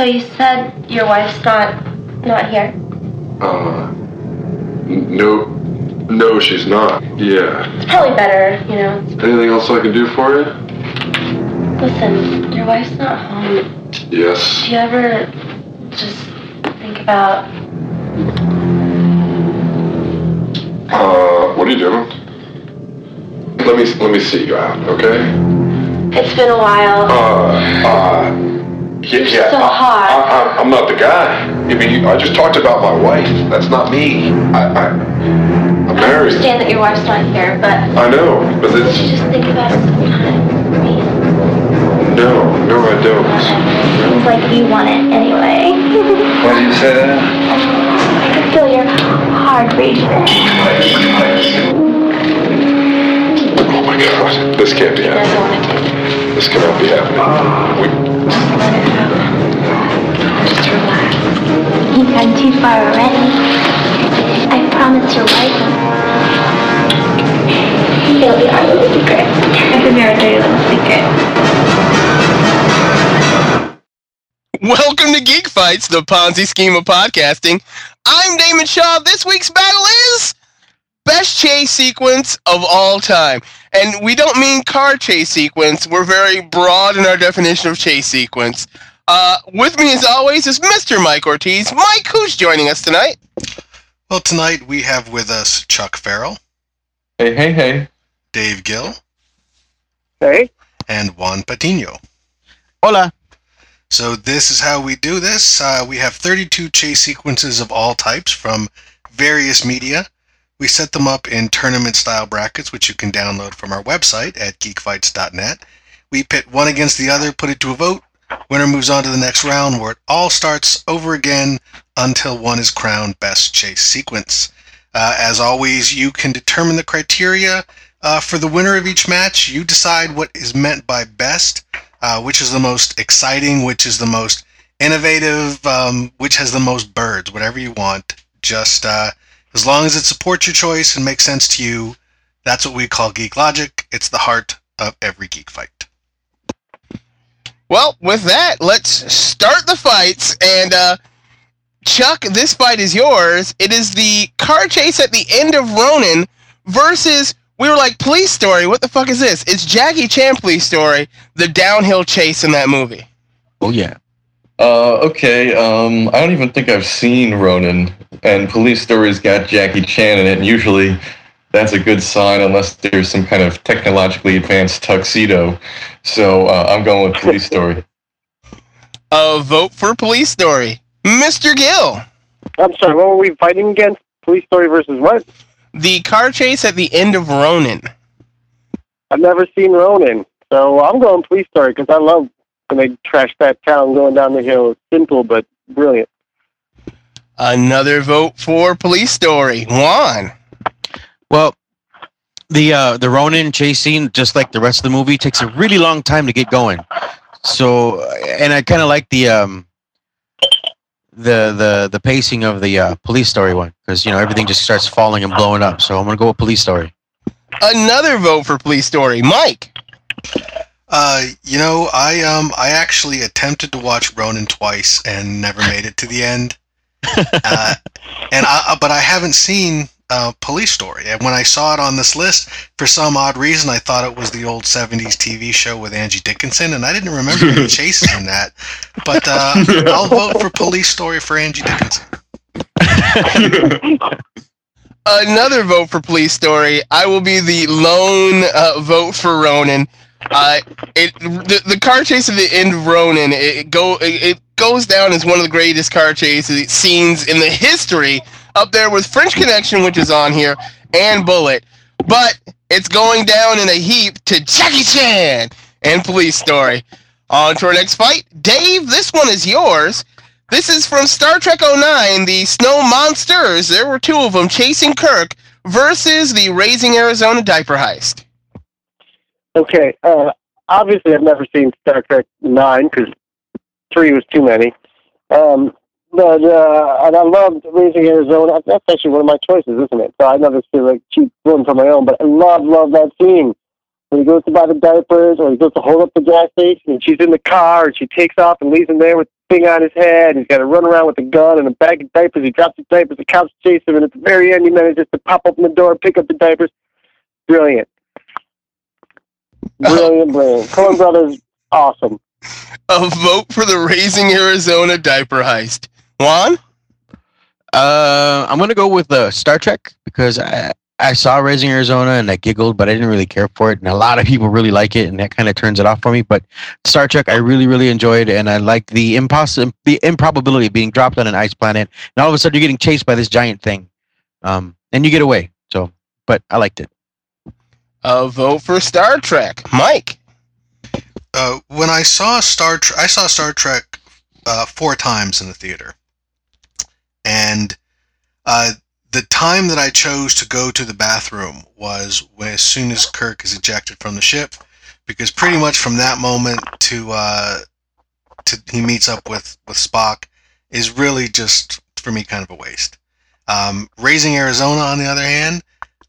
So you said your wife's not not here? Uh, no, no, she's not. Yeah. It's probably better, you know. Anything else I can do for you? Listen, your wife's not home. Yes. Do you ever just think about Uh, what are you doing? Let me let me see you out, okay? it's been a while. Uh, uh, yeah, yeah. so I. I, I, I'm not the guy. I mean, you- I just talked about my wife. That's not me. I, I, I married. understand that your wife's not here, but I know, but it's you just think about it sometime, please? no, no, I don't. Seems like you want it anyway. Why do you say that? I can feel your heart racing. Oh my God, this can't be happening. Want it to. This cannot be happening. We, Just let it happen. Just relax. You've gone too far already. I promise you'll like him. It'll be our little secret. It'll be our dirty little secret. Welcome to Geek Fights, the Ponzi scheme of podcasting. I'm Damon Shaw. This week's battle is best chase sequence of all time. And we don't mean car chase sequence. We're very broad in our definition of chase sequence. Uh, with me, as always, is Mr. Mike Ortiz. Mike, who's joining us tonight? Well, tonight we have with us Chuck Farrell, Hey, hey, hey. Dave Gill, Hey, and Juan Patino. Hola. So this is how we do this. Uh, we have 32 chase sequences of all types from various media. We set them up in tournament-style brackets, which you can download from our website at geekfights.net. We pit one against the other, put it to a vote. Winner moves on to the next round, where it all starts over again until one is crowned best chase sequence. Uh, as always, you can determine the criteria uh, for the winner of each match. You decide what is meant by best uh, which is the most exciting, which is the most innovative, um, which has the most birds, whatever you want. Just uh, as long as it supports your choice and makes sense to you, that's what we call geek logic. It's the heart of every geek fight. Well, with that, let's start the fights. And uh, Chuck, this fight is yours. It is the car chase at the end of Ronin versus. We were like, police story. What the fuck is this? It's Jackie Chan police story. The downhill chase in that movie. Oh, yeah. Uh, okay, um, I don't even think I've seen Ronin, and Police Story's got Jackie Chan in it, and usually that's a good sign unless there's some kind of technologically advanced tuxedo. So uh, I'm going with Police Story. A vote for police story. Mr. Gill. I'm sorry. What were we fighting against? Police story versus what? The car chase at the end of Ronin. I've never seen Ronin, so I'm going police story because I love when they trashed that town going down the hill. It's simple but brilliant. Another vote for police story. Juan. Well, the uh, the Ronin chase scene, just like the rest of the movie, takes a really long time to get going. So, and I kind of like the um, the the the pacing of the uh, police story one because you know everything just starts falling and blowing up. So I'm gonna go with police story. Another vote for police story. Mike. Uh, you know, I um, I actually attempted to watch Ronin twice and never made it to the end. uh, and I, but I haven't seen uh, Police Story. And when I saw it on this list, for some odd reason, I thought it was the old '70s TV show with Angie Dickinson, and I didn't remember any chases in that. But uh, I'll vote for Police Story for Angie Dickinson. Another vote for police story. I will be the lone uh, vote for Ronin. Uh, it the, the car chase at the end of Ronin. It go it, it goes down as one of the greatest car chases scenes in the history. Up there with French Connection, which is on here, and Bullitt. But it's going down in a heap to Jackie Chan and Police Story. On to our next fight. Dave, this one is yours. This is from Star Trek 09, the Snow Monsters. There were two of them chasing Kirk versus the Raising Arizona Diaper Heist. Okay. Uh, obviously, I've never seen Star Trek Nine because three was too many. Um, but uh, and I loved Raising Arizona. That's actually one of my choices, isn't it? So I never feel like cheap one for my own, but I love love that scene. when he goes to buy the diapers or he goes to hold up the gas station and she's in the car and she takes off and leaves him there with the thing on his head he's got to run around with a gun and a bag of diapers. He drops the diapers, the cops chase him, and at the very end he manages to pop open the door, pick up the diapers. Brilliant. Brilliant, brilliant. Coen Brothers, awesome. A vote for the Raising Arizona diaper heist. Juan? Uh, I'm gonna go with uh, Star Trek because I I saw Raising Arizona and I giggled, but I didn't really care for it, and a lot of people really like it, and that kind of turns it off for me. But Star Trek, I really really enjoyed, and I like the impossible the improbability of being dropped on an ice planet, and all of a sudden you're getting chased by this giant thing, um, and you get away. So, but I liked it. A vote for Star Trek. Mike? Uh, when I saw Star Trek, I saw Star Trek uh, four times in the theater, and uh, the time that I chose to go to the bathroom was when, as soon as Kirk is ejected from the ship, because pretty much from that moment to uh, to he meets up with with Spock is really just for me kind of a waste. Um, Raising Arizona, on the other hand,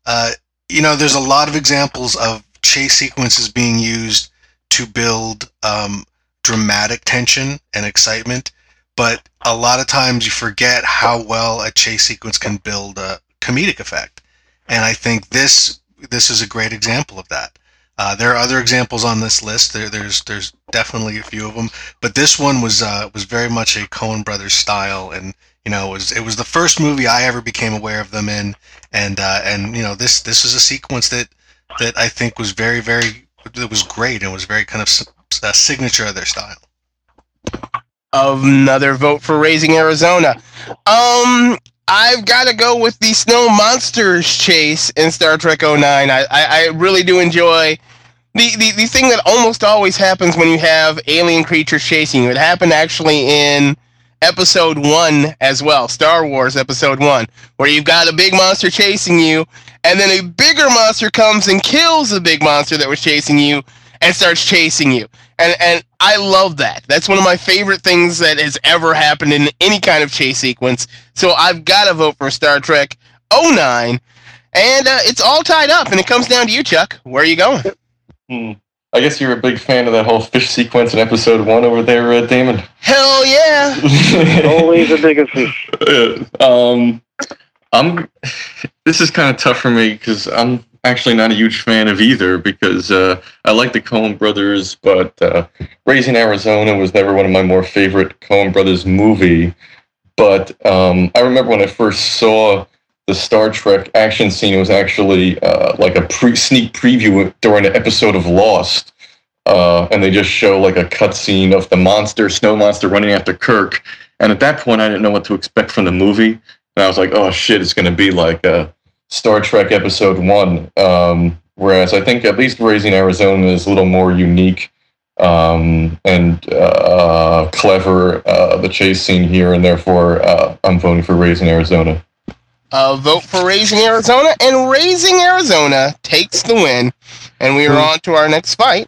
uh, you know, there's a lot of examples of chase sequences being used to build um, dramatic tension and excitement, but a lot of times you forget how well a chase sequence can build a comedic effect. And I think this this is a great example of that. Uh, there are other examples on this list. There, there's there's definitely a few of them, but this one was uh, was very much a Coen Brothers style, and you know it was it was the first movie I ever became aware of them in, and uh, and you know this this is a sequence that that I think was very very it was great and was very kind of a signature of their style. Another vote for Raising Arizona. Um, I've got to go with the Snow Monsters chase in Star Trek 09. I, I, I really do enjoy the, the, the thing that almost always happens when you have alien creatures chasing you. It happened actually in episode one as well, Star Wars episode one, where you've got a big monster chasing you, and then a bigger monster comes and kills the big monster that was chasing you and starts chasing you. And and I love that. That's one of my favorite things that has ever happened in any kind of chase sequence. So I've got to vote for Star Trek 09. And uh, it's all tied up, and it comes down to you, Chuck. Where are you going? Hmm. I guess you're a big fan of that whole fish sequence in episode one over there, uh, Damon. Hell yeah! Always a bigger fish. um, I'm. This is kind of tough for me because I'm actually not a huge fan of either because uh, I like the Coen Brothers, but uh, Raising Arizona was never one of my more favorite Coen Brothers movie. But um, I remember when I first saw the Star Trek action scene, was actually uh, like a pre- sneak preview during an episode of Lost. Uh, and they just show like a cutscene of the monster, snow monster, running after Kirk. And at that point, I didn't know what to expect from the movie. And I was like, oh shit, it's going to be like a Star Trek Episode One. Um, whereas I think at least Raising Arizona is a little more unique um, and uh, clever. Uh, the chase scene here, and therefore uh, I'm voting for Raising Arizona. Uh, vote for Raising Arizona, and Raising Arizona takes the win. And we are on to our next fight.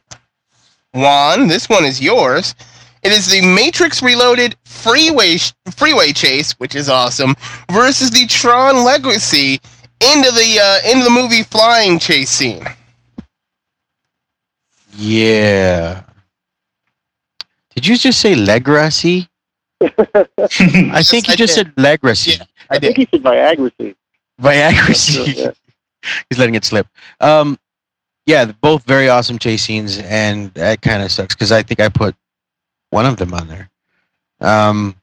Juan, this one is yours. It is the Matrix Reloaded freeway freeway chase, which is awesome, versus the Tron Legacy into the uh, into the movie flying chase scene. Yeah. Did you just say legacy? I think you I just said legacy. Yeah, I I think he said Viagra. Viagra. Yeah. He's letting it slip. Um, yeah, both very awesome chase scenes, and that kind of sucks because I think I put one of them on there. Um,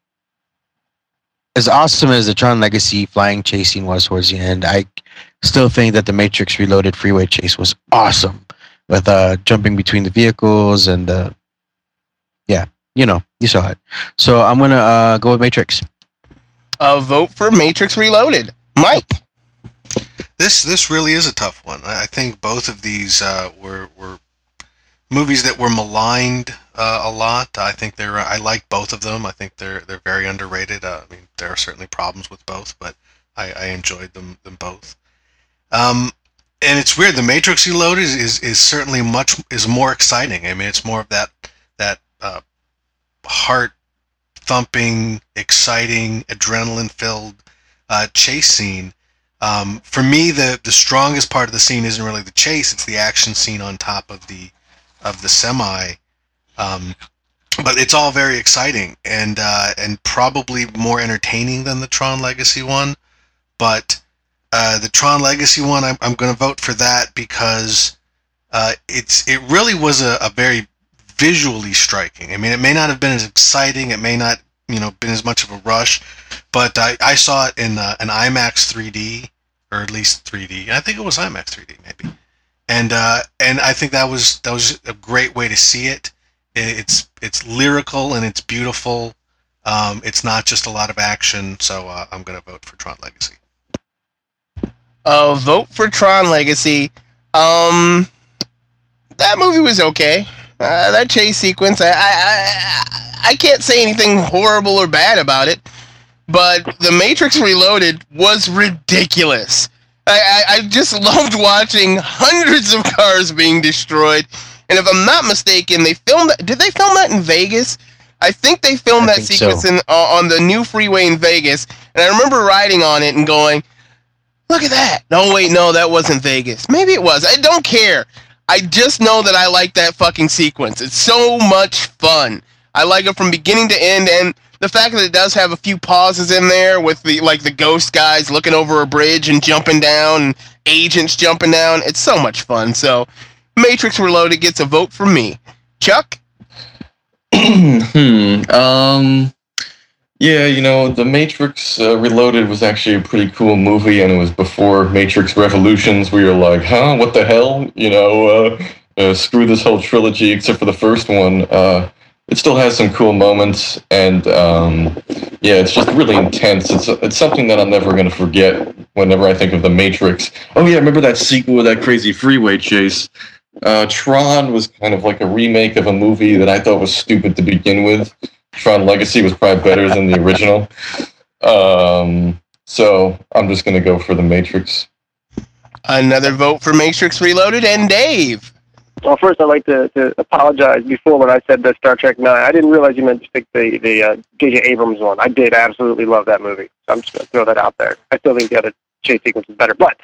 as awesome as the Tron Legacy flying chase scene was towards the end, I still think that the Matrix Reloaded freeway chase was awesome with uh, jumping between the vehicles and uh, yeah, you know, you saw it. So I'm gonna uh, go with Matrix. A vote for Matrix Reloaded. Mike. This this really is a tough one. I I think both of these uh, were were movies that were maligned uh, a lot. I think they're I like both of them. I think they're they're very underrated. Uh, I mean, there are certainly problems with both, but I, I enjoyed them them both. Um, and it's weird. The Matrix Reloaded is, is is certainly much is more exciting. I mean, it's more of that that uh, heart thumping, exciting, adrenaline filled uh, chase scene Um, for me, the the strongest part of the scene isn't really the chase; it's the action scene on top of the of the semi. Um, but it's all very exciting and uh, and probably more entertaining than the Tron Legacy one. But uh, the Tron Legacy one, I'm, I'm going to vote for that because uh, it's it really was a, a very visually striking. I mean, it may not have been as exciting, it may not you know been as much of a rush, but I, I saw it in uh, an IMAX 3D or at least 3D. I think it was IMAX 3D maybe, and uh, and I think that was that was a great way to see it. It's it's lyrical and it's beautiful. Um, it's not just a lot of action, so uh, I'm going to vote for Tron Legacy. Uh, vote for Tron Legacy. Um, that movie was okay. Uh, that chase sequence, I, I, I, I can't say anything horrible or bad about it. But The Matrix Reloaded was ridiculous. I, I, I just loved watching hundreds of cars being destroyed. And if I'm not mistaken, they filmed. Did they film that in Vegas? I think they filmed I that sequence so. in uh, on the new freeway in Vegas. And I remember riding on it and going, "Look at that!" No, wait, no, that wasn't Vegas. Maybe it was. I don't care. I just know that I like that fucking sequence. It's so much fun. I like it from beginning to end, and the fact that it does have a few pauses in there with the like the ghost guys looking over a bridge and jumping down, and agents jumping down. It's so much fun. So, Matrix Reloaded gets a vote from me. Chuck, hmm. Um. Yeah, you know, The Matrix uh, Reloaded was actually a pretty cool movie, and it was before Matrix Revolutions. We were like, huh, what the hell? You know, uh, uh, screw this whole trilogy except for the first one. Uh, it still has some cool moments, and um, yeah, it's just really intense. It's it's something that I'm never gonna forget whenever I think of The Matrix. Oh yeah, remember that sequel with that crazy freeway chase? Uh, Tron was kind of like a remake of a movie that I thought was stupid to begin with. Tron Legacy was probably better than the original. Um, so I'm just gonna go for The Matrix. another vote for Matrix Reloaded, and Dave. Well, first I'd like to, to apologize before when I said the Star Trek Nine. I didn't realize you meant to pick the the uh, J.J. Abrams one. I did absolutely love that movie. So I'm just going to throw that out there. I still think the other chase sequence is better. But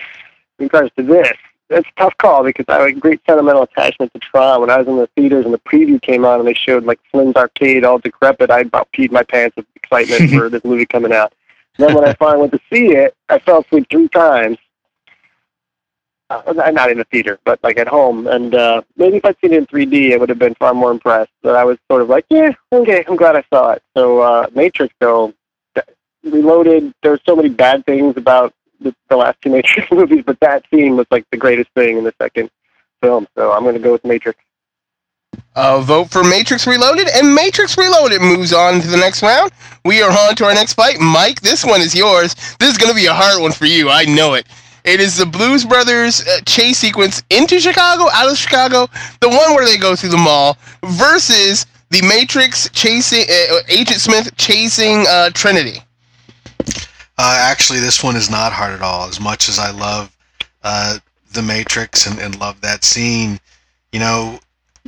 in regards to this, it's a tough call because I have a great sentimental attachment to Tron. When I was in the theaters and the preview came on and they showed like Flynn's Arcade all decrepit, I about peed my pants with excitement for this movie coming out. then when I finally went to see it, I fell asleep three times. Uh, not in the theater, but like at home. And uh, maybe if I'd seen it in 3D, I would have been far more impressed. But I was sort of like, yeah, okay, I'm glad I saw it. So uh, Matrix, though, Reloaded. There's so many bad things about the, the last two Matrix movies, but that scene was like the greatest thing in the second film. So I'm going to go with Matrix. Uh, vote for Matrix Reloaded, and Matrix Reloaded moves on to the next round. We are on to our next fight. Mike, this one is yours. This is going to be a hard one for you. I know it. It is the Blues Brothers uh, chase sequence into Chicago, out of Chicago, the one where they go through the mall, versus the Matrix chasing uh, Agent Smith chasing uh, Trinity. Uh, actually, this one is not hard at all. As much as I love uh, the Matrix and, and love that scene, you know,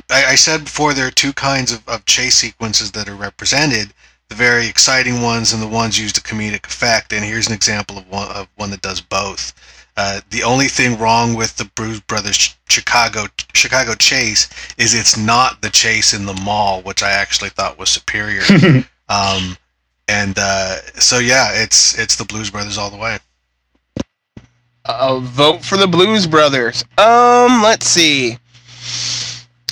I, I said before there are two kinds of, of chase sequences that are represented: the very exciting ones and the ones used to comedic effect. And here's an example of one of one that does both. Uh, the only thing wrong with the Blues Brothers Chicago Chicago chase is it's not the chase in the mall, which I actually thought was superior. um, and uh, so yeah, it's it's the Blues Brothers all the way. Uh, vote for the Blues Brothers. Um, let's see.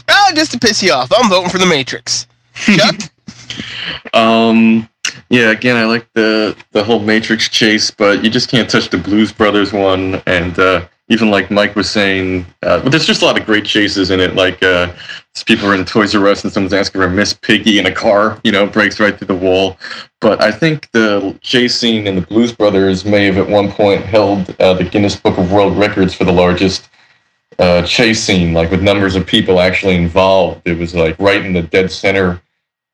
Oh, just to piss you off, I'm voting for the Matrix. Chuck, Um, yeah, again, I like the the whole Matrix chase, but you just can't touch the Blues Brothers one. And uh, even like Mike was saying, uh, but there's just a lot of great chases in it. Like uh, people are in Toys R Us and someone's asking for Miss Piggy in a car, you know, breaks right through the wall. But I think the chase scene in the Blues Brothers may have at one point held uh, the Guinness Book of World Records for the largest uh, chase scene, like with numbers of people actually involved. It was like right in the dead center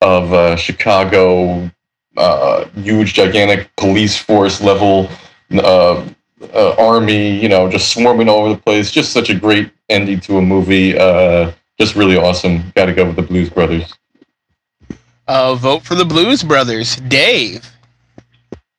of uh, Chicago, uh, huge, gigantic police force level uh, uh, army, you know, just swarming all over the place. Just such a great ending to a movie. Just really awesome. Got to go with the Blues Brothers. uh, vote for the Blues Brothers. Dave,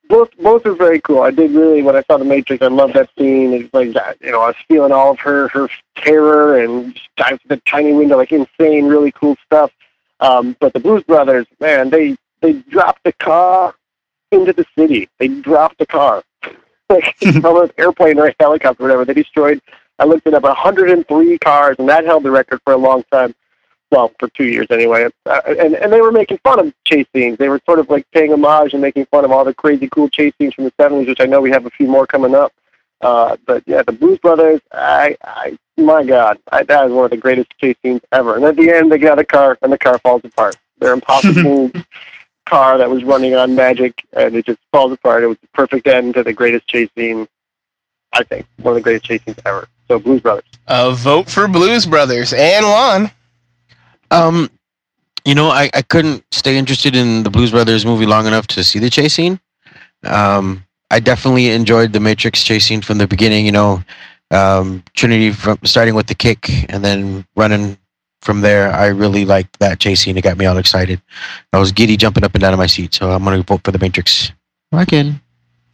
both both are very cool. I did really when I saw the Matrix. I loved that scene. It's like that, you know, I was feeling all of her her terror and just dive to the tiny window, like insane, really cool stuff. Um, but the Blues Brothers, man, they they dropped the car into the city. They dropped the car, like from an airplane or a helicopter, or whatever. They destroyed. I looked it up, 103 cars, and that held the record for a long time well, for two years anyway. Uh, and and they were making fun of chase scenes. They were sort of like paying homage and making fun of all the crazy cool chase scenes from the '70s, which I know we have a few more coming up. Uh, but yeah, the Blues Brothers, I, I, my God, I, that is one of the greatest chase scenes ever. And at the end, they get out a car, and the car falls apart. Their impossible car that was running on magic, and it just falls apart. It was the perfect end to the greatest chase scene, I think, one of the greatest chase scenes ever. So Blues Brothers. A vote for Blues Brothers and Juan. Um, you know, I, I couldn't stay interested in the Blues Brothers movie long enough to see the chase scene. Um, I definitely enjoyed the Matrix chase scene from the beginning. You know, um, Trinity from starting with the kick and then running from there. I really liked that chase scene. It got me all excited. I was giddy jumping up and down in my seat. So I'm gonna vote for the Matrix. Again.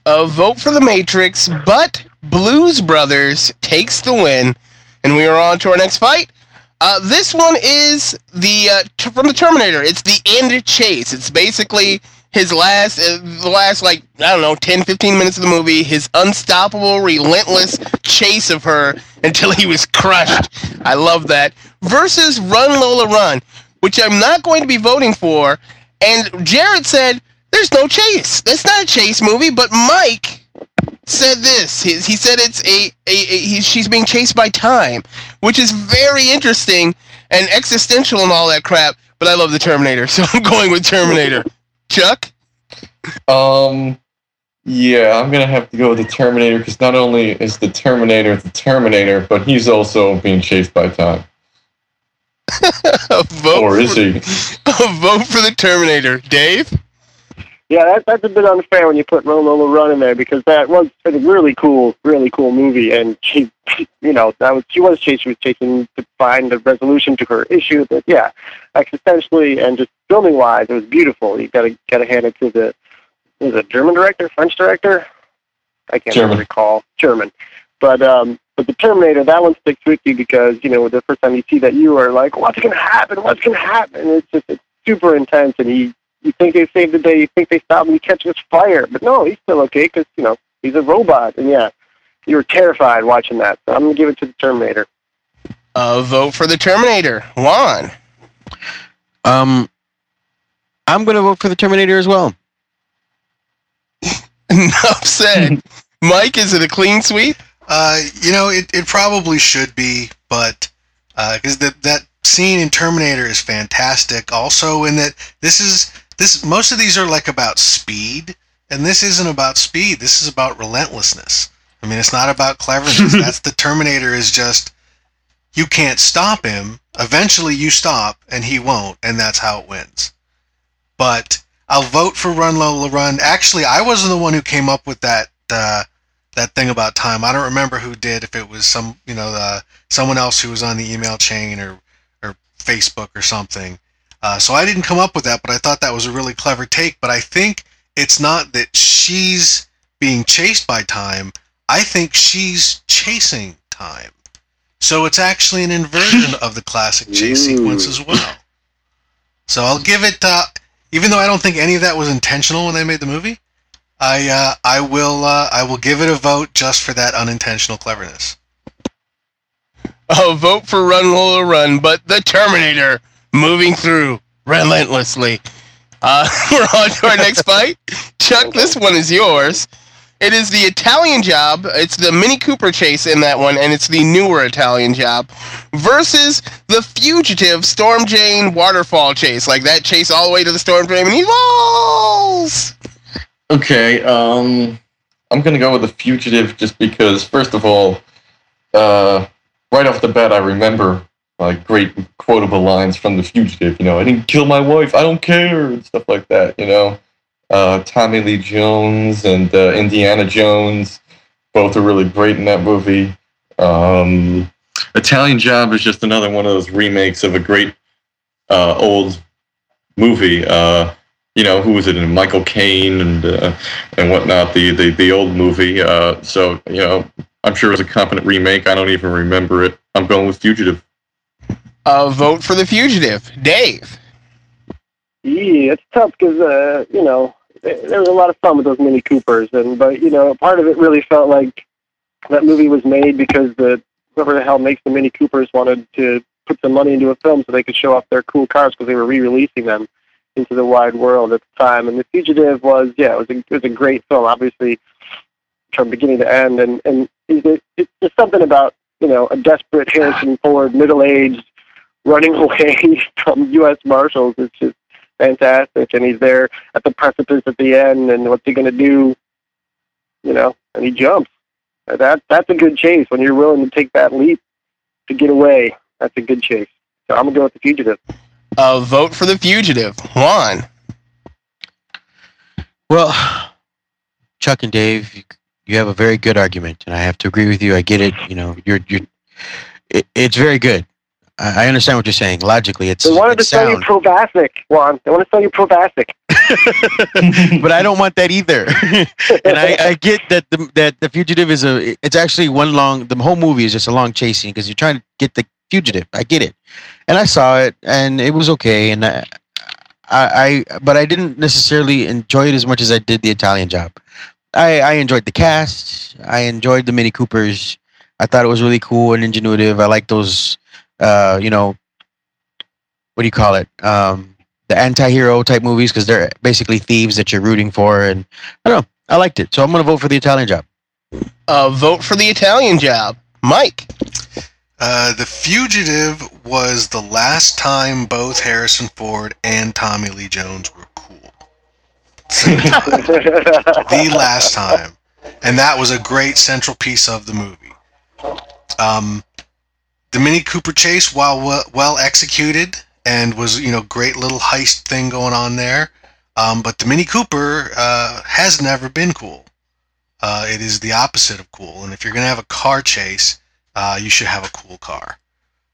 A vote for the Matrix, but Blues Brothers takes the win, and we are on to our next fight. Uh, this one is the uh, t- from the Terminator. It's the end chase. It's basically his last, uh, the last like I don't know, 10, 15 minutes of the movie. His unstoppable, relentless chase of her until he was crushed. I love that. Versus Run Lola Run, which I'm not going to be voting for. And Jared said there's no chase. That's not a chase movie. But Mike said this. He, he said it's a, a, a he, she's being chased by time, which is very interesting and existential and all that crap. But I love the Terminator, so I'm going with Terminator. Chuck, Um, yeah, I'm gonna have to go with the Terminator because not only is the Terminator the Terminator, but he's also being chased by time. vote Or is for, he? a vote for the Terminator. Dave, Yeah, that, that's a bit unfair when you put Lola Run in there because that was a really cool, really cool movie, and she, you know, that was she was chasing, she was chasing to find a resolution to her issue. But yeah, existentially and just filming wise, it was beautiful. You gotta gotta hand it to the was it German director, French director? I can't German. recall German, but um, but the Terminator that one sticks with you because you know the first time you see that you are like, what's gonna happen? What's gonna happen? It's just it's super intense, and he you think they saved the day, you think they stopped him, you catch this fire, but no, he's still okay because you know he's a robot, and yeah, you were terrified watching that. So I'm gonna give it to the Terminator. a vote for the Terminator. Juan, Um, I'm gonna vote for the Terminator as well. enough said. Mike, is it a clean sweep? Uh, you know, it, it probably should be, but because that that scene in Terminator is fantastic. Also, in that this is this most of these are like about speed, and this isn't about speed. This is about relentlessness. I mean, it's not about cleverness. That's the Terminator is just you can't stop him. Eventually, you stop, and he won't, and that's how it wins. But I'll vote for Run Lola Run. Actually, I wasn't the one who came up with that. Uh, that thing about time. I don't remember who did. If it was some, you know, uh, someone else who was on the email chain or or Facebook or something. Uh, so I didn't come up with that, but I thought that was a really clever take. But I think it's not that she's being chased by time. I think she's chasing time. So it's actually an inversion of the classic chase sequence as well. So I'll give it, uh, even though I don't think any of that was intentional when they made the movie. I uh, I will uh, I will give it a vote just for that unintentional cleverness. A vote for Run Lola Run, but the Terminator moving through relentlessly. Uh, we're on to our next fight. Chuck, this one is yours. It is the Italian job. It's the Mini Cooper chase in that one, and it's the newer Italian job versus the fugitive Storm Drain waterfall chase. Like that chase all the way to the Storm Drain and he falls. Okay, um, I'm gonna go with the fugitive just because, first of all, uh, right off the bat, I remember like great quotable lines from the fugitive. You know, I didn't kill my wife. I don't care, and stuff like that. You know, uh, Tommy Lee Jones and uh, Indiana Jones, both are really great in that movie. Um, Italian Job is just another one of those remakes of a great uh, old movie. Uh, you know, who was it Michael Caine and uh, and whatnot, the, the the old movie. Uh, so you know, I'm sure it was a competent remake. I don't even remember it. I'm going with Fugitive. A vote for the fugitive. Dave. Yeah, it's tough because uh, you know there was a lot of fun with those Mini Coopers, and but you know part of it really felt like that movie was made because the whoever the hell makes the Mini Coopers wanted to put some money into a film so they could show off their cool cars because they were re-releasing them into the wide world at the time. And The Fugitive was yeah, it was a, it was a great film, obviously from beginning to end, and and it, it's just something about you know a desperate Harrison Ford, middle-aged, running away from U.S. Marshals. It's just fantastic, and he's there at the precipice at the end, and what's he going to do? You know, and he jumps. That that's a good chase when you're willing to take that leap to get away. That's a good chase. So I'm gonna go with the fugitive. A vote for the fugitive. Juan. Well, Chuck and Dave, you, you have a very good argument, and I have to agree with you. I get it. You know, you're you're. It, it's very good. I, I understand what you're saying. Logically, it's They wanted to it's sell you sound, Provasic, Juan. They want to sell you Provasic. but I don't want that either. and I, I get that the that the fugitive is a. It's actually one long. The whole movie is just a long chasing because you're trying to get the fugitive. I get it, and I saw it, and it was okay, and I, I, I but I didn't necessarily enjoy it as much as I did the Italian job. I, I enjoyed the cast. I enjoyed the Mini Coopers. I thought it was really cool and ingenuitive. I like those, uh, you know, what do you call it? Um, the anti-hero type movies because they're basically thieves that you're rooting for, and I don't know. I liked it, so I'm gonna vote for the Italian job. A vote for the Italian job. Mike. Uh, the Fugitive was the last time both Harrison Ford and Tommy Lee Jones were cool. the last time, and that was a great central piece of the movie. Um, the Mini Cooper chase, while well, well executed and was you know great little heist thing going on there, um, but the Mini Cooper uh, has never been cool. Uh, it is the opposite of cool, and if you're gonna have a car chase, uh, you should have a cool car,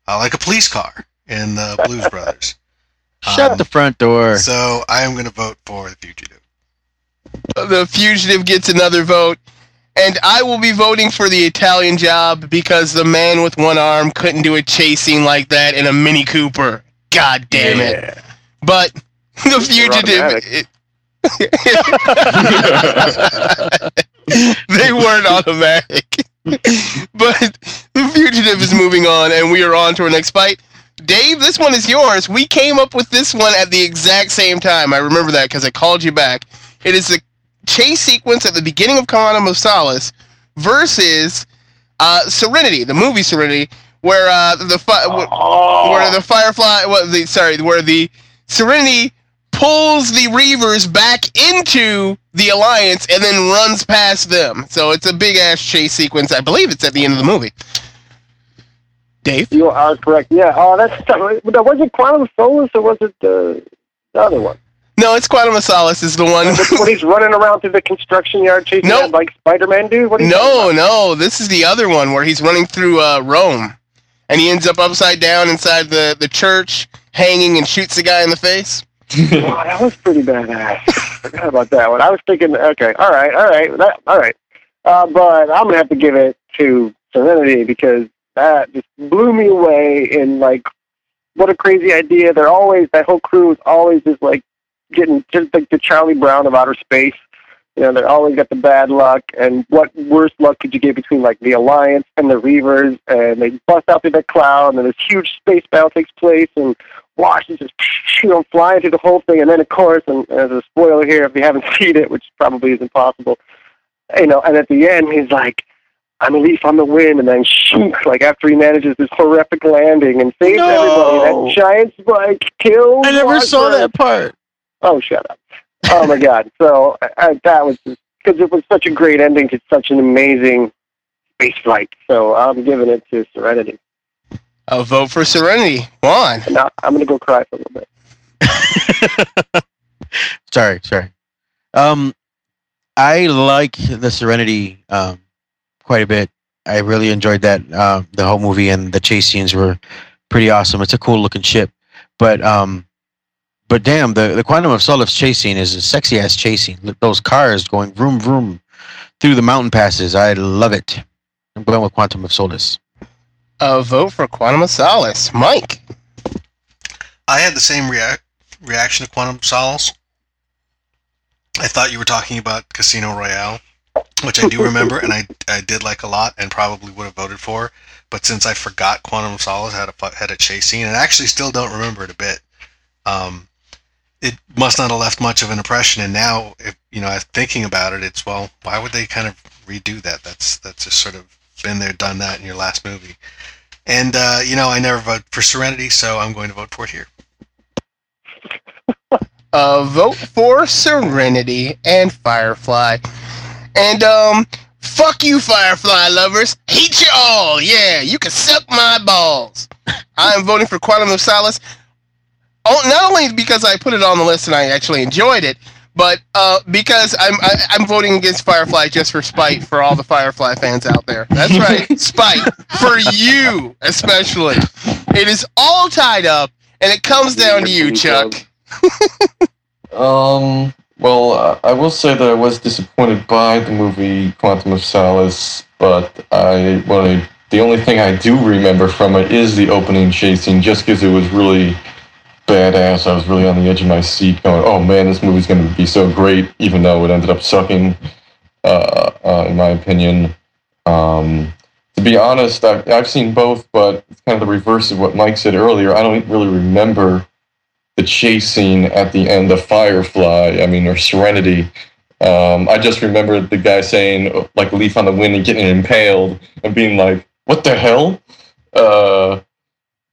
uh, like a police car in the Blues Brothers. Shut Um, the front door. So I am going to vote for the fugitive. The fugitive gets another vote. And I will be voting for the Italian job because the man with one arm couldn't do a chasing like that in a Mini Cooper. God damn it. But the fugitive. It, they weren't automatic. but the fugitive is moving on, and we are on to our next fight. Dave, this one is yours. We came up with this one at the exact same time. I remember that because I called you back. It is the chase sequence at the beginning of Quantum of Solace versus uh, Serenity, the movie Serenity, where uh, the fi- wh- where the Firefly, well, the sorry, where the Serenity pulls the Reavers back into the Alliance and then runs past them. So it's a big ass chase sequence. I believe it's at the end of the movie. Dave. You are correct. Yeah. Oh, that's was it Quantum of Solace or was it the, the other one? No, it's Quantum of Solace is the one. when he's running around through the construction yard chasing Nope. like Spider-Man dude? What No, no, this is the other one where he's running through uh, Rome, and he ends up upside down inside the, the church, hanging and shoots the guy in the face. that was pretty badass. I forgot about that one. I was thinking, okay, all right, all right, that, all right. Uh, but I'm gonna have to give it to Serenity because that just blew me away. In like, what a crazy idea! They're always that whole crew is always just like getting just like the Charlie Brown of outer space. You know, they're always got the bad luck, and what worse luck could you get between like the Alliance and the Reavers? And they bust out through the cloud, and then this huge space battle takes place, and Wash is just you know flying through the whole thing, and then of course, and as a spoiler here, if you haven't seen it, which probably is impossible, you know, and at the end he's like, "I'm a leaf on the wind," and then shoot, like after he manages this horrific landing and saves No. everybody, that giant spike kills. I never saw that part. Oh, shut up. Oh my God. So I, I, that was because it was such a great ending to such an amazing space flight. So I'm giving it to Serenity. A vote for Serenity. Juan. Now I'm gonna go cry for a little bit. sorry, sorry. Um, I like the Serenity um, quite a bit. I really enjoyed that. Uh, the whole movie and the chase scenes were pretty awesome. It's a cool looking ship, but um, but damn, the the Quantum of Solace chase scene is a sexy ass chasing. Those cars going vroom vroom through the mountain passes. I love it. I'm going with Quantum of Solace. A vote for Quantum of Solace. Mike. I had the same react reaction to Quantum of Solace. I thought you were talking about Casino Royale, which I do remember and I, I did like a lot and probably would have voted for. But since I forgot Quantum of Solace had a had a chase scene and I actually still don't remember it a bit, um, it must not have left much of an impression. And now, if you know, thinking about it, it's well, why would they kind of redo that? That's that's just sort of been there, done that in your last movie. And uh, you know, I never vote for Serenity, so I'm going to vote for it here. A vote for Serenity and Firefly. And um, fuck you, Firefly lovers. Hate you all. Yeah, you can suck my balls. I am voting for Quantum of Solace. Oh, not only because I put it on the list and I actually enjoyed it, but uh, because I'm I, I'm voting against Firefly just for spite for all the Firefly fans out there. That's right, spite for you especially. It is all tied up, and it comes down to you, Chuck. Um. Well, uh, I will say that I was disappointed by the movie Quantum of Solace, but I well, I, the only thing I do remember from it is the opening chase scene, just because it was really badass. I was really on the edge of my seat, going, "Oh man, this movie's going to be so great," even though it ended up sucking, uh, uh, in my opinion. Um, to be honest, I've, I've seen both, but it's kind of the reverse of what Mike said earlier. I don't really remember the chase scene at the end of Firefly, I mean, or Serenity. Um, I just remember the guy saying, like, leaf on the wind and getting impaled and being like, what the hell? Uh,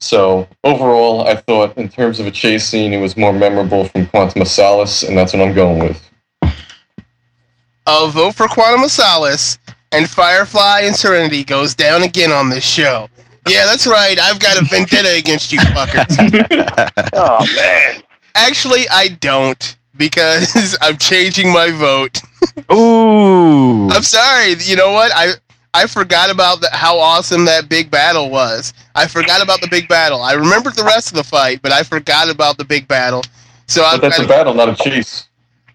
so overall, I thought in terms of a chase scene, it was more memorable from Quantum of Solace, and that's what I'm going with. I'll vote for Quantum of Solace and Firefly and Serenity goes down again on this show. Yeah, that's right. I've got a vendetta against you fuckers. Oh man. Actually, I don't because I'm changing my vote. Ooh. I'm sorry. You know what? I I forgot about the, how awesome that big battle was. I forgot about the big battle. I remembered the rest of the fight, but I forgot about the big battle. So But I've that's got a battle, not a chase.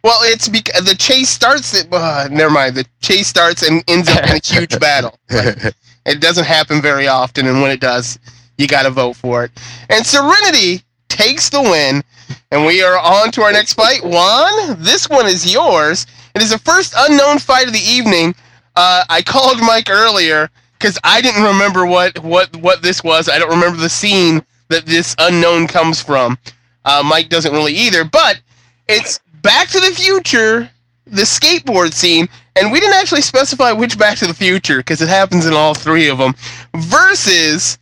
well, it's because the chase starts. At, uh, never mind. The chase starts and ends up in a huge battle. Like, it doesn't happen very often, and when it does, you got to vote for it. And Serenity takes the win, and we are on to our next fight. Juan, this one is yours. It is the first unknown fight of the evening. Uh, I called Mike earlier because I didn't remember what, what, what this was. I don't remember the scene that this unknown comes from. Uh, Mike doesn't really either, but it's Back to the Future, the skateboard scene, and we didn't actually specify which Back to the Future because it happens in all three of them, versus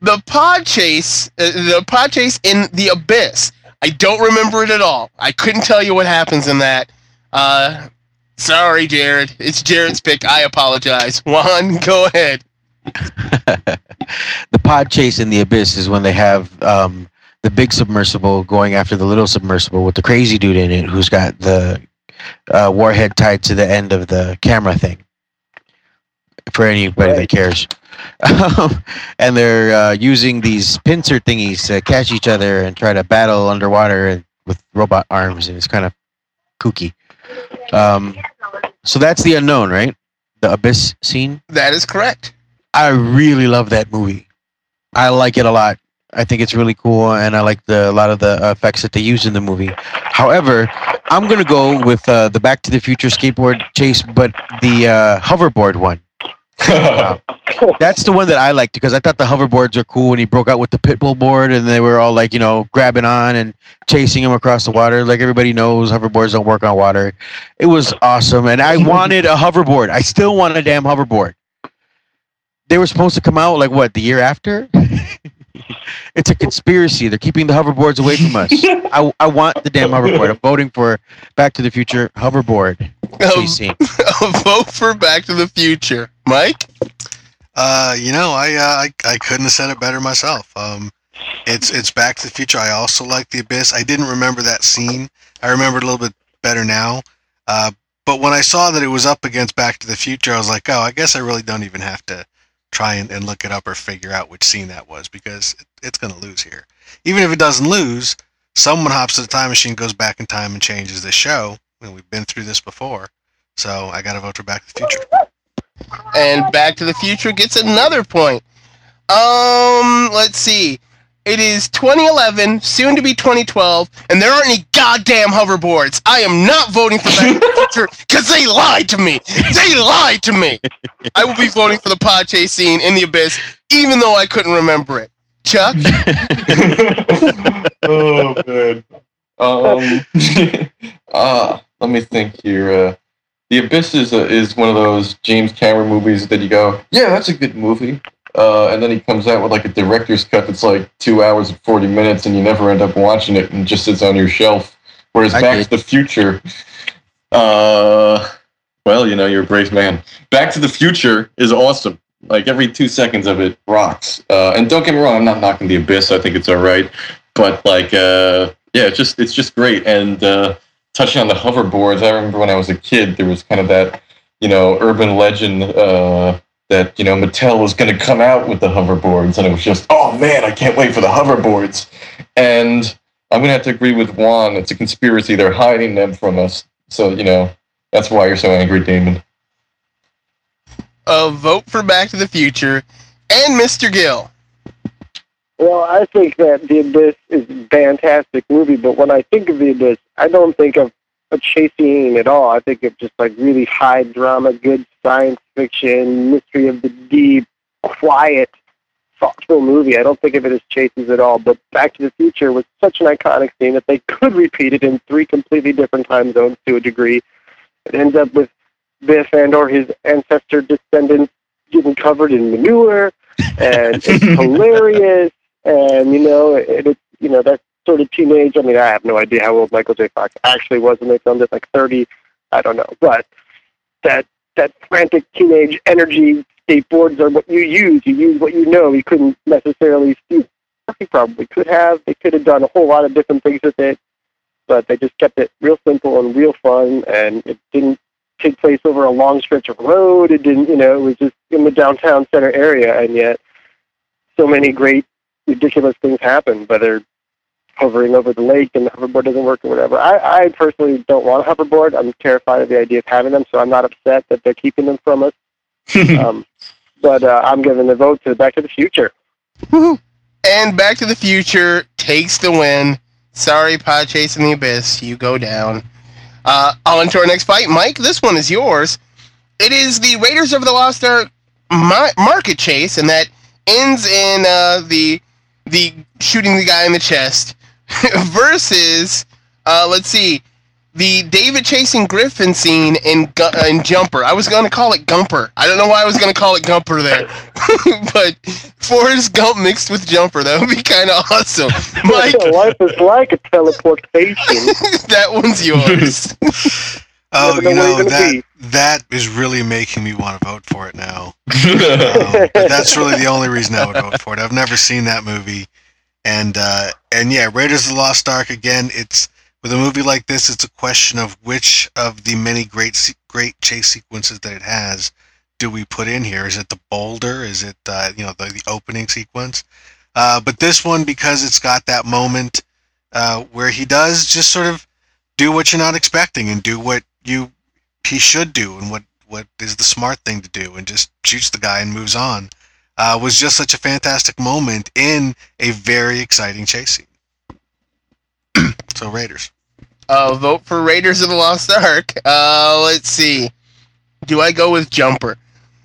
the pod chase, uh, the pod chase in the abyss. I don't remember it at all. I couldn't tell you what happens in that. Uh, sorry, Jared. It's Jared's pick. I apologize. Juan, go ahead. the pod chase in the abyss is when they have um, the big submersible going after the little submersible with the crazy dude in it who's got the uh, warhead tied to the end of the camera thing. For anybody that cares. Um, and they're uh, using these pincer thingies to catch each other and try to battle underwater with robot arms, and it's kind of kooky. Um, so that's the unknown, right? The abyss scene. That is correct. I really love that movie. I like it a lot. I think it's really cool, and I like the a lot of the effects that they use in the movie. However, I'm gonna go with uh, the Back to the Future skateboard chase, but the uh, hoverboard one. That's the one that I liked because I thought the hoverboards are cool when he broke out with the pitbull board and they were all like, you know, grabbing on and chasing him across the water. Like everybody knows hoverboards don't work on water. It was awesome. And I wanted a hoverboard. I still want a damn hoverboard. They were supposed to come out like what, the year after? it's a conspiracy. They're keeping the hoverboards away from us. I, I want the damn hoverboard. I'm voting for Back to the Future hoverboard. Um, chasing. vote for Back to the Future. Mike? Uh, you know, I, uh, I I couldn't have said it better myself. Um, it's it's Back to the Future. I also like The Abyss. I didn't remember that scene. I remember it a little bit better now. Uh, but when I saw that it was up against Back to the Future, I was like, oh, I guess I really don't even have to try and, and look it up or figure out which scene that was because it, it's going to lose here. Even if it doesn't lose, someone hops to the time machine, goes back in time, and changes the show. And we've been through this before, so I got to vote for Back to the Future. and Back to the Future gets another point. Um, let's see. It is 2011, soon to be 2012, and there aren't any goddamn hoverboards. I am not voting for Back to the Future because they lied to me. They lied to me. I will be voting for the pod chase scene in the abyss, even though I couldn't remember it. Chuck, oh man. Um, uh, let me think here. Uh, the Abyss is, uh, is one of those James Cameron movies that you go, yeah, that's a good movie. Uh, and then he comes out with like a director's cut that's like two hours and 40 minutes, and you never end up watching it and it just sits on your shelf. Whereas I Back did. to the Future, uh, well, you know, you're a brave man. Back to the Future is awesome. Like every two seconds of it rocks. Uh, and don't get me wrong, I'm not knocking the Abyss. I think it's all right. But like, uh, yeah, it's just it's just great. And uh, touching on the hoverboards, I remember when I was a kid, there was kind of that, you know, urban legend uh, that you know Mattel was going to come out with the hoverboards, and it was just, oh man, I can't wait for the hoverboards. And I'm going to have to agree with Juan. It's a conspiracy. They're hiding them from us. So you know, that's why you're so angry, Damon. uh, vote for Back to the Future, and Mr. Gill. Well, I think that The Abyss is a fantastic movie, but when I think of The Abyss, I don't think of a chase scene at all. I think of just like really high drama, good science fiction, mystery of the deep, quiet, thoughtful movie. I don't think of it as chases at all. But Back to the Future was such an iconic scene that they could repeat it in three completely different time zones to a degree. It ends up with Biff and or his ancestor descendants getting covered in manure, and it's hilarious. And you know, it, it's you know that sort of teenage. I mean, I have no idea how old Michael J. Fox actually was when they filmed it, like thirty. I don't know, but that that frantic teenage energy skateboards are what you use. You use what you know. You couldn't necessarily see. Probably could have. They could have done a whole lot of different things with it, but they just kept it real simple and real fun, and it didn't take place over a long stretch of road. It didn't, you know, it was just in the downtown center area, and yet so many great, ridiculous things happen, whether hovering over the lake and the hoverboard doesn't work or whatever. I, I personally don't want a hoverboard. I'm terrified of the idea of having them, so I'm not upset that they're keeping them from us. um, but uh, I'm giving the vote to Back to the Future. Woo! And Back to the Future takes the win. Sorry, Pod Chase in the Abyss. You go down. Uh, on to our next fight. Mike, this one is yours. It is the Raiders of the Lost Ark ma- market chase, and that ends in uh, the the shooting the guy in the chest versus, uh, let's see, the David chasing Griffin scene in Gu- uh, in Jumper. I was going to call it Gumper. I don't know why I was going to call it Gumper there, but Forrest Gump mixed with Jumper that would be kind of awesome. Mike, Life is like a teleportation. that one's yours. Oh, Never know you know you're that be. That is really making me want to vote for it now. Um, but that's really the only reason I would vote for it. I've never seen that movie, and uh, and yeah, Raiders of the Lost Ark again. It's with a movie like this, it's a question of which of the many great great chase sequences that it has do we put in here? Is it the boulder? Is it uh, you know the, the opening sequence? Uh, but this one because it's got that moment uh, where he does just sort of do what you're not expecting and do what you he should do and what what is the smart thing to do and just shoots the guy and moves on uh, was just such a fantastic moment in a very exciting chase scene. so Raiders. Uh, vote for Raiders of the Lost Ark. Uh, let's see. Do I go with Jumper?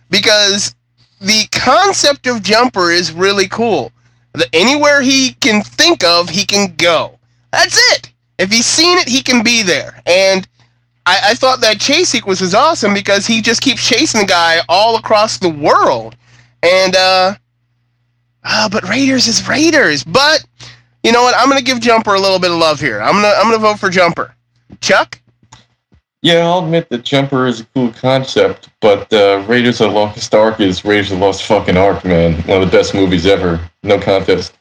Because the concept of Jumper is really cool. The, anywhere he can think of, he can go. That's it. If he's seen it, he can be there. And I, I thought that chase sequence was awesome because he just keeps chasing the guy all across the world. And, uh, uh but Raiders is Raiders. But, you know what? I'm going to give Jumper a little bit of love here. I'm going to I'm going to vote for Jumper. Chuck? Yeah, I'll admit that Jumper is a cool concept, but uh, Raiders of the Lost Ark is Raiders of the Lost fucking Ark, man. One of the best movies ever. No contest.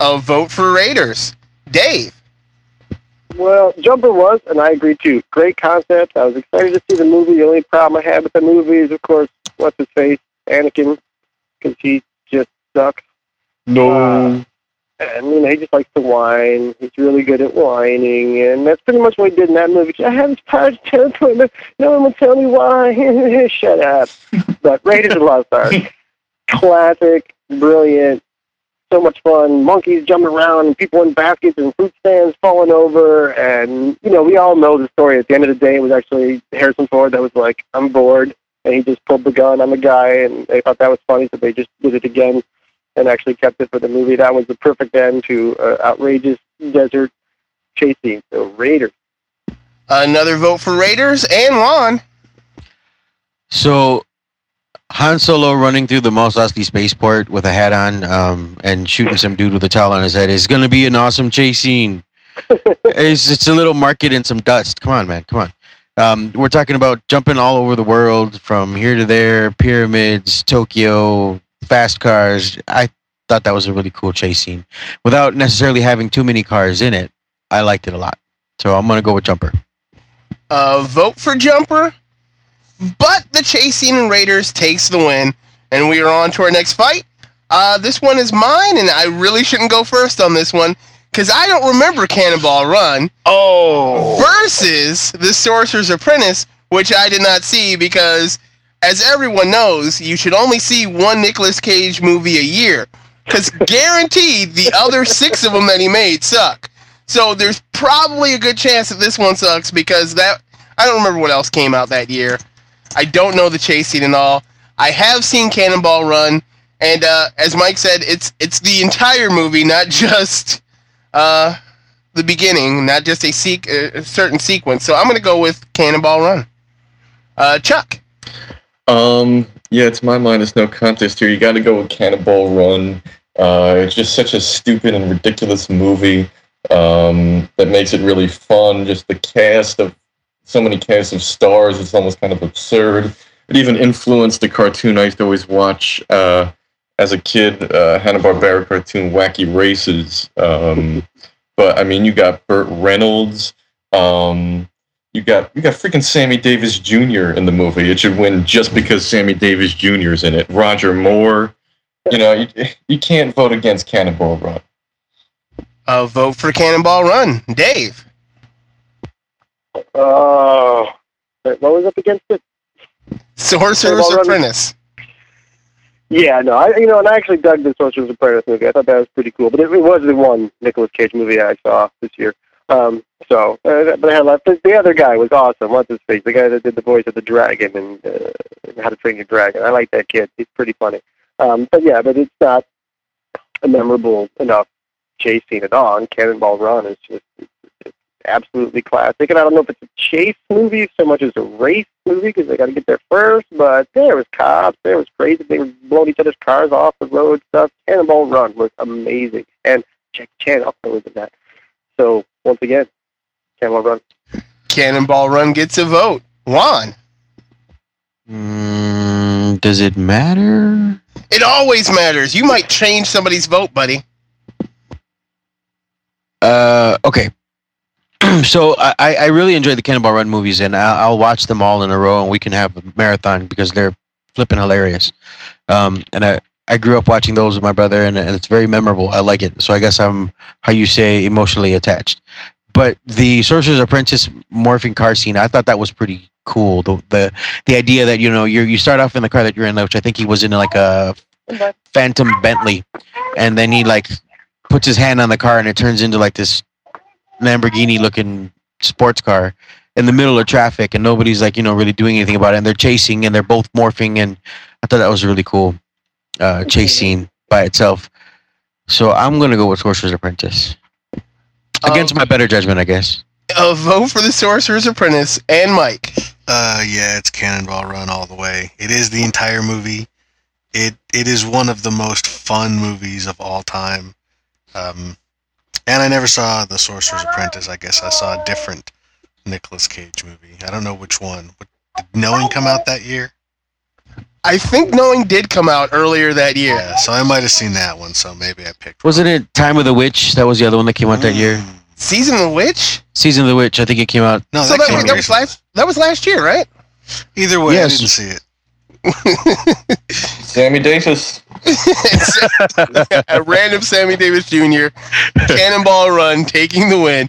A vote for Raiders. Dave. Well, Jumper was, and I agree too. Great concept. I was excited to see the movie. The only problem I had with the movie is, of course, what's his face, Anakin, because he just sucks. No. Uh, and you know he just likes to whine. He's really good at whining, and that's pretty much what he did in that movie. I have this pirate territory, but no one will tell me why. Shut up. But Raiders of the Lost Ark, classic, brilliant, so much fun. Monkeys jumping around, and people in baskets, and fruit stands falling over, and you know we all know the story. At the end of the day, it was actually Harrison Ford that was like, "I'm bored." And he just pulled the gun on the guy, and they thought that was funny, so they just did it again and actually kept it for the movie. That was the perfect end to uh, outrageous desert chase scene. So Raiders. Another vote for Raiders and Juan. So Han Solo running through the Mos Eisley spaceport with a hat on um, and shooting some dude with a towel on his head is going to be an awesome chase scene. it's, it's a little market and some dust. Come on, man. Come on. Um, we're talking about jumping all over the world from here to there, pyramids, Tokyo, fast cars. I thought that was a really cool chase scene without necessarily having too many cars in it. I liked it a lot. So I'm going to go with Jumper. Uh, vote for Jumper. But the chase scene in Raiders takes the win, and we are on to our next fight. Uh, this one is mine, and I really shouldn't go first on this one because I don't remember Cannonball Run. Oh. Versus The Sorcerer's Apprentice, which I did not see because, as everyone knows, you should only see one Nicolas Cage movie a year because guaranteed the other six of them that he made suck. So there's probably a good chance that this one sucks because that I don't remember what else came out that year. I don't know the chase scene and all. I have seen Cannonball Run, and uh, as Mike said, it's it's the entire movie, not just uh, the beginning, not just a, a certain sequence. So I'm gonna go with Cannonball Run. Uh, Chuck. Um, yeah, it's my mind. There's no contest here. You got to go with Cannonball Run. Uh, it's just such a stupid and ridiculous movie um, that makes it really fun. Just the cast of so many casts of stars. It's almost kind of absurd. It even influenced the cartoon I used to always watch uh, as a kid, uh, Hanna Barbera cartoon Wacky Races. Um, but I mean, you got Burt Reynolds. Um, you got you got freaking Sammy Davis Jr. in the movie. It should win just because Sammy Davis Jr. is in it. Roger Moore. You know, you, you can't vote against Cannonball Run. Uh, vote for Cannonball Run. Dave. Oh. what was up against it? Sorcerer's. Apprentice. Yeah, no, I you know, and I actually dug the Sorcerer's Apprentice movie. I thought that was pretty cool, but it, it was the one Nicolas Cage movie I saw this year. Um, so, uh, but I had left. The, the other guy was awesome. What's his face? The guy that did the voice of the dragon and uh, How to Train Your Dragon. I like that kid. He's pretty funny. Um, but yeah, but it's not a memorable enough chase scene at all. And Cannonball Run is just absolutely classic. And I don't know if it's a chase movie so much as a race movie because they got to get there first. But there was cops. There was crazy. They were blowing each other's cars off the road stuff. Cannonball Run was amazing, and Jackie Chan also was in that. So once again, Cannonball Run. Cannonball Run gets a vote. Juan. Mm, does it matter? It always matters. You might change somebody's vote, buddy. Uh, okay. so I, I really enjoy the Cannonball Run movies, and I'll, I'll watch them all in a row, and we can have a marathon because they're flipping hilarious. Um, and I, I grew up watching those with my brother, and, and it's very memorable. I like it. So I guess I'm how you say emotionally attached. But the Sorcerer's Apprentice morphing car scene, I thought that was pretty cool. The the the idea that you know you you start off in the car that you're in, which I think he was in like a Phantom Bentley, and then he like puts his hand on the car and it turns into like this Lamborghini looking sports car in the middle of traffic and nobody's like you know really doing anything about it and they're chasing and they're both morphing and I thought that was a really cool uh, chase scene by itself. So I'm gonna go with Sorcerer's Apprentice against my better judgment, I guess. A vote for the Sorcerer's Apprentice and Mike. Uh, yeah, it's Cannonball Run all the way. It is the entire movie. It it is one of the most fun movies of all time. Um, and I never saw The Sorcerer's Apprentice. I guess I saw a different Nicolas Cage movie. I don't know which one. What, did Knowing come out that year? I think Knowing did come out earlier that year. Yeah, so I might have seen that one. So maybe I picked. Wasn't it Time of the Witch? That was the other one that came out that year. Mm. Season of the Witch? Season of the Witch. I think it came out. No, so that, that, came was, out that was last that was last year, right? Either way, Yes. I didn't see it. Sammy Davis. a random Sammy Davis Jr. cannonball run, taking the win,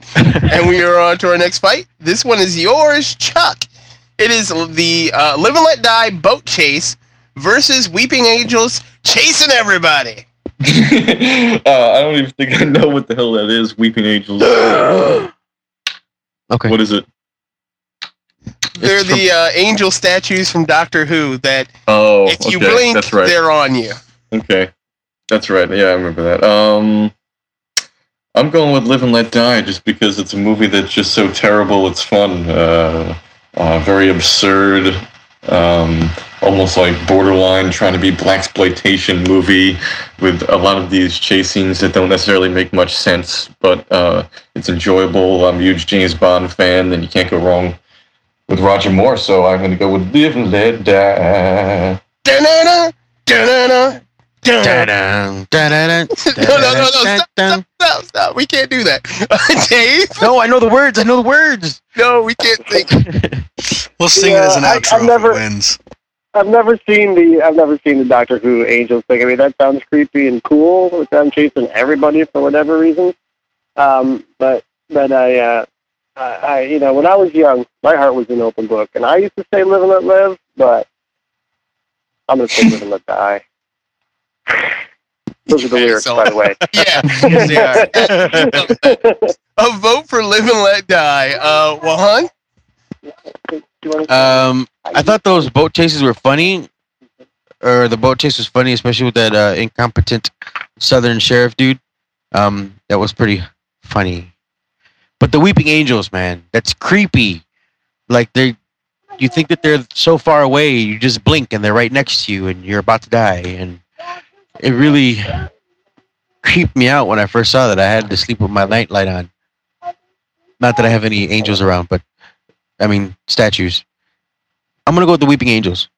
and we are on to our next fight. This one is yours, Chuck. It is the uh, Live and Let Die boat chase versus Weeping Angels chasing everybody. uh, I don't even think I know what the hell that is. Weeping Angels. Okay. What is it? They're from- the uh, angel statues from Doctor Who that Oh, if you okay, blink, that's right. they're on you. Okay, that's right. Yeah, I remember that. Um, I'm going with Live and Let Die just because it's a movie that's just so terrible. It's fun. Uh, uh, very absurd. Um, almost like borderline trying to be black exploitation movie with a lot of these chase scenes that don't necessarily make much sense, but uh, it's enjoyable. I'm a huge James Bond fan, and you can't go wrong with Roger Moore. So I'm going to go with Live and Let Die. Da-na-na, da-na-na, da-na. Da-dun, da-dun, No, no, no, no, da-dun, stop, dun. stop, stop, stop. We can't do that. Dave, No, I know the words. I know the words. no, we can't think. We'll sing it as an Yeah, I- outro I've if never- it wins. I've never seen the I've never seen the Doctor Who Angels thing. I mean, that sounds creepy and cool with them chasing everybody for whatever reason. Um, but but I, uh, I, I you know when I was young, my heart was an open book, and I used to say live and let live, but I'm gonna say live and let die. Those are the lyrics, So- by the way. Yeah, yes, they are. A vote for Live and Let Die. Uh, Wahan? Do Um, I thought those boat chases were funny, or the boat chase was funny, especially with that uh, incompetent Southern sheriff dude. Um, that was pretty funny. But the Weeping Angels, man, that's creepy. Like they, you think that they're so far away, you just blink and they're right next to you, and you're about to die. And it really creeped me out when I first saw that. I had to sleep with my night light on. Not that I have any angels around, but I mean statues. I'm gonna go with the Weeping Angels.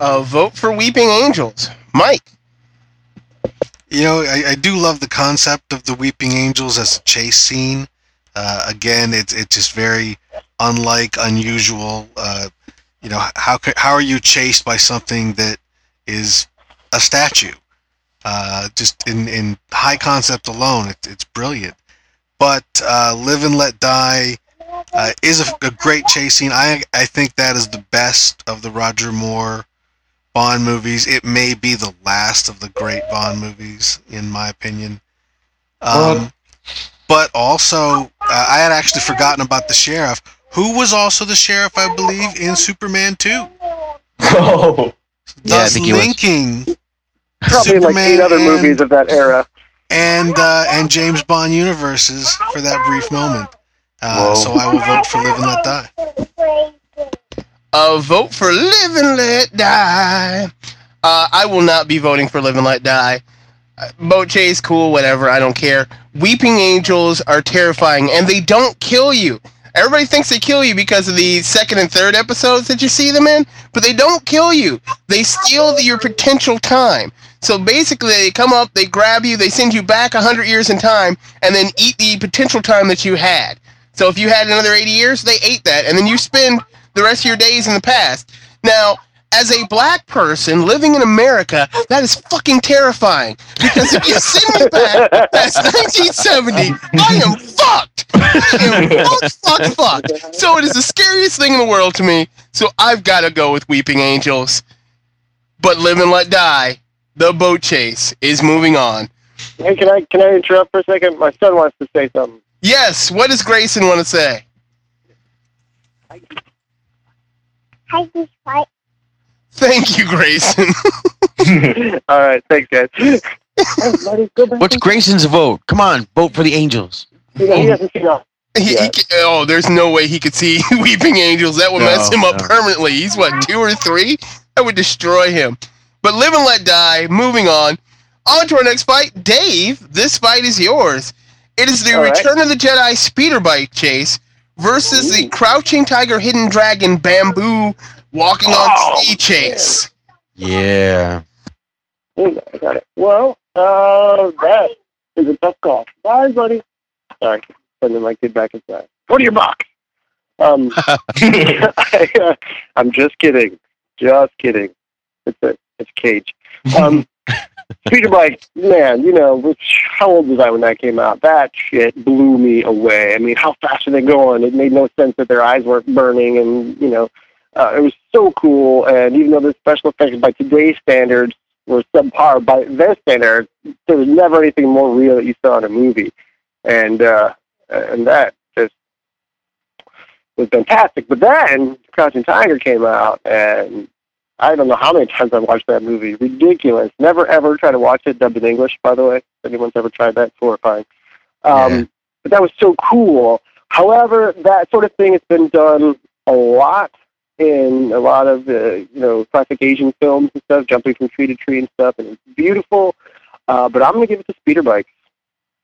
A vote for Weeping Angels. Mike? You know, I, I do love the concept of the Weeping Angels as a chase scene. Uh, again, it's it's just very unlike, unusual. Uh, you know, how how are you chased by something that is a statue? Uh, just in, in high concept alone, it, it's brilliant. But uh, Live and Let Die uh, is a, a great chase scene. I I think that is the best of the Roger Moore Bond movies. It may be the last of the great Bond movies, in my opinion. Um, but also, uh, I had actually forgotten about the sheriff, who was also the sheriff, I believe, in Superman 2. Oh, Yeah, I Thus think he was. linking Probably like eight Superman other and- movies of that era. and uh, and James Bond universes for that brief moment. Uh, so I will vote for Live and Let Die. A vote for Live and Let Die. Uh, I will not be voting for Live and Let Die. Uh, Boat chase, cool, whatever. I don't care. Weeping angels are terrifying, and they don't kill you. Everybody thinks they kill you because of the second and third episodes that you see them in, but they don't kill you. They steal your potential time. So basically, they come up, they grab you, they send you back 100 years in time, and then eat the potential time that you had. So if you had another 80 years, they ate that, and then you spend the rest of your days in the past. Now, as a black person living in America, that is fucking terrifying. Because if you send me back past 1970, I am fucked. I am fucked, fucked, fucked. So it is the scariest thing in the world to me. So I've got to go with Weeping Angels. But Live and Let Die, the boat chase, is moving on. Hey, can I can I interrupt for a second? My son wants to say something. Yes, what does Grayson want to say? Hi, this fight. Thank you, Grayson. All right, thanks, guys. Everybody, go back. What's Grayson's vote? Come on, vote for the Angels. You know, he hasn't seen all. He, he Yeah. ca- oh, there's no way he could see Weeping Angels. That would mess No, him up no. permanently. He's what, two or three? That would destroy him. But Live and Let Die, moving on. On to our next fight. Dave, this fight is yours. It is the All right. Return of the Jedi speeder bike chase versus the Crouching Tiger, Hidden Dragon, Bamboo, Walking on Oh, Sea chase. Yeah. Ooh, I got it. Well, uh, that is a tough call. Bye, buddy. Sorry, sending my kid back inside. Go to your box. Um, I, uh, I'm just kidding. Just kidding. It's a It's a cage. Um, speeder bike, man. You know, which how old was I when that came out? That shit blew me away. I mean, how fast are they going? It made no sense that their eyes weren't burning, and you know, uh, it was so cool. And even though the special effects by today's standards were subpar by their standards, there was never anything more real that you saw in a movie, and uh, and that just was fantastic. But then Crouching Tiger came out, and I don't know how many times I've watched that movie. Ridiculous. Never ever try to watch it dubbed in English, by the way. If anyone's ever tried that, it's horrifying. Um, Yeah. But that was so cool. However, that sort of thing has been done a lot in a lot of uh, you know classic Asian films and stuff, jumping from tree to tree and stuff, and it's beautiful. Uh, but I'm gonna give it to speeder bikes.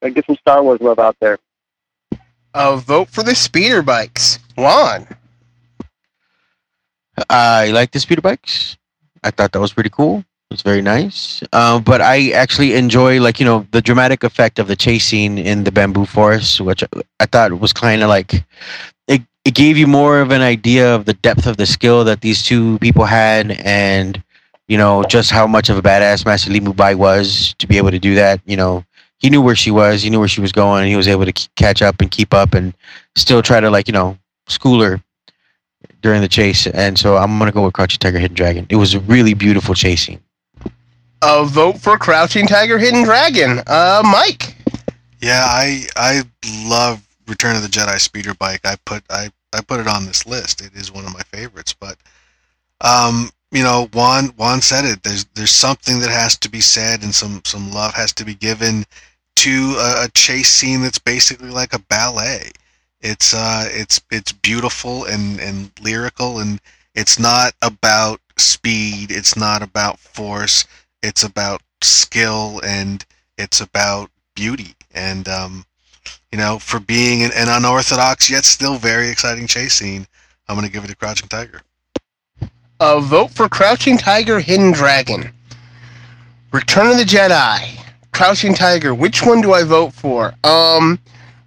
I get some Star Wars love out there. A vote for the speeder bikes. Juan. I like the speeder bikes. I thought that was pretty cool. It was very nice. Uh, but I actually enjoy like you know the dramatic effect of the chase scene in the bamboo forest, which I thought was kind of like it. It gave you more of an idea of the depth of the skill that these two people had, and you know just how much of a badass Master Li Mu Bai was to be able to do that. You know, he knew where she was, he knew where she was going, and he was able to catch up and keep up, and still try to like you know school her during the chase. And so I'm gonna go with Crouching Tiger, Hidden Dragon. It was a really beautiful chase scene. A vote for Crouching Tiger, Hidden Dragon. Uh, Mike. Yeah, I I love Return of the Jedi speeder bike. I put I I put it on this list. It is one of my favorites. But um, you know, Juan Juan said it. There's there's something that has to be said, and some some love has to be given to a, a chase scene that's basically like a ballet. It's uh it's it's beautiful and and lyrical, and it's not about speed. It's not about force. It's about skill and it's about beauty. And um, you know, for being an, an unorthodox yet still very exciting chase scene, I'm to give it to Crouching Tiger. A vote for Crouching Tiger, Hidden Dragon. Return of the Jedi. Crouching Tiger. Which one do I vote for? Um,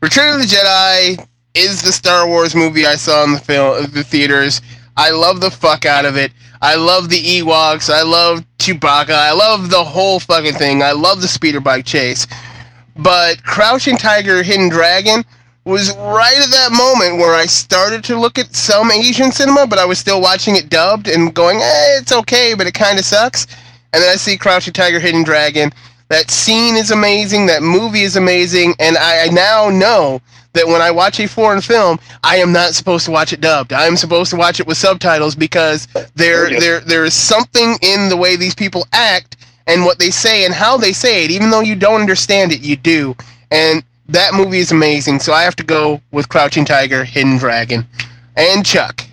Return of the Jedi is the Star Wars movie I saw in the film, the theaters. I love the fuck out of it. I love the Ewoks. I love Chewbacca. I love the whole fucking thing. I love the speeder bike chase. But Crouching Tiger, Hidden Dragon was right at that moment where I started to look at some Asian cinema, but I was still watching it dubbed and going, eh, it's okay, but it kind of sucks. And then I see Crouching Tiger, Hidden Dragon. That scene is amazing. That movie is amazing. And I, I now know that when I watch a foreign film, I am not supposed to watch it dubbed. I am supposed to watch it with subtitles because there, there, there is something in the way these people act and what they say and how they say it. Even though you don't understand it, you do. And that movie is amazing. So I have to go with Crouching Tiger, Hidden Dragon, and Chuck.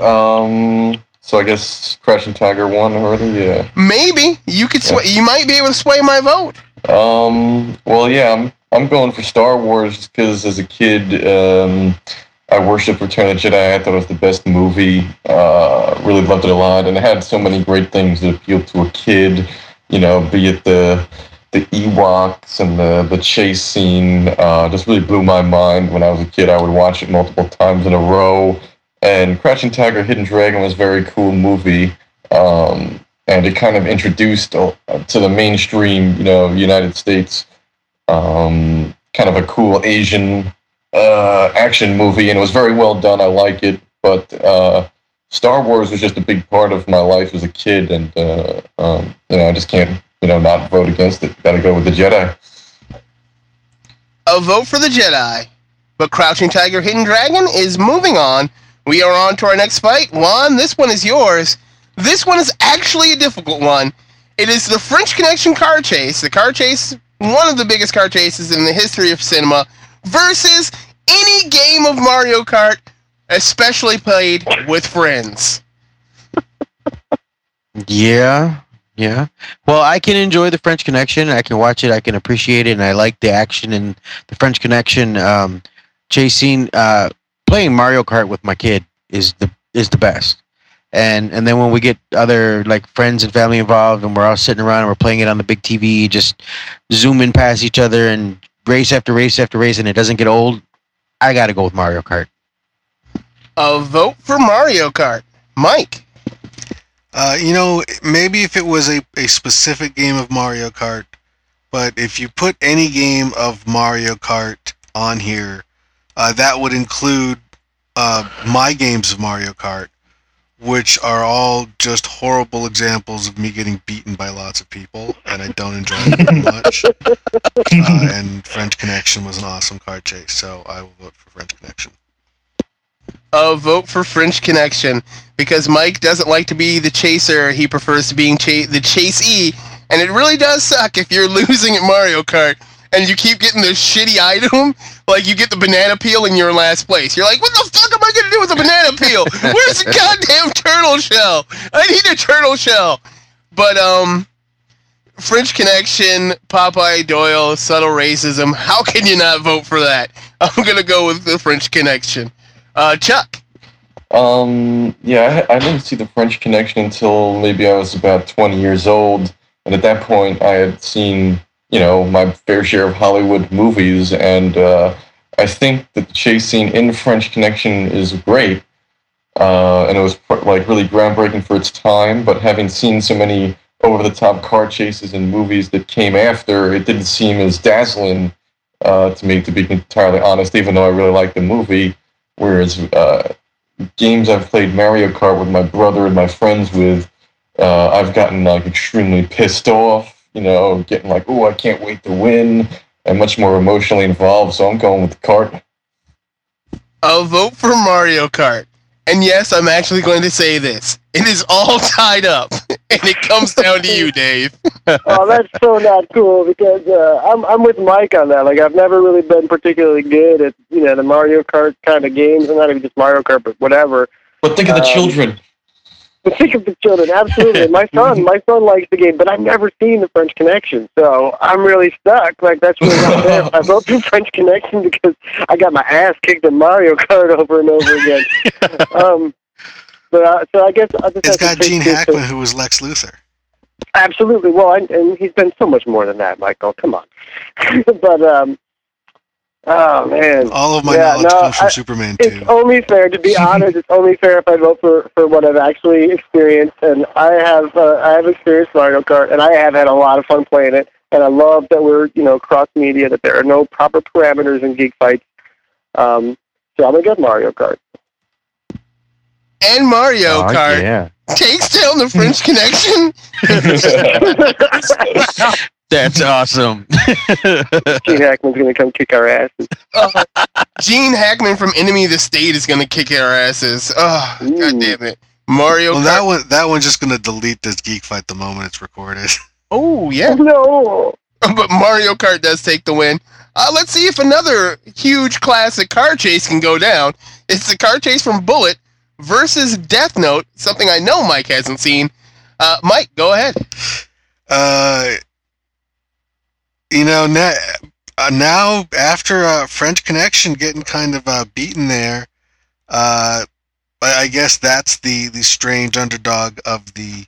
Um, so I guess Crouching Tiger won already. Yeah. Maybe you could sway. You might be able to sway my vote. Um. Well, yeah. I'm I'm going for Star Wars because as a kid, um, I worshipped Return of the Jedi. I thought it was the best movie. Uh, really loved it a lot, and it had so many great things that appealed to a kid. You know, be it the the Ewoks and the the chase scene. Uh, just really blew my mind when I was a kid. I would watch it multiple times in a row. And Crouching Tiger, Hidden Dragon was a very cool movie. Um, and it kind of introduced uh, to the mainstream, you know, United States, um, kind of a cool Asian uh, action movie, and it was very well done. I like it, but uh, Star Wars was just a big part of my life as a kid, and uh, um, you know, I just can't, you know, not vote against it. Got to go with the Jedi. A vote for the Jedi. But Crouching Tiger, Hidden Dragon is moving on. We are on to our next fight. Juan, this one is yours. This one is actually a difficult one. It is the French Connection car chase. The car chase, one of the biggest car chases in the history of cinema, versus any game of Mario Kart, especially played with friends. Yeah, yeah. Well, I can enjoy the French Connection. I can watch it. I can appreciate it, and I like the action in the French Connection. Um, chasing, uh, playing Mario Kart with my kid is the is the best. And and then when we get other like friends and family involved, and we're all sitting around and we're playing it on the big TV, just zooming past each other and race after race after race, and it doesn't get old. I got to go with Mario Kart. A vote for Mario Kart. Mike. Uh, you know, maybe if it was a, a specific game of Mario Kart, but if you put any game of Mario Kart on here, uh, that would include uh, my games of Mario Kart, which are all just horrible examples of me getting beaten by lots of people, and I don't enjoy it very much. Uh, and French Connection was an awesome kart chase, so I will vote for French Connection. Uh, vote for French Connection because Mike doesn't like to be the chaser. He prefers to being cha- the chasee, and it really does suck if you're losing at Mario Kart and you keep getting the shitty item. Like you get the banana peel and you're in last place. You're like, what the fuck am I gonna do with a banana peel? Where's the goddamn turtle shell? I need a turtle shell. But um, French Connection, Popeye Doyle, subtle racism. How can you not vote for that? I'm gonna go with the French Connection. Uh, Chuck. Um, yeah, I, I didn't see the French Connection until maybe I was about 20 years old, and at that point, I had seen, you know, my fair share of Hollywood movies, and uh, I think that the chase scene in French Connection is great, uh, and it was like really groundbreaking for its time. But having seen so many over-the-top car chases in movies that came after, it didn't seem as dazzling uh, to me, to be entirely honest. Even though I really liked the movie, whereas uh, games I've played Mario Kart with my brother and my friends with, uh, I've gotten like extremely pissed off. You know, getting like, oh, I can't wait to win, and much more emotionally involved. So I'm going with the cart. I'll vote for Mario Kart. And yes, I'm actually going to say this. It is all tied up, and it comes down to you, Dave. oh, that's so not cool because uh, I'm I'm with Mike on that. Like I've never really been particularly good at you know the Mario Kart kind of games, and not even just Mario Kart, but whatever. But think of the Um, children. Think of the children, absolutely. My son, my son likes the game, but I've never seen the French Connection, so I'm really stuck. Like that's really not fair. I vote for French Connection because I got my ass kicked in Mario Kart over and over again. um, but uh, so I guess I just It's got Gene Hackman, who was Lex Luthor. Absolutely. Well, I, and he's been so much more than that, Michael. Come on. but um, oh man, All of my Yeah, knowledge no, comes from I- Superman it's 2. only fair to be honest. It's only fair if I vote for for what I've actually experienced, and I have uh, I have experienced Mario Kart, and I have had a lot of fun playing it. And I love that we're you know cross media, that there are no proper parameters in geek fights. Um, so I'm gonna go with Mario Kart. And Mario Oh, Kart yeah. takes down the French Connection. That's awesome. Gene Hackman's gonna come kick our asses. Uh, Gene Hackman from Enemy of the State is going to kick our asses. Oh, Ooh. god damn it. Mario Well, Kart. that one, that one's just going to delete this geek fight the moment it's recorded. oh, yeah. No. but Mario Kart does take the win. Uh, let's see if another huge classic car chase can go down. It's the car chase from Bullitt versus Death Note, something I know Mike hasn't seen. Uh, Mike, go ahead. Uh, you know, now, uh, now after uh, French Connection getting kind of uh, beaten there, uh, I, guess that's the the strange underdog of the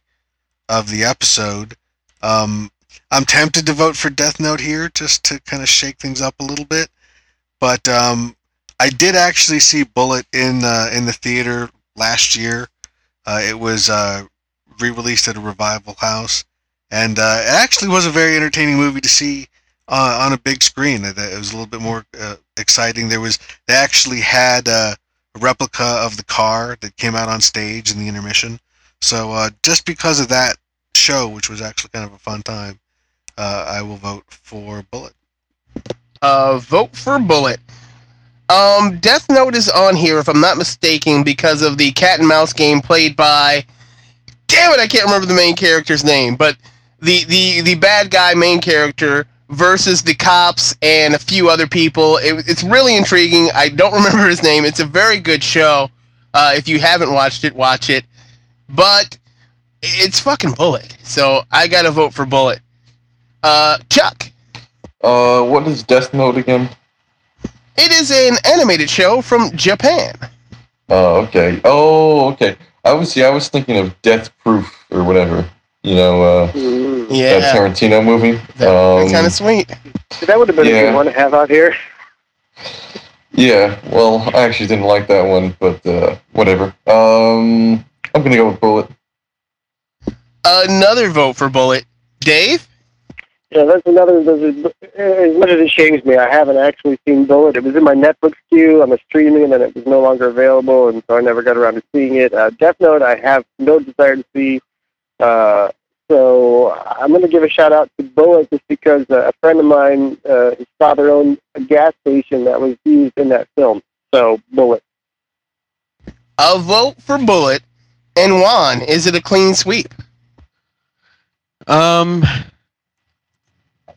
of the episode. Um, I'm tempted to vote for Death Note here just to kind of shake things up a little bit, but um, I did actually see Bullitt in uh, in the theater last year. Uh, it was uh, re-released at a revival house and uh, it actually was a very entertaining movie to see uh, on a big screen. It, it was a little bit more uh, exciting. There was they actually had uh, a replica of the car that came out on stage in the intermission. So uh, just because of that show, which was actually kind of a fun time, uh, I will vote for Bullitt. Vote for Bullitt. Um, Death Note is on here, if I'm not mistaken, because of the cat and mouse game played by. Damn it, I can't remember the main character's name, but the the the bad guy main character versus the cops and a few other people. It, it's really intriguing. I don't remember his name. It's a very good show. Uh, if you haven't watched it, watch it. But it's fucking Bullitt, so I gotta vote for Bullitt. Uh, Chuck. Uh, what is Death Note again? It is an animated show from Japan. Oh, okay. Oh, okay. I was see. I was thinking of Death Proof or whatever. You know, uh, Mm. That Tarantino movie. that, um, kind of sweet. That would have been a Yeah. good one to have out here. Yeah. Well, I actually didn't like that one, but uh, whatever. Um, I'm gonna go with Bullitt. Another vote for Bullitt. Dave? Yeah, that's another. There's a, as much as it shames me, I haven't actually seen Bullitt. It was in my Netflix queue. I'm a streaming, and then it was no longer available, and so I never got around to seeing it. Uh, Death Note, I have no desire to see. Uh, so I'm going to give a shout out to Bullitt just because uh, a friend of mine, uh, his father owned a gas station that was used in that film. So Bullitt. A vote for Bullitt. And Juan, is it a clean sweep? Um,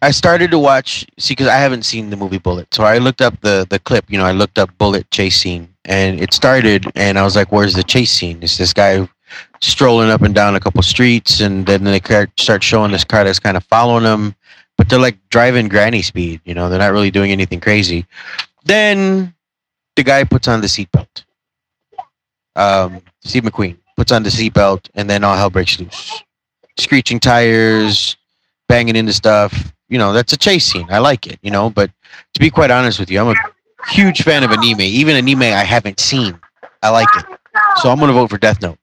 I started to watch see because I haven't seen the movie Bullitt, so I looked up the the clip. You know, I looked up Bullitt chase scene, and it started, and I was like, "Where's the chase scene?" It's this guy strolling up and down a couple streets, and then they start showing this car that's kind of following them, but they're like driving granny speed. You know, they're not really doing anything crazy. Then the guy puts on the seatbelt. Um, Steve McQueen puts on the seatbelt, and then all hell breaks loose. Screeching tires, banging into stuff. You know, that's a chase scene. I like it. You know, but to be quite honest with you, I'm a huge fan of anime. Even anime I haven't seen, I like it. So I'm gonna vote for Death Note.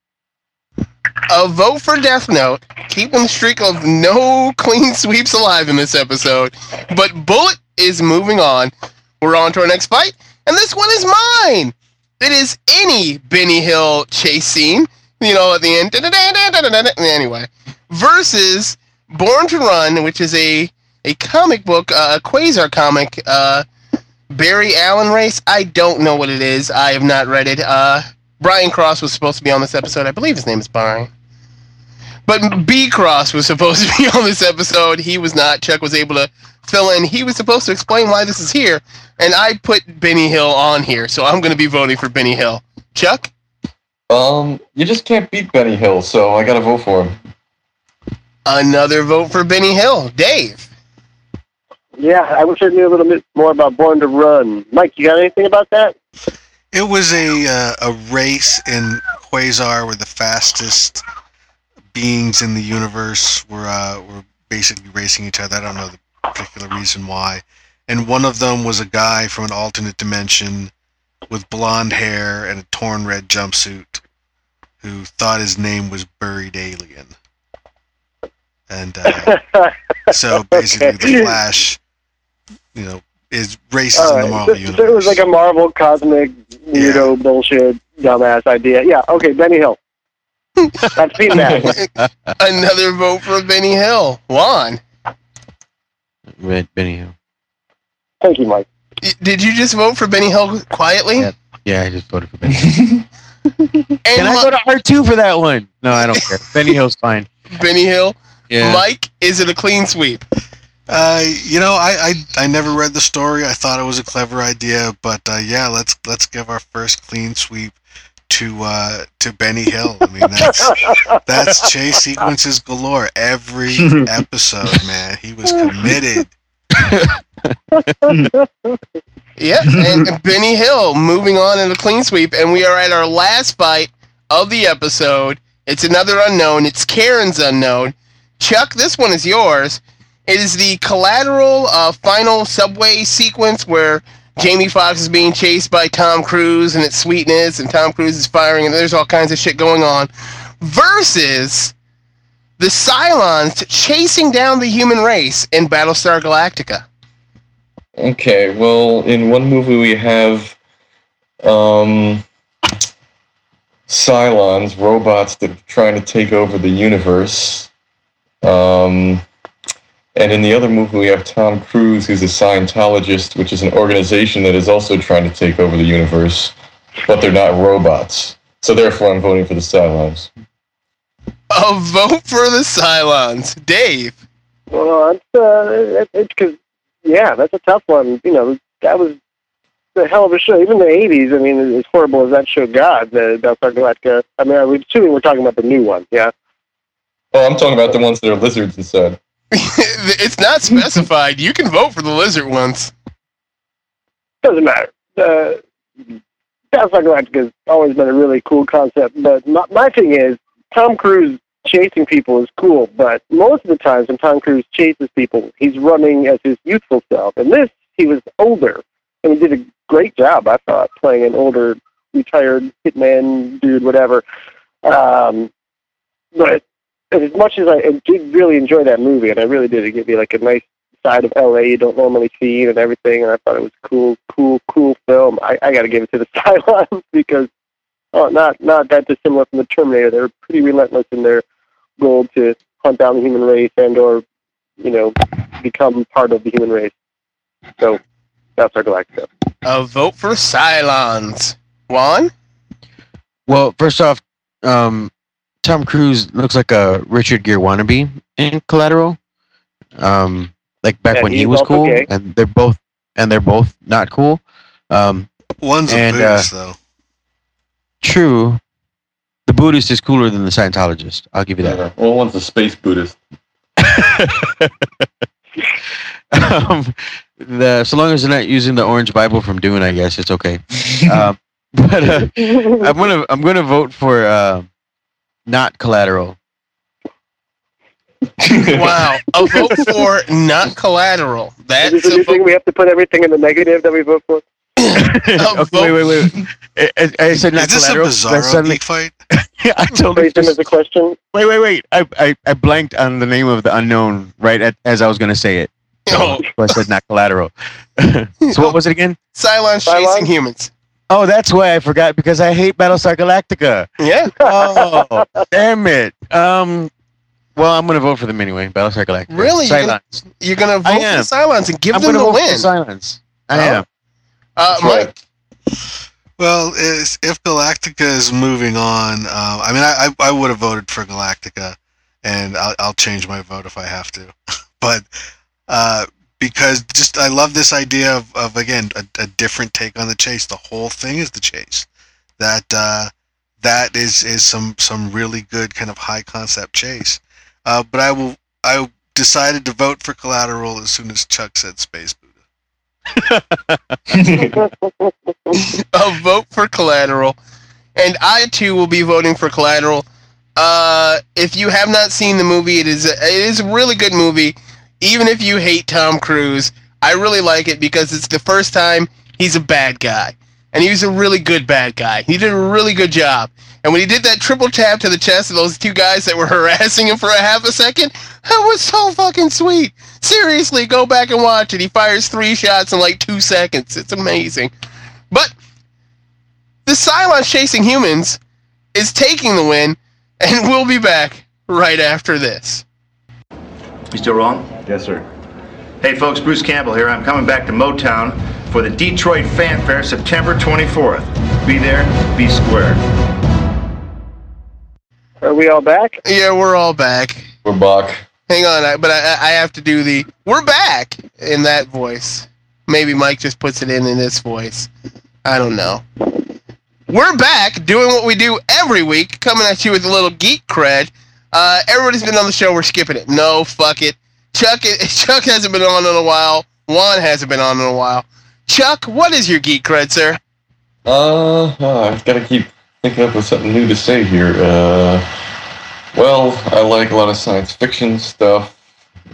A vote for Death Note, keeping the streak of no clean sweeps alive in this episode. But Bullitt is moving on. We're on to our next fight, and this one is mine. It is any Benny Hill chase scene, you know, at the end. Anyway, versus Born to Run, which is a a comic book, uh, a Quasar comic, uh, Barry Allen race. I don't know what it is. I have not read it. Uh, Brian Cross was supposed to be on this episode. I believe his name is Brian. But B Cross was supposed to be on this episode. He was not. Chuck was able to fill in. He was supposed to explain why this is here, and I put Benny Hill on here, so I'm going to be voting for Benny Hill. Chuck? Um, you just can't beat Benny Hill, so I gotta vote for him. Another vote for Benny Hill. Dave? Yeah, I wish I knew a little bit more about Born to Run. Mike, you got anything about that? It was a uh, a race in Quasar where the fastest beings in the universe were uh, were basically racing each other. I don't know the particular reason why. And one of them was a guy from an alternate dimension with blonde hair and a torn red jumpsuit who thought his name was Buried Alien. And uh, so basically, Okay. the Flash, you know, is races All in the. Marvel So- universe. so it was like a Marvel cosmic weirdo bullshit dumbass idea. Yeah, okay, Benny Hill. I've seen that. Another vote for Benny Hill. Juan? Red Benny Hill. Thank you, Mike. y- Did you just vote for Benny Hill quietly? Yeah. Yeah, I just voted for Benny. Hill. And Can I Mi- go to R two for that one? No, I don't care. Benny Hill's fine. Benny Hill? Yeah. Mike, is it a clean sweep? Uh, you know, I, I I never read the story. I thought it was a clever idea, but uh, yeah, let's let's give our first clean sweep to uh, to Benny Hill. I mean, that's that's chase sequences galore every episode, man. He was committed. Yeah, and and Benny Hill moving on in a clean sweep, and we are at our last fight of the episode. It's another unknown. It's Karen's unknown. Chuck, this one is yours. It is the collateral uh, final subway sequence where Jamie Foxx is being chased by Tom Cruise and it's sweetness, and Tom Cruise is firing, and there's all kinds of shit going on. Versus the Cylons chasing down the human race in Battlestar Galactica. Okay, well, in one movie we have um, Cylons, robots that are trying to take over the universe. Um, and in the other movie we have Tom Cruise, who's a Scientologist, which is an organization that is also trying to take over the universe, but they're not robots. So therefore I'm voting for the Cylons. A vote for the Cylons. Dave. Well, it's uh, it, it's because yeah, that's a tough one. You know, that was a hell of a show. Even in the '80s, I mean, as horrible as that show got, the Battlestar Galactica. I mean, I'm assuming we're talking about the new one. Yeah. Oh, I'm talking about the ones that are lizards instead. it's not specified. You can vote for the lizard ones. Doesn't matter. Uh, Battlestar Galactica has always been a really cool concept, but my, my thing is Tom Cruise chasing people is cool, but most of the times when Tom Cruise chases people, he's running as his youthful self. And this, he was older, and he did a great job, I thought, playing an older, retired hitman dude, whatever. Um, but as much as I did really enjoy that movie, and I really did, it gave me like a nice side of LA you don't normally see and everything, and I thought it was a cool, cool, cool film. I, I got to give it to the Cylons because oh, not not that dissimilar from the Terminator. They're pretty relentless in their goal to hunt down the human race and or you know become part of the human race. So that's our Galactica. A vote for Cylons. Juan? Well, first off, um, Tom Cruise looks like a Richard Gere wannabe in Collateral. Um, like back Yeah, when he was cool, gay. and they're both and they're both not cool. Um, One's a And, Buddhist, though. true, the Buddhist is cooler than the Scientologist. I'll give you that. Yeah. Well, one's a space Buddhist. um, the so long as they're not using the orange Bible from Dune, I guess it's okay. Um, but uh, I'm gonna I'm gonna vote for uh, not Collateral. Wow. A vote for not collateral. Is That's this a a new thing? We have to put everything in the negative that we vote for. okay, wait, wait, wait. I, I- I said not Is this a Collateral. bizarro That's suddenly- geek fight? I totally Phrase them just, as a question. wait, wait, wait. I, I, I blanked on the name of the unknown right at, as I was gonna say it. Oh, So I said not Collateral. so what was it again? Cylons Cylons? chasing humans. Oh, that's why I forgot because I hate Battlestar Galactica. Yeah. Oh, damn it. Um, well, I'm gonna vote for them anyway. Battlestar Galactica. Really? You're gonna- Silence. You're going to vote for the am. Cylons and give I'm them gonna the vote for win. silence. I Oh. am. Uh, Mike, Well, if Galactica is moving on, uh, I mean, I, I, I would have voted for Galactica, and I'll, I'll change my vote if I have to. but uh, because just I love this idea of, of again a, a different take on the chase. The whole thing is the chase. That uh, that is is some some really good kind of high concept chase. Uh, but I will I decided to vote for Collateral as soon as Chuck said Space Buddha. a vote for collateral. And I too will be voting for collateral. Uh, if you have not seen the movie, it is a, it is a really good movie. Even if you hate Tom Cruise, I really like it because it's the first time he's a bad guy, and he was a really good bad guy. He did a really good job. And when he did that triple tap to the chest of those two guys that were harassing him for a half a second, that was so fucking sweet. Seriously, go back and watch it. He fires three shots in like two seconds. It's amazing. But the Cylons chasing humans is taking the win, and we'll be back right after this. Still rolling? Yes, sir. Hey folks, Bruce Campbell here. I'm coming back to Motown for the Detroit Fan Fair September 24th. Be there, be square. Are we all back? Yeah, we're all back. We're back. Hang on, I, but I, I have to do the "we're back" in that voice. Maybe Mike just puts it in in this voice. I don't know. We're back doing what we do every week, coming at you with a little geek cred. Uh, everybody's been on the show. We're skipping it. No, fuck it. Chuck, Chuck hasn't been on in a while. Juan hasn't been on in a while. Chuck, what is your geek cred, sir? Uh, oh, I've got to keep thinking up with something new to say here. Uh, well, I like a lot of science fiction stuff.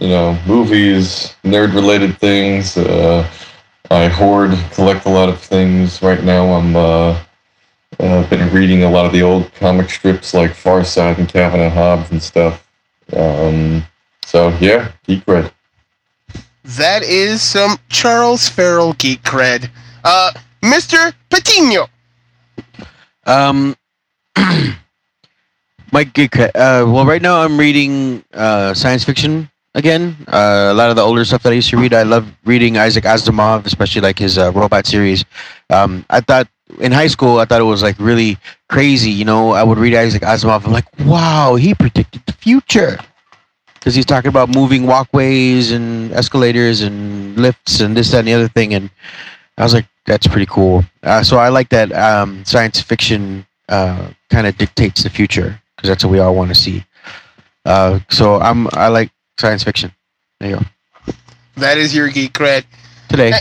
You know, movies, nerd-related things. Uh, I hoard, collect a lot of things. Right now, I'm uh, uh, been reading a lot of the old comic strips like Far Side and Calvin and Hobbes and stuff. Um, so yeah, geek red. That is some Charles Farrell geek cred. Uh, Mr. Patino. Um, Mike, Geek- uh, well, right now I'm reading uh, science fiction again. Uh, a lot of the older stuff that I used to read. I love reading Isaac Asimov, especially like his uh, robot series. Um, I thought in high school, I thought it was like really crazy. You know, I would read Isaac Asimov. I'm like, wow, he predicted the future. Because he's talking about moving walkways and escalators and lifts and this, that, and the other thing. And I was like, that's pretty cool. Uh, so I like that um, science fiction uh, kind of dictates the future because that's what we all want to see. Uh, so I'm I like science fiction. There you go. That is your geek cred. Today,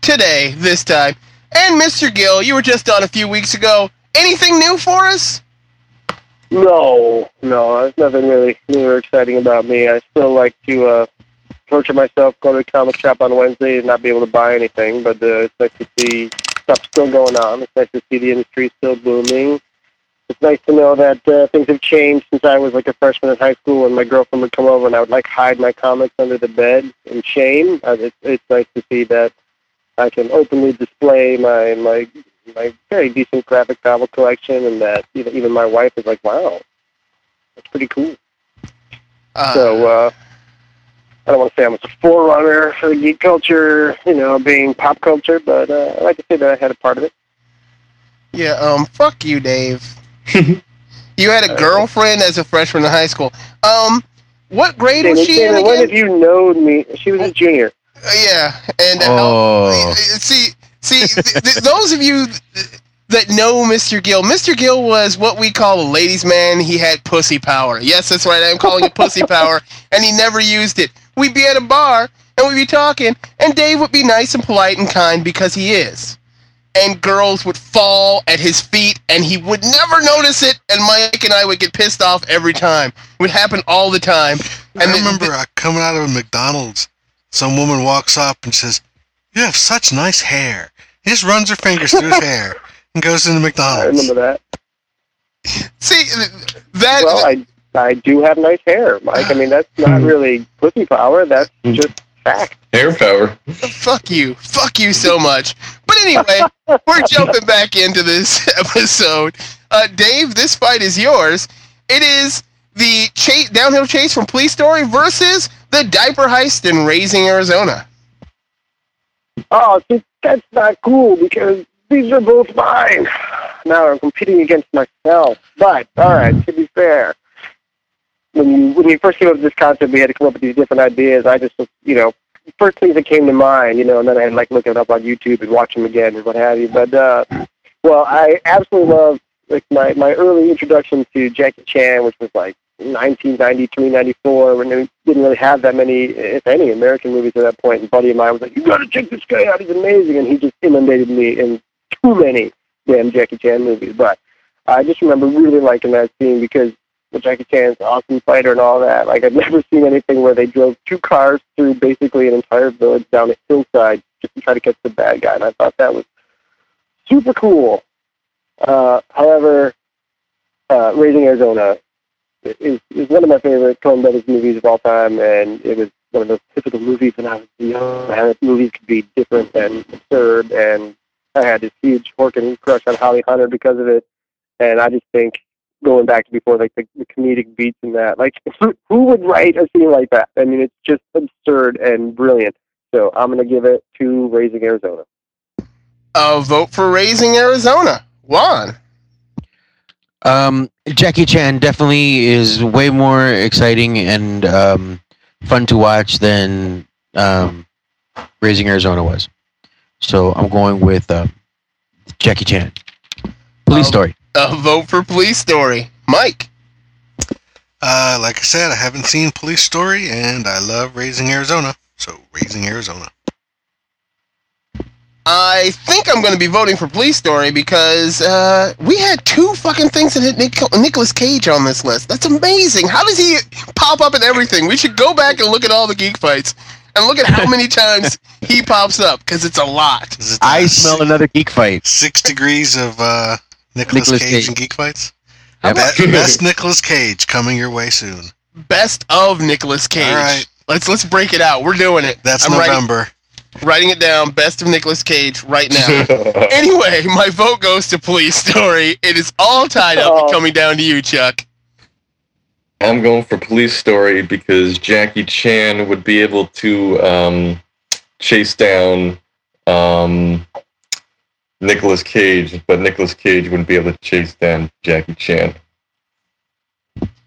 Today, this time. And Mr. Gill, you were just on a few weeks ago. Anything new for us? No, no, there's nothing really new or exciting about me. I still like to uh, torture myself, go to the comic shop on Wednesday and not be able to buy anything. But uh, it's nice to see stuff still going on. It's nice to see the industry still booming. it's nice to know that uh, things have changed since I was like a freshman in high school, and my girlfriend would come over and I would like hide my comics under the bed in shame. Uh, it's, it's nice to see that I can openly display my my my very decent graphic novel collection, and that even even my wife is like, "Wow, that's pretty cool." Uh, So uh, I don't want to say I'm a forerunner for geek culture, you know, being pop culture, but uh, I like to say that I had a part of it. yeah, um, fuck you, Dave. you had a girlfriend as a freshman in high school. Um, what grade was Damon, she in Damon, when again? have you known me? She was a junior. Uh, yeah, and uh, Oh. see, see, th- th- those of you that know Mr. Gill, Mr. Gill was what we call a ladies' man. He had pussy power. Yes, that's right. I'm calling it pussy power, and he never used it. We'd be at a bar and we'd be talking, and Dave would be nice and polite and kind because he is. And girls would fall at his feet, and he would never notice it. And Mike and I would get pissed off every time. It would happen all the time. I And the- remember uh, coming out of a McDonald's, some woman walks up and says, "You have such nice hair." He just runs her fingers through his hair and goes into McDonald's. I McDonald's. remember that. see that. Well, I I do have nice hair, Mike. I mean, that's not really pussy power. That's just fact. Hair power. Fuck you. Fuck you so much. But anyway, we're jumping back into this episode. Uh, Dave, this fight is yours. It is the chase, downhill chase from Police Story versus the diaper heist in Raising Arizona. Oh, see, that's not cool because these are both mine. Now I'm competing against myself. But all right, to be fair, when you when we first came up with this concept, we had to come up with these different ideas. I just, you know, first things that came to mind, you know, and then I had like look it up on YouTube and watch them again and what have you. But uh, well, I absolutely love like my my early introduction to Jackie Chan, which was like 1993, 94, when we didn't really have that many, if any, American movies at that point. And buddy of mine was like, "You got to check this guy out. He's amazing," and he just inundated me in too many damn Jackie Chan movies. But I just remember really liking that scene because well, Jackie Chan's an awesome fighter and all that. Like I've never seen anything where they drove two cars through basically an entire village down a hillside just to try to catch the bad guy, and I thought that was super cool. Uh, however, uh, Raising Arizona is, is one of my favorite Coen Brothers movies of all time, and it was one of those typical movies when I was young. Movies could be different and absurd, and I had this huge Horkin crush on Holly Hunter because of it. And I just think going back to before, like the, the comedic beats in that, like who would write a scene like that? I mean, it's just absurd and brilliant. So I'm gonna give it to Raising Arizona. Uh, vote for Raising Arizona. Juan. Um, Jackie Chan definitely is way more exciting and um, fun to watch than um, Raising Arizona was. So I'm going with um, Jackie Chan. Police Oh. Story. A vote for Police Story. Mike. Uh, like I said, I haven't seen Police Story, and I love Raising Arizona. So Raising Arizona. I think I'm going to be voting for Police Story because uh, we had two fucking things that hit Nic- Nicolas Cage on this list. That's amazing. How does he pop up in everything? We should go back and look at all the geek fights and look at how many times he pops up because it's a lot. It I smell another geek fight. six degrees of uh, Nicolas Nicolas Cage, Cage. and geek fights. Yep. Best, best Nicolas Cage coming your way soon. Best of Nicolas Cage. All right. Let's let's break it out. We're doing it. That's I'm November. writing it down. Best of Nicolas Cage right now. anyway, my vote goes to Police Story. It is all tied up and Oh. coming down to you, Chuck. I'm going for Police Story because Jackie Chan would be able to um, chase down um, Nicolas Cage, but Nicolas Cage wouldn't be able to chase down Jackie Chan.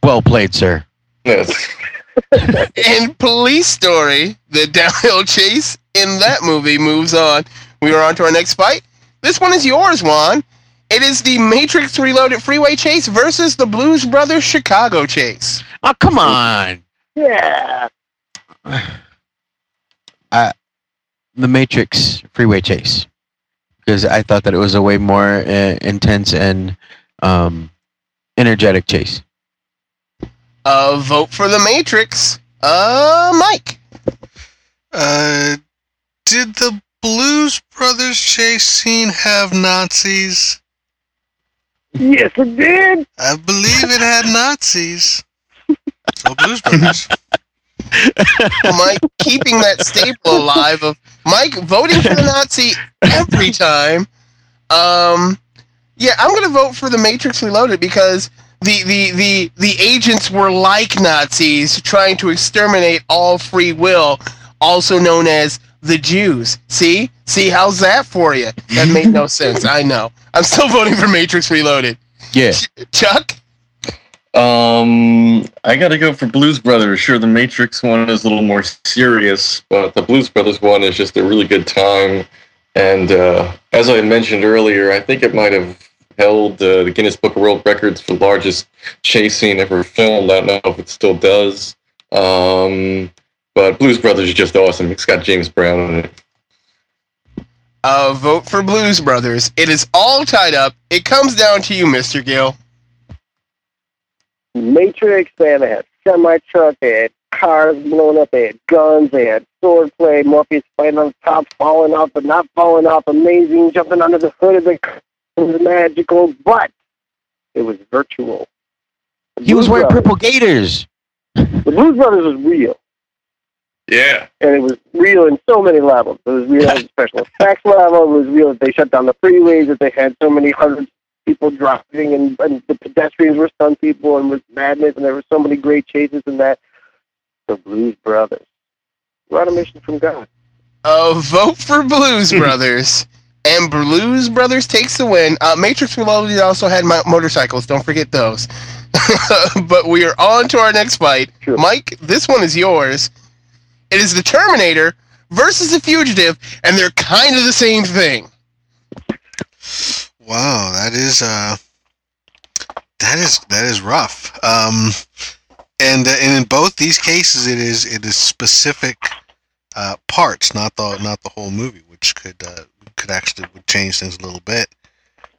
Well played, sir. Yes. In Police Story, the downhill chase in that movie moves on. We are on to our next fight. This one is yours, Juan. It is the Matrix Reloaded Freeway Chase versus the Blues Brothers Chicago Chase. Oh, come on. Yeah. The Matrix Freeway Chase. Because I thought that it was a way more uh, intense and um, energetic chase. Uh, vote for the Matrix. Uh, Mike. Uh, did the Blues Brothers chase scene have Nazis? Yes, it did. I believe it had Nazis. So Blues Brothers. Mike keeping that staple alive of Mike voting for the Nazi every time. Um, yeah, I'm gonna vote for the Matrix Reloaded because the the the the agents were like Nazis trying to exterminate all free will, also known as the Jews. See, see, how's that for you? That made no sense. I know. I'm still voting for Matrix Reloaded. Yeah. Ch- Chuck, Um, I gotta go for Blues Brothers. Sure, the Matrix one is a little more serious, but the Blues Brothers one is just a really good time. And uh, as I mentioned earlier, I think it might have held uh, the Guinness Book of World Records for largest chase scene ever filmed. I don't know if it still does. Um, but Blues Brothers is just awesome. It's got James Brown in it. uh, vote for Blues Brothers. It is all tied up. It comes down to you, Mr. Gill. Matrix, man, they had semi truck, they had cars blown up, they had guns, they had swordplay, Morpheus fighting on top, falling off but not falling off, amazing, jumping under the hood of the car. It was magical, but it was virtual. The He was wearing Brothers- purple gaiters. The Blues Brothers was real, Yeah. and it was real in so many levels. It was real at the special effects level. It was real that they shut down the freeways, that they had so many hundreds of people driving, and, and the pedestrians were stunt people, and it was madness, and there were so many great chases in that. The Blues Brothers. We're on a mission from God. Uh, vote for Blues Brothers. And Blues Brothers takes the win. Uh, Matrix Reloaded also had mo- motorcycles. Don't forget those. but we are on to our next fight. Sure. Mike, this one is yours. It is the Terminator versus the Fugitive, and they're kind of the same thing. Wow, that is uh, that is that is rough. Um, and uh, and in both these cases, it is it is specific uh, parts, not the not the whole movie, which could uh, could actually would change things a little bit.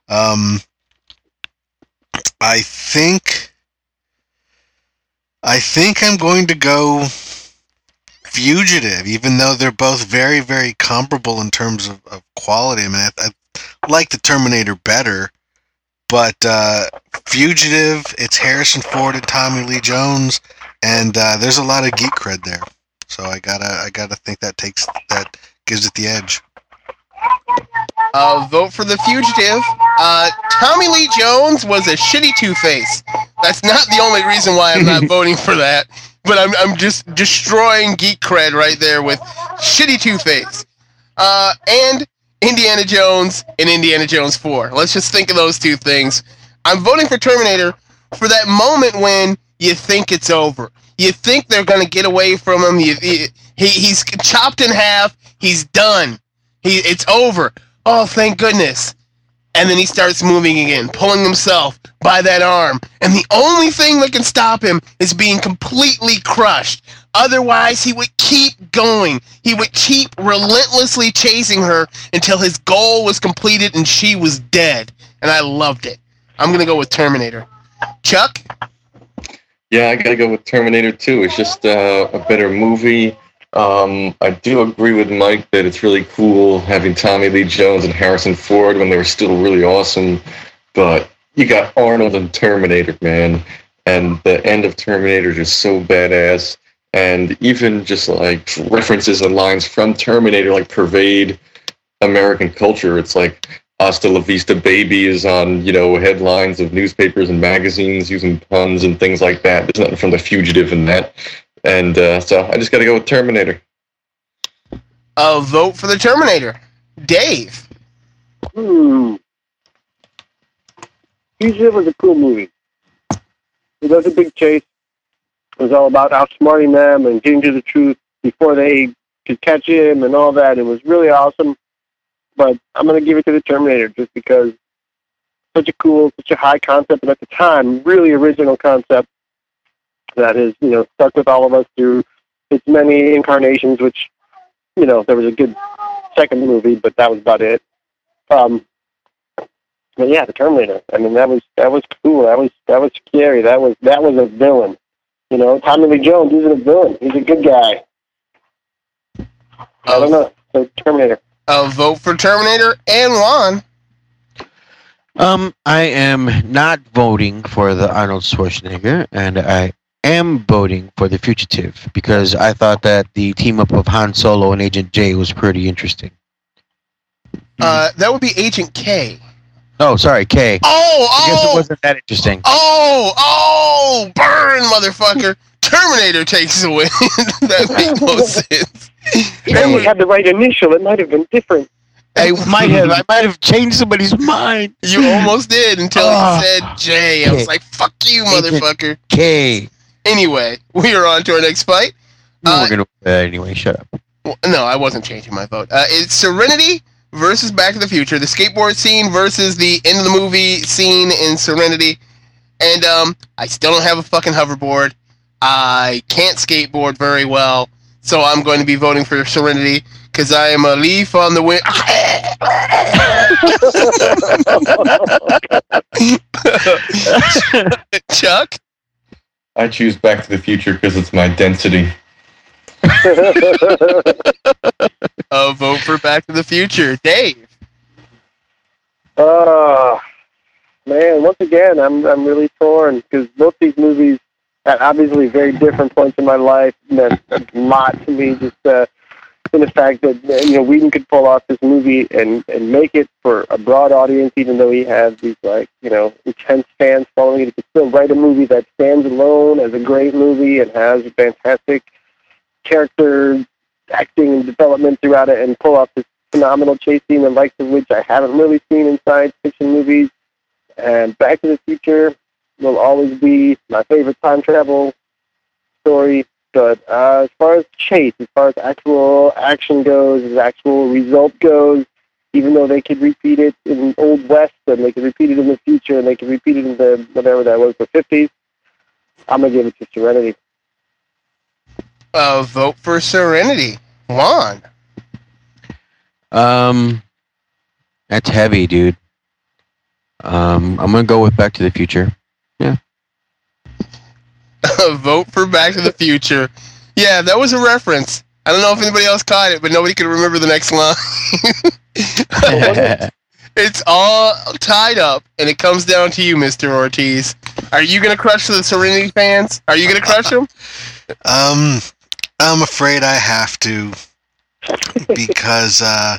Um, I think I think I'm going to go Fugitive, even though they're both very very comparable in terms of, of quality. I mean, I, I like the Terminator better, but uh, Fugitive, it's Harrison Ford and Tommy Lee Jones, and uh, there's a lot of geek cred there. So I gotta, I gotta think that takes that gives it the edge. Uh, vote for the Fugitive. Uh, Tommy Lee Jones was a shitty Two Face. That's not the only reason why I'm not voting for that. But I'm, I'm just destroying geek cred right there with shitty Two Face. Uh, and Indiana Jones and Indiana Jones 4. Let's just think of those two things. I'm voting for Terminator for that moment when you think it's over. You think they're to get away from him. You, he, he's chopped in half. He's done. He, it's over. Oh, thank goodness. And then he starts moving again, pulling himself by that arm. And the only thing that can stop him is being completely crushed. Otherwise, he would keep going. He would keep relentlessly chasing her until his goal was completed and she was dead. And I loved it. I'm going to go with Terminator. Chuck? Yeah, I gotta go with Terminator 2. It's just uh, a better movie. Um, I do agree with Mike that it's really cool having Tommy Lee Jones and Harrison Ford when they were still really awesome. But you got Arnold and Terminator, man. And the end of Terminator is just so badass. And even just like references and lines from Terminator like pervade American culture. It's like Hasta la Vista Baby is on, you know, headlines of newspapers and magazines using puns and things like that. There's nothing from The Fugitive in that. And uh, so I just got to go with Terminator. Uh, vote for the Terminator. Dave? Hmm. Fugitive was a cool movie. It was a big chase. It was all about outsmarting them and getting to the truth before they could catch him and all that. It was really awesome. But I'm going to give it to the Terminator just because such a cool, such a high concept, and at the time, really original concept that has, you know, stuck with all of us through its many incarnations, which, you know, there was a good second movie, but that was about it. Um, but yeah, the Terminator. I mean, that was that was cool. That was that was scary. That was that was a villain. You know, Tommy Lee Jones isn't a villain. He's a good guy. I don't know. So Terminator. Uh, vote for Terminator and Juan. Um, I am not voting for the Arnold Schwarzenegger, and I am voting for the Fugitive because I thought that the team up of Han Solo and Agent J was pretty interesting. Uh, that would be Agent K. Oh, sorry, K. Oh, I guess it oh, wasn't that interesting. oh, oh! Burn, motherfucker! Terminator takes the win. that makes no sense. If we had the right initial, it might have been different. I might have, I might have changed somebody's mind. You almost did until Oh. you said J. I was like, "Fuck you, Agent- motherfucker." K. Anyway, we are on to our next fight. Uh, We're gonna uh, anyway. Shut up. Well, no, I wasn't changing my vote. Uh, it's Serenity versus Back to the Future. The skateboard scene versus the end of the movie scene in Serenity. And um, I still don't have a fucking hoverboard. I can't skateboard very well, so I'm going to be voting for Serenity because I am a leaf on the wind. Chuck, I choose Back to the Future because it's my density. a vote for Back to the Future. Dave, Oh, man, once again, I'm I'm really torn because both these movies at obviously very different points in my life meant a lot to me. Just uh, in the fact that uh, you know Whedon could pull off this movie and and make it for a broad audience, even though he has these like you know intense fans following it. He could still write a movie that stands alone as a great movie and has fantastic character acting and development throughout it, and pull off this phenomenal chase scene, the likes of which I haven't really seen in science fiction movies. And Back to the Future will always be my favorite time travel story. But uh, as far as chase, as far as actual action goes, as actual result goes, even though they could repeat it in Old West and they could repeat it in the future and they could repeat it in the whatever that was, the 50s, I'm going to give it to Serenity. uh, vote for Serenity. Juan. Um, that's heavy, dude. Um, I'm gonna go with Back to the Future. vote for Back to the Future. Yeah, that was a reference. I don't know if anybody else caught it, but nobody could remember the next line. it's all tied up, and it comes down to you, Mr. Ortiz. Are you going to crush the Serenity fans? Are you going to crush them? Um, I'm afraid I have to because, uh,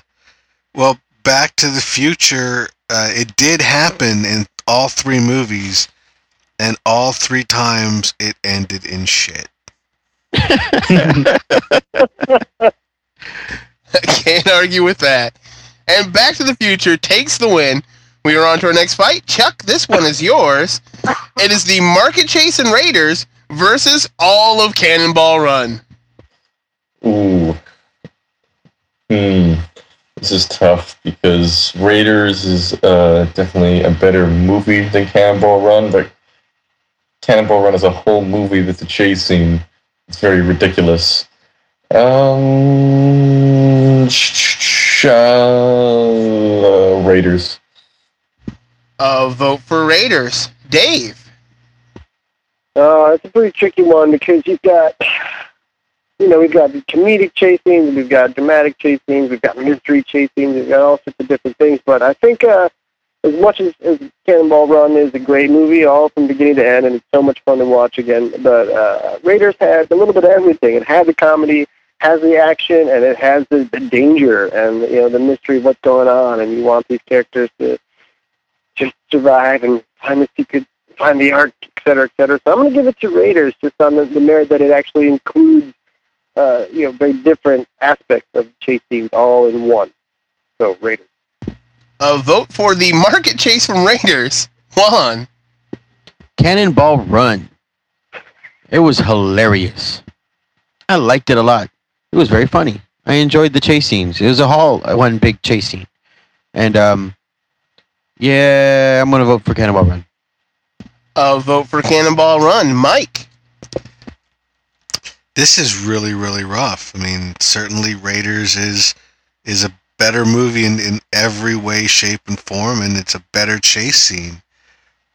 well, Back to the Future, uh, it did happen in all three movies, and all three times it ended in shit. Can't argue with that. And Back to the Future takes the win. We are on to our next fight. Chuck, this one is yours. It is the Market Chase and Raiders versus all of Cannonball Run. Ooh. Hmm. This is tough because Raiders is uh, definitely a better movie than Cannonball Run, but Cannonball Run is a whole movie that's a chase scene. It's very ridiculous. Um, uh, Raiders. Uh, vote for Raiders. Dave. Uh, it's a pretty tricky one because you've got, you know, we've got the comedic chase scenes, we've got dramatic chase scenes, we've got mystery chase scenes, we've got all sorts of different things. But I think uh, as much as, as Cannonball Run is a great movie, all from beginning to end, and it's so much fun to watch again, but uh, Raiders had a little bit of everything. It had the comedy, has the action, and it has the, the danger and, you know, the mystery of what's going on, and you want these characters to just survive and find the secret, find the art, et cetera, et cetera. So I'm going to give it to Raiders just on the, the merit that it actually includes, uh, you know, very different aspects of chase scenes all in one. So Raiders. Uh, vote for the Market Chase from Raiders. Juan. Cannonball Run. It was hilarious. I liked it a lot. It was very funny. I enjoyed the chase scenes. It was a whole one big chase scene, and um, yeah, I'm gonna vote for Cannonball Run. Uh, vote for Cannonball Run. Mike. This is really, really rough. I mean, certainly Raiders is is a better movie in, in every way, shape, and form, and it's a better chase scene.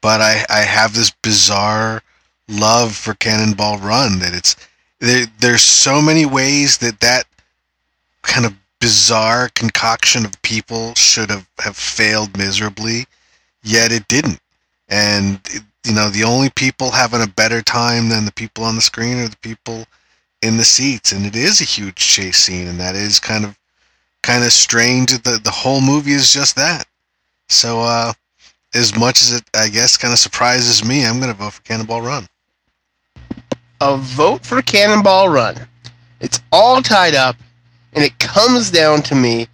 But I, I have this bizarre love for Cannonball Run that it's there. There's so many ways that that kind of bizarre concoction of people should have, have failed miserably yet it didn't. And it, you know, the only people having a better time than the people on the screen are the people in the seats, and it is a huge chase scene, and that is kind of kind of strange. The the whole movie is just that. So, uh, as much as it, I guess, kind of surprises me, I'm going to vote for Cannonball Run. a vote for Cannonball Run. It's all tied up, and it comes down to me.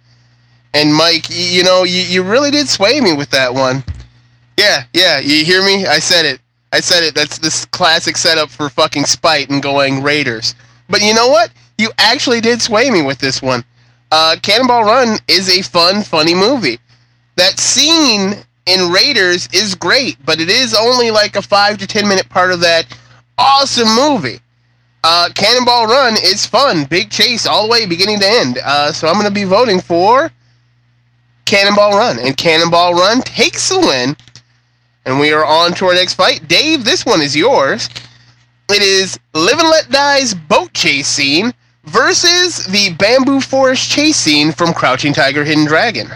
And Mike, you know, you, you really did sway me with that one. Yeah, yeah, you hear me? I said it. I said it. That's this classic setup for fucking spite and going Raiders. But you know what? You actually did sway me with this one. Uh, Cannonball Run is a fun, funny movie. That scene in Raiders is great, but it is only like a five to ten minute part of that awesome movie. Uh, Cannonball Run is fun, big chase all the way beginning to end. Uh, so I'm going to be voting for Cannonball Run, and Cannonball Run takes the win. And we are on to our next fight. Dave, this one is yours. It is Live and Let Die's boat chase scene versus the bamboo forest chase scene from Crouching Tiger, Hidden Dragon.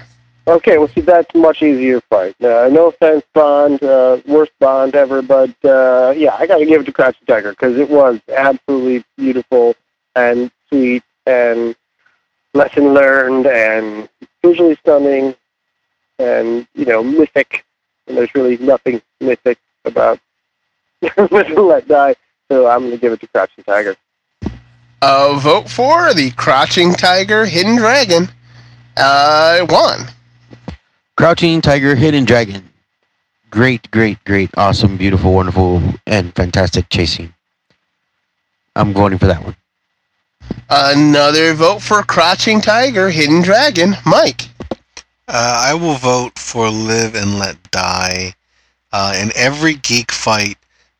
Okay, well, see, that's much easier fight. Uh, no offense, Bond, uh, worst Bond ever, but uh, yeah, I got to give it to Crouching Tiger because it was absolutely beautiful and sweet and lesson learned and visually stunning and you know mythic. And there's really nothing mythic about Let Die, so I'm going to give it to Crouching Tiger. Uh, vote for the Crouching Tiger, Hidden Dragon. Uh, Juan. Crouching Tiger, Hidden Dragon. Great, great, great, awesome, beautiful, wonderful, and fantastic chasing. I'm voting for that one. Another vote for Crouching Tiger, Hidden Dragon. Mike. Uh, I will vote for Live and Let Die. Uh, in every geek fight,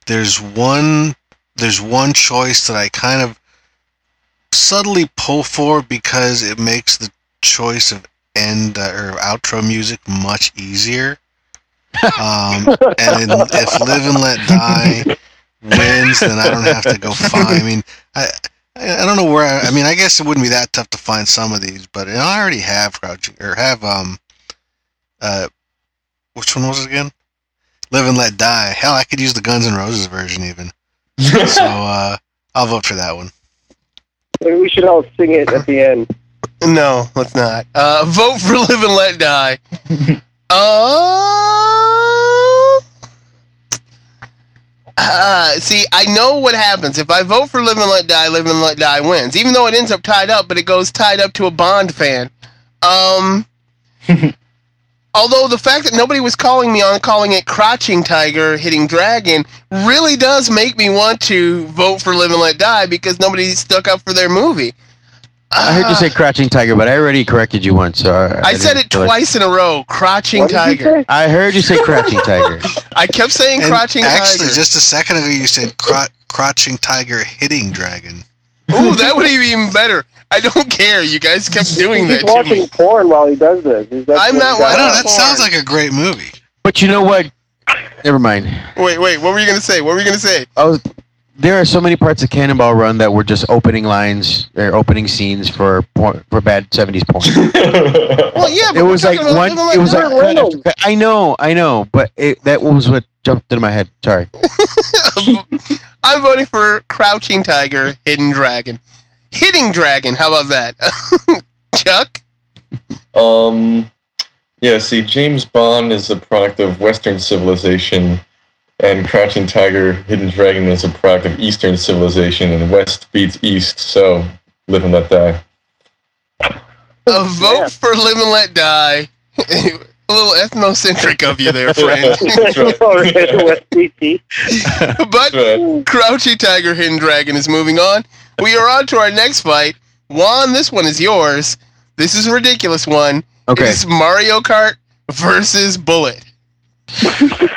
there's one there's one choice that I kind of subtly pull for because it makes the choice of end uh, or outro music much easier. Um, and if Live and Let Die wins, then I don't have to go find. I mean, I I I don't know where. I, I mean, I guess it wouldn't be that tough to find some of these, but you I already have crouching or have um uh which one was it again? Live and Let Die. Hell, I could use the Guns N' Roses version even. so uh, I'll vote for that one. Maybe we should all sing it at the end. No, let's not. Uh, vote for Live and Let Die. Uh, uh, see, I know what happens. If I vote for Live and Let Die, Live and Let Die wins. Even though it ends up tied up, but it goes tied up to a Bond fan. Um, although the fact that nobody was calling me on calling it Crouching Tiger, Hitting Dragon, really does make me want to vote for Live and Let Die because nobody stuck up for their movie. I heard you say ah. Crouching Tiger, but I already corrected you once. So I, I said it didn't like- twice in a row. Crouching What Tiger. I heard you say Crouching Tiger. I kept saying And Crouching actually, Tiger. just a second ago, you said cro- Crouching Tiger hitting Dragon. Ooh, that would be even better. I don't care. You guys kept doing He's that to watching me. porn while he does this. I'm not I does? know Wow. that sounds like a great movie. But you know what? Never mind. Wait, wait. What were you gonna say? What were you gonna say? Oh, there are so many parts of Cannonball Run that were just opening lines or opening scenes for por- for bad '70s porn. Well, yeah, but it was like one. Live and Let It was like cut after cut. I know, I know, but it, that was what jumped into my head. Sorry. I'm voting for Crouching Tiger, Hidden Dragon, Hitting Dragon. How about that, Chuck? Um, yeah, see, James Bond is a product of Western civilization, and Crouching Tiger, Hidden Dragon is a product of Eastern civilization, and West beats East, so live and let die. A vote for Live and Let Die. A little ethnocentric of you there, friend. But Crouchy Tiger, Hidden Dragon is moving on. We are on to our next fight. Juan, this one is yours. This is a ridiculous one. Okay. It's Mario Kart versus Bullitt.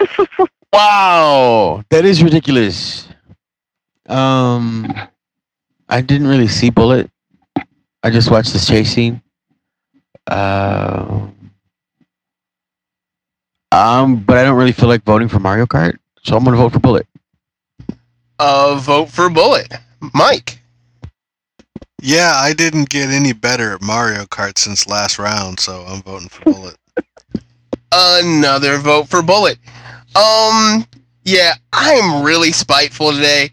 Wow, that is ridiculous. Um, I didn't really see Bullitt. I just watched this chase scene. Um, um, but I don't really feel like voting for Mario Kart, so I'm gonna vote for Bullitt. Uh, vote for Bullitt. Mike. Yeah, I didn't get any better at Mario Kart since last round, so I'm voting for Bullitt. Another vote for Bullitt. Um, yeah, I am really spiteful today.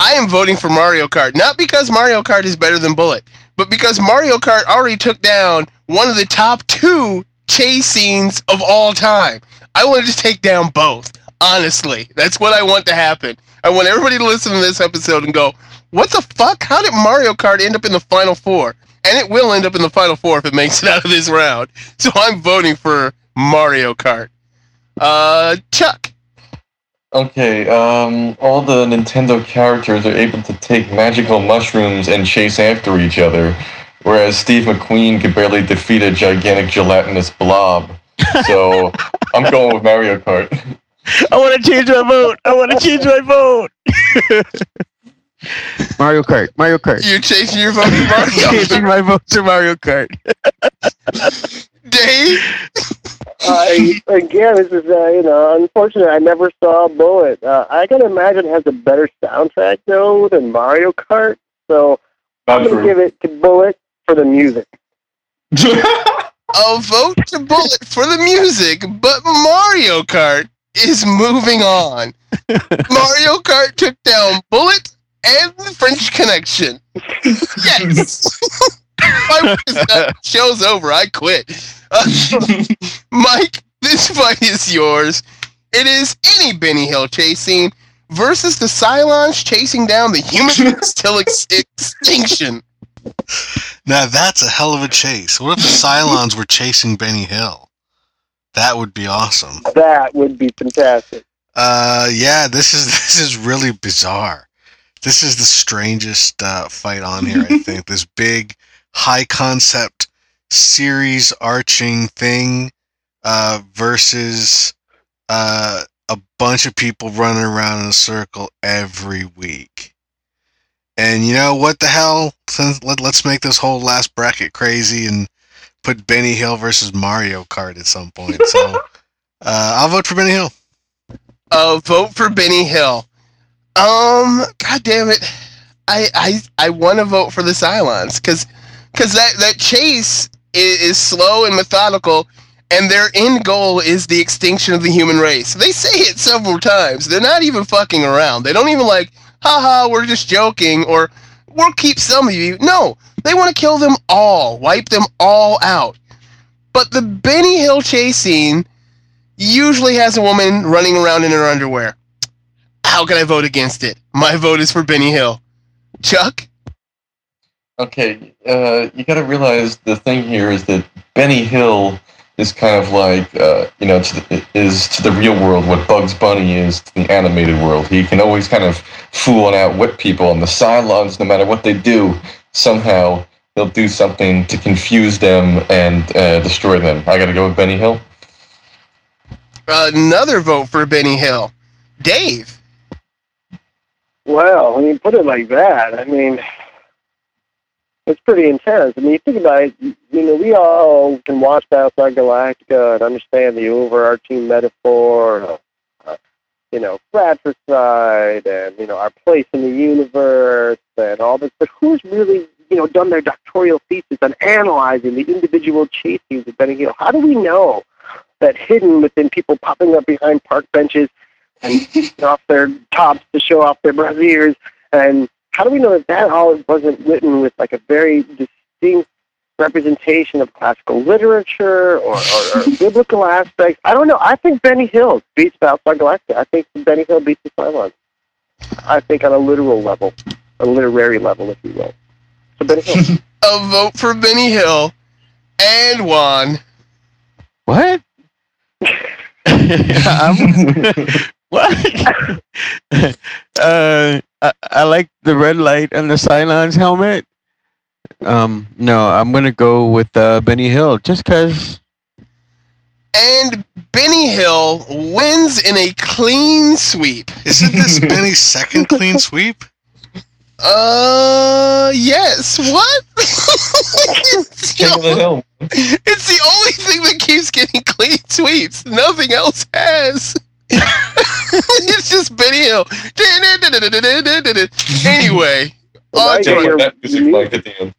I am voting for Mario Kart, not because Mario Kart is better than Bullitt, but because Mario Kart already took down one of the top two chase scenes of all time. I want to just take down both. Honestly, that's what I want to happen. I want everybody to listen to this episode and go, "What the fuck? How did Mario Kart end up in the final four? And it will end up in the final four if it makes it out of this round. So I'm voting for Mario Kart. Uh, Chuck. Okay, um, all the Nintendo characters are able to take magical mushrooms and chase after each other, whereas Steve McQueen could barely defeat a gigantic gelatinous blob. So I'm going with Mario Kart. I want to change my vote. I want to change my vote. Mario Kart. Mario Kart. You're chasing your vote for Mario Changing Kart. my vote to Mario Kart. Dave. I again, this is uh, you know, unfortunate. I never saw Bullitt. Uh, I can imagine it has a better soundtrack though than Mario Kart. So I'm gonna true. give it to Bullitt for the music. A vote to Bullitt for the music, but Mario Kart is moving on. Mario Kart took down Bullitt and the French Connection. Yes. My show's over. I quit. Uh, Mike, this fight is yours. It is any Benny Hill chase scene versus the Cylons chasing down the humans till ex- extinction. Now that's a hell of a chase. What if the Cylons were chasing Benny Hill? That would be awesome. That would be fantastic. Uh, yeah, this is this is really bizarre. This is the strangest uh, fight on here. I think this big, high concept, series arching thing uh, versus uh, a bunch of people running around in a circle every week. And you know what the hell? Since- Let, let's make this whole last bracket crazy and put Benny Hill versus Mario Kart at some point. So uh, I'll vote for Benny Hill. uh, vote for Benny Hill. Um, god damn it, I I I want to vote for the Cylons because because that that chase is, is slow and methodical, and their end goal is the extinction of the human race. They say it several times. They're not even fucking around. They don't even like, haha, we're just joking, or we'll keep some of you. No, they want to kill them all, wipe them all out. But the Benny Hill chase scene usually has a woman running around in her underwear. How can I vote against it? My vote is for Benny Hill. Chuck? Okay, uh, you got to realize the thing here is that Benny Hill is kind of like, uh, you know, to the, is to the real world what Bugs Bunny is to the animated world. He can always kind of fool and outwit people, on the sidelines, no matter what they do, somehow they'll do something to confuse them and uh, destroy them. I got to go with Benny Hill. Another vote for Benny Hill. Dave? Well, when you put it like that, I mean, it's pretty intense. I mean, you think about it, you know, we all can watch Battlestar Galactica and understand the overarching metaphor of, uh, you know, fratricide and, you know, our place in the universe and all this. But who's really, you know, done their doctoral thesis on analyzing the individual chasings of Benny Hill? How do we know that hidden within people popping up behind park benches and off their tops to show off their brassieres. And how do we know that that all wasn't written with like a very distinct representation of classical literature or, or, or biblical aspects? I don't know. I think Benny Hill beats Battlestar Galactica. I think Benny Hill beats the Cylons. I think on a literal level, a literary level, if you will. So Benny Hill. A vote for Benny Hill. And Juan. What? I'm- what? uh, I, I like the red light and the Cylons helmet. Um, no, I'm gonna go with uh, Benny Hill just cause. And Benny Hill wins in a clean sweep. Isn't this Benny's second clean sweep? Uh, yes. What? it's, the the, Hill. it's the only thing that keeps getting clean sweeps. Nothing else has. it's just Benny Hill. anyway, Well, on I to get our- your- that music like at the end.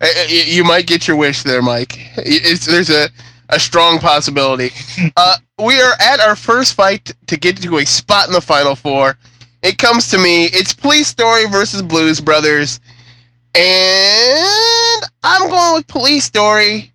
Uh, you you might get your wish there, Mike. It's, there's a a strong possibility. Uh, we are at our first fight to get to a spot in the final four. It comes to me. It's Police Story versus Blues Brothers, and I'm going with Police Story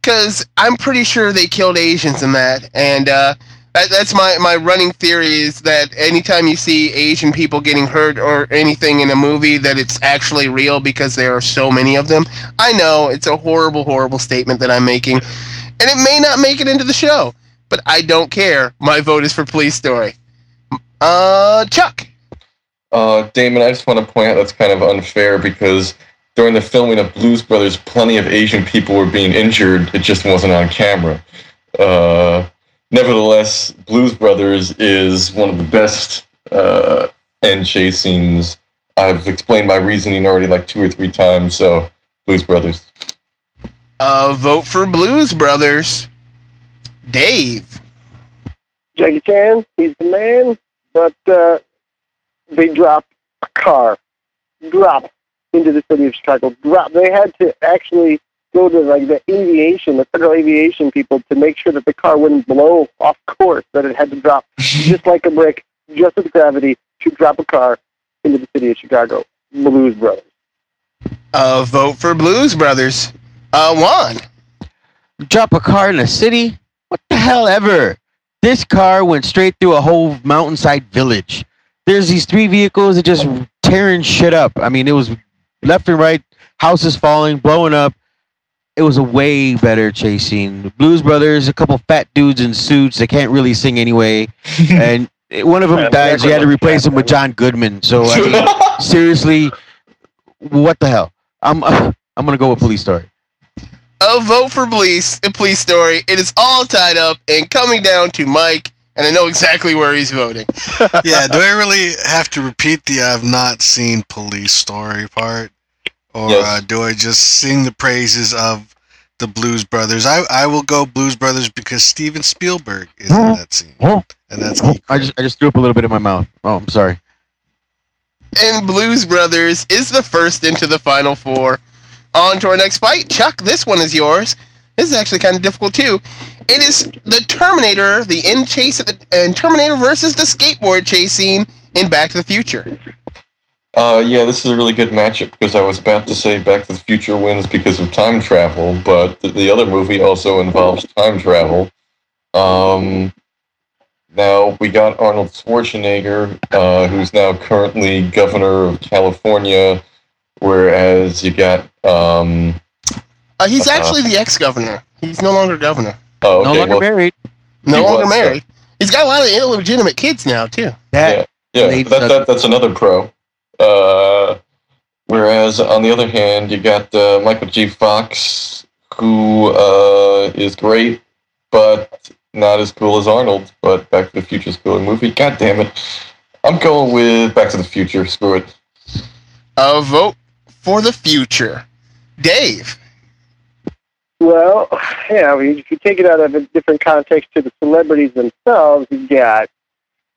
because I'm pretty sure they killed Asians in that, and uh, that, that's my, my running theory is that anytime you see Asian people getting hurt or anything in a movie, that it's actually real because there are so many of them. I know it's a horrible, horrible statement that I'm making, and it may not make it into the show, but I don't care. My vote is for Police Story. Uh, Chuck. Uh, Damon, I just want to point out that's kind of unfair because during the filming of Blues Brothers, plenty of Asian people were being injured. It just wasn't on camera. Uh, nevertheless, Blues Brothers is one of the best uh, end chase scenes. I've explained my reasoning already like two or three times, so Blues Brothers. Uh, vote for Blues Brothers. Dave. Jackie Chan, he's the man, but uh, they dropped a car, drop into the city of Chicago. Drop. They had to actually go to like the aviation, the federal aviation people, to make sure that the car wouldn't blow off course. That it had to drop just like a brick, just with gravity, to drop a car into the city of Chicago. Blues Brothers. Uh, vote for Blues Brothers. Uh, Juan. Drop a car in a city? What the hell ever? This car went straight through a whole mountainside village. There's these three vehicles that just tearing shit up. I mean, it was left and right, houses falling, blowing up. It was a way better chase scene. The Blues Brothers, a couple fat dudes in suits They can't really sing anyway, and one of them Yeah, dies. You had to replace him with John Goodman. So I mean, seriously, what the hell? I'm I'm gonna go with Police Story. A vote for Police, a Police Story. It is all tied up and coming down to Mike, and I know exactly where he's voting. yeah, do I really have to repeat the I've not seen police story part? Or Yes. uh, do I just sing the praises of the Blues Brothers? I, I will go Blues Brothers because Steven Spielberg is in that scene. And that's key. I just I just threw up a little bit in my mouth. Oh, I'm sorry. And Blues Brothers is the first into the final four. On to our next fight. Chuck, this one is yours. This is actually kind of difficult too. It is the Terminator, the end chase at the, and Terminator versus the skateboard chase scene in Back to the Future. Uh, yeah, this is a really good matchup because I was about to say Back to the Future wins because of time travel, but the, the other movie also involves time travel. Um, now we got Arnold Schwarzenegger, uh, who's now currently governor of California, whereas you got um, Uh, he's Uh-huh. actually the ex-governor. He's no longer governor. oh, no longer well, married. No He longer was, married. He's got a lot of illegitimate kids now too. That yeah, Late that, that, that's another pro. Uh, whereas on the other hand, you got uh, Michael J. Fox, who uh, is great, but not as cool as Arnold. But Back to the Future is cooler movie. God damn it! I'm going with Back to the Future. Screw it. A vote for the future. Dave. Well, yeah, I mean, if you take it out of a different context to the celebrities themselves, you got,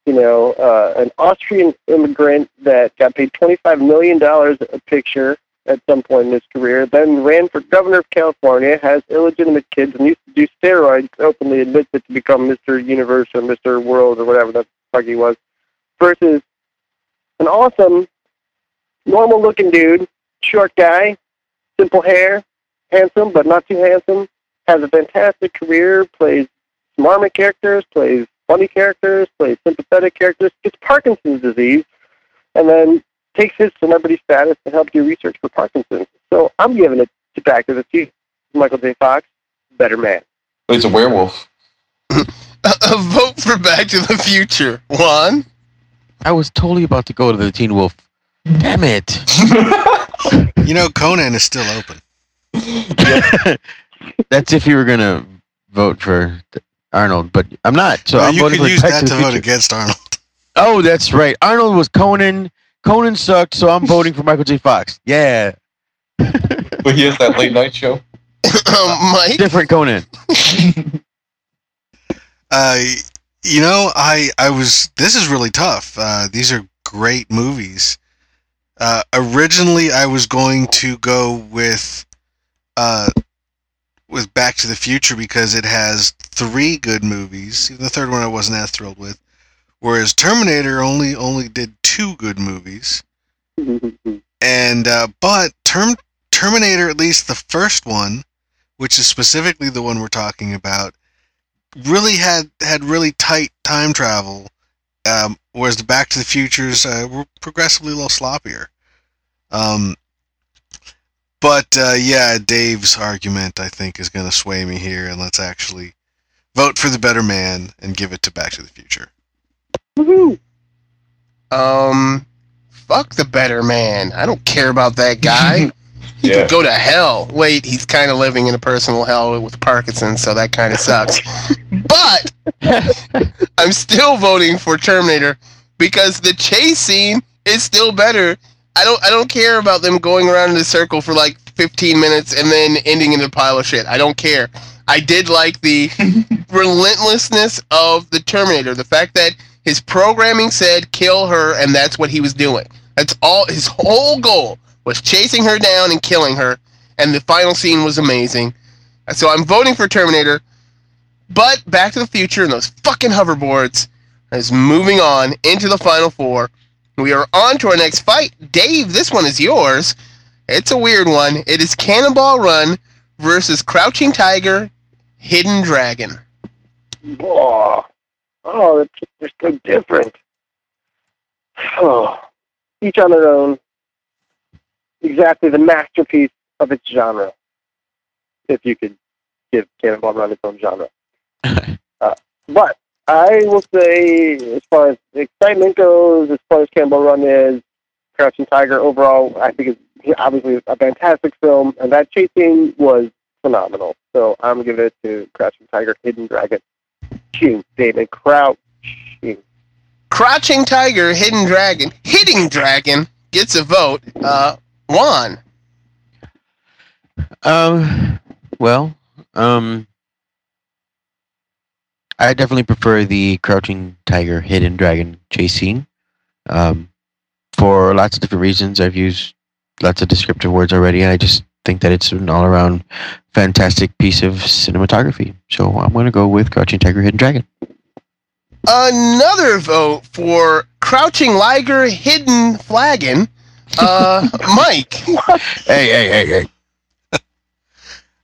you know, uh, an Austrian immigrant that got paid $25 million a picture at some point in his career, then ran for governor of California, has illegitimate kids, and used to do steroids, openly admits it to become Mr. Universe or Mr. World or whatever the fuck he was, versus an awesome, normal-looking dude, short guy, simple hair, handsome but not too handsome, has a fantastic career, plays smarmy characters, plays funny characters, plays sympathetic characters, gets Parkinson's disease, and then takes his celebrity status to help do research for Parkinson's. So I'm giving it to Back to the Future. Michael J. Fox, better man. He's a werewolf. A, a vote for Back to the Future. One. I was totally about to go to the Teen Wolf. Damn it. You know, Conan is still open. That's if you were gonna vote for Arnold, but I'm not. So Well, I'm you voting could for use Back that to to vote against Arnold. Oh, that's right. Arnold was Conan. Conan sucked, so I'm voting for Michael J. Fox. Yeah, But he has that late night show. Um, Mike. different Conan. Uh, you know, I I was. This is really tough. Uh, these are great movies. Uh, originally, I was going to go with uh, with Back to the Future because it has three good movies. Even the third one I wasn't as thrilled with. Whereas Terminator only only did two good movies. And uh, but Term Terminator, at least the first one, which is specifically the one we're talking about, really had had really tight time travel. Um, whereas the Back to the Futures uh, were progressively a little sloppier. Um, but uh, yeah, Dave's argument I think is going to sway me here, and let's actually vote for the better man and give it to Back to the Future. Woohoo! Um, fuck the better man. I don't care about that guy. he Yeah. could go to hell. Wait, he's kind of living in a personal hell with Parkinson, so that kind of sucks. but I'm still voting for Terminator because the chase scene is still better. I don't I don't care about them going around in a circle for like 15 minutes and then ending in a pile of shit. I don't care. I did like the relentlessness of the Terminator. The fact that his programming said kill her and that's what he was doing. That's all his whole goal was chasing her down and killing her and the final scene was amazing. So I'm voting for Terminator. But Back to the Future and those fucking hoverboards is moving on into the final four. We are on to our next fight. Dave, this one is yours. It's a weird one. It is Cannonball Run versus Crouching Tiger, Hidden Dragon. Oh, oh, they're, they're so different. Oh, each on their own. Exactly the masterpiece of its genre. If you could give Cannonball Run its own genre. uh, but I will say, as far as excitement goes, as far as Cannonball Run is, Crouching Tiger overall, I think it's obviously a fantastic film, and that chasing was phenomenal. So I'm going to give it to Crouching Tiger, Hidden Dragon. Crouching, David, crouching. Crouching Tiger, Hidden Dragon, Hitting Dragon gets a vote. Uh, Juan. Um, well, um, I definitely prefer the Crouching Tiger, Hidden Dragon chase scene. Um, for lots of different reasons, I've used lots of descriptive words already, and I just think that it's an all-around fantastic piece of cinematography. So I'm going to go with Crouching Tiger, Hidden Dragon. Another vote for Crouching Liger, Hidden Flagon. Uh, Mike. Hey, hey, hey, hey!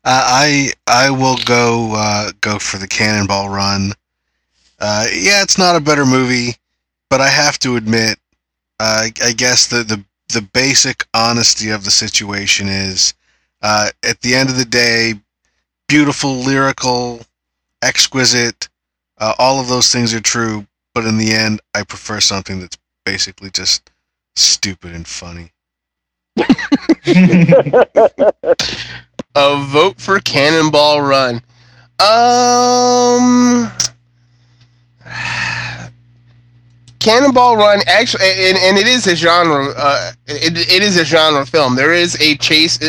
Uh, I I will go uh, go for the Cannonball Run. Uh, yeah, it's not a better movie, but I have to admit, uh, I, I guess the, the the basic honesty of the situation is, uh, at the end of the day, beautiful, lyrical, exquisite, uh, all of those things are true. But in the end, I prefer something that's basically just stupid and funny. A vote for Cannonball Run. Um, Cannonball Run actually, and, and it is a genre. Uh, it, it is a genre film. There is a chase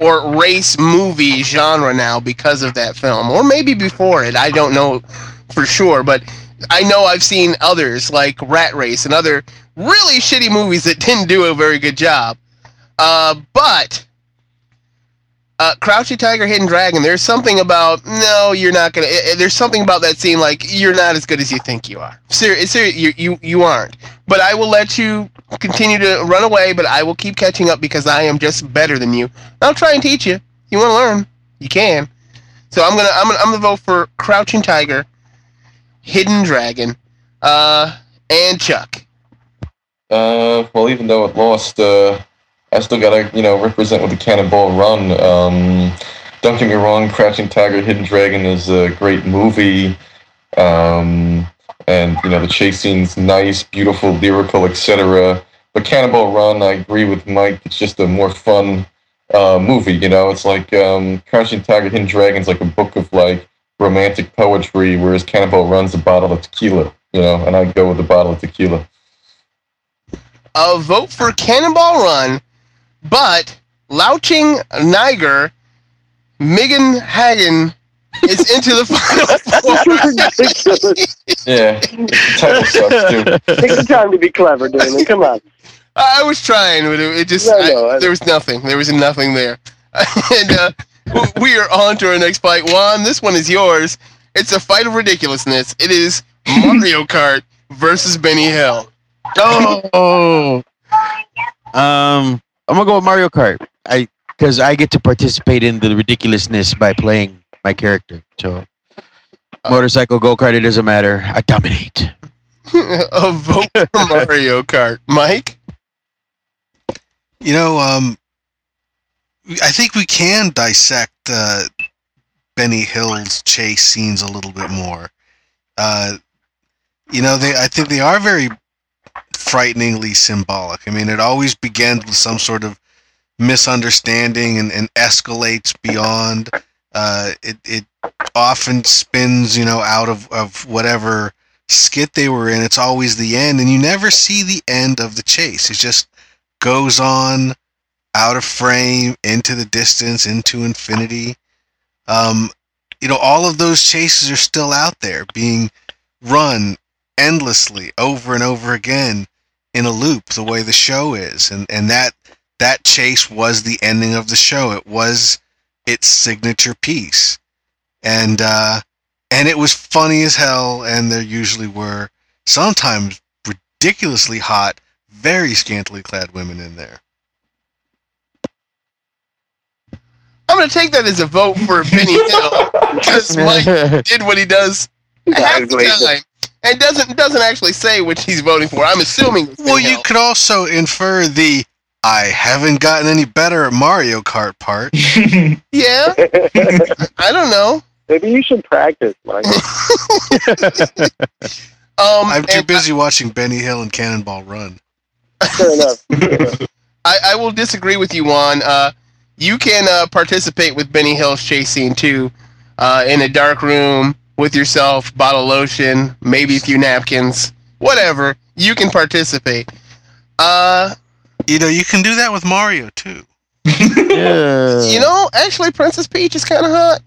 or race movie genre now because of that film, or maybe before it. I don't know for sure, but I know I've seen others like Rat Race and other really shitty movies that didn't do a very good job. Uh, but uh, Crouching Tiger, Hidden Dragon. There's something about no, you're not gonna. eh, eh, there's something about that scene like you're not as good as you think you are. Ser- ser- you you you aren't. But I will let you continue to run away. But I will keep catching up because I am just better than you. I'll try and teach you. You want to learn? You can. So I'm gonna I'm gonna I'm gonna vote for Crouching Tiger, Hidden Dragon, uh, and Chuck. Uh, well, even though it lost, uh, I still gotta, you know, represent with the Cannonball Run. Um, don't get me wrong, Crouching Tiger, Hidden Dragon is a great movie. Um, and, you know, the chase scene's nice, beautiful, lyrical, etc. But Cannonball Run, I agree with Mike, it's just a more fun uh, movie, you know? It's like um, Crouching Tiger, Hidden Dragon's like a book of, like, romantic poetry, whereas Cannonball Run's a bottle of tequila, you know? And I go with the bottle of tequila. a vote for Cannonball Run, but Louching Niger, Megan Hagen is into the final four. Yeah, the title sucks too. Take the time to be clever, Damon. Come on. I was trying, but it, it just No, I- I- there was nothing. There was nothing there. and uh, we are on to our next fight. Juan, this one is yours. It's a fight of ridiculousness. It is Mario Kart versus Benny Hill. Oh. Um, I'm gonna go with Mario Kart. I because I get to participate in the ridiculousness by playing my character. So, motorcycle, go kart, it doesn't matter. I dominate. a vote for Mario Kart. Mike? You know, um, I think we can dissect uh, Benny Hill's chase scenes a little bit more. Uh, you know, they I think they are very frighteningly symbolic. I mean, it always begins with some sort of misunderstanding and, and escalates beyond. Uh, it it often spins, you know, out of, of whatever skit they were in. It's always the end, and you never see the end of the chase. It just goes on out of frame, into the distance, into infinity. Um, you know, all of those chases are still out there being run endlessly over and over again in a loop the way the show is. And and that that chase was the ending of the show. It was its signature piece. And uh and it was funny as hell and there usually were sometimes ridiculously hot very scantily clad women in there. I'm going to take that as a vote for Benny Hill because Mike did what he does half the time and doesn't doesn't actually say which he's voting for. I'm assuming. it's well you Hill. could also infer the I haven't gotten any better at Mario Kart part. Yeah, I don't know. Maybe you should practice, Mike. Um, I'm too and busy watching Benny Hill and Cannonball Run. Fair enough. Fair enough. I, I will disagree with you, Juan. Uh, you can uh, participate with Benny Hill's chase scene too, uh, in a dark room with yourself, bottle lotion, maybe a few napkins, whatever. You can participate. Uh, You know, you can do that with Mario too. yeah. you know, actually, Princess Peach is kind of hot.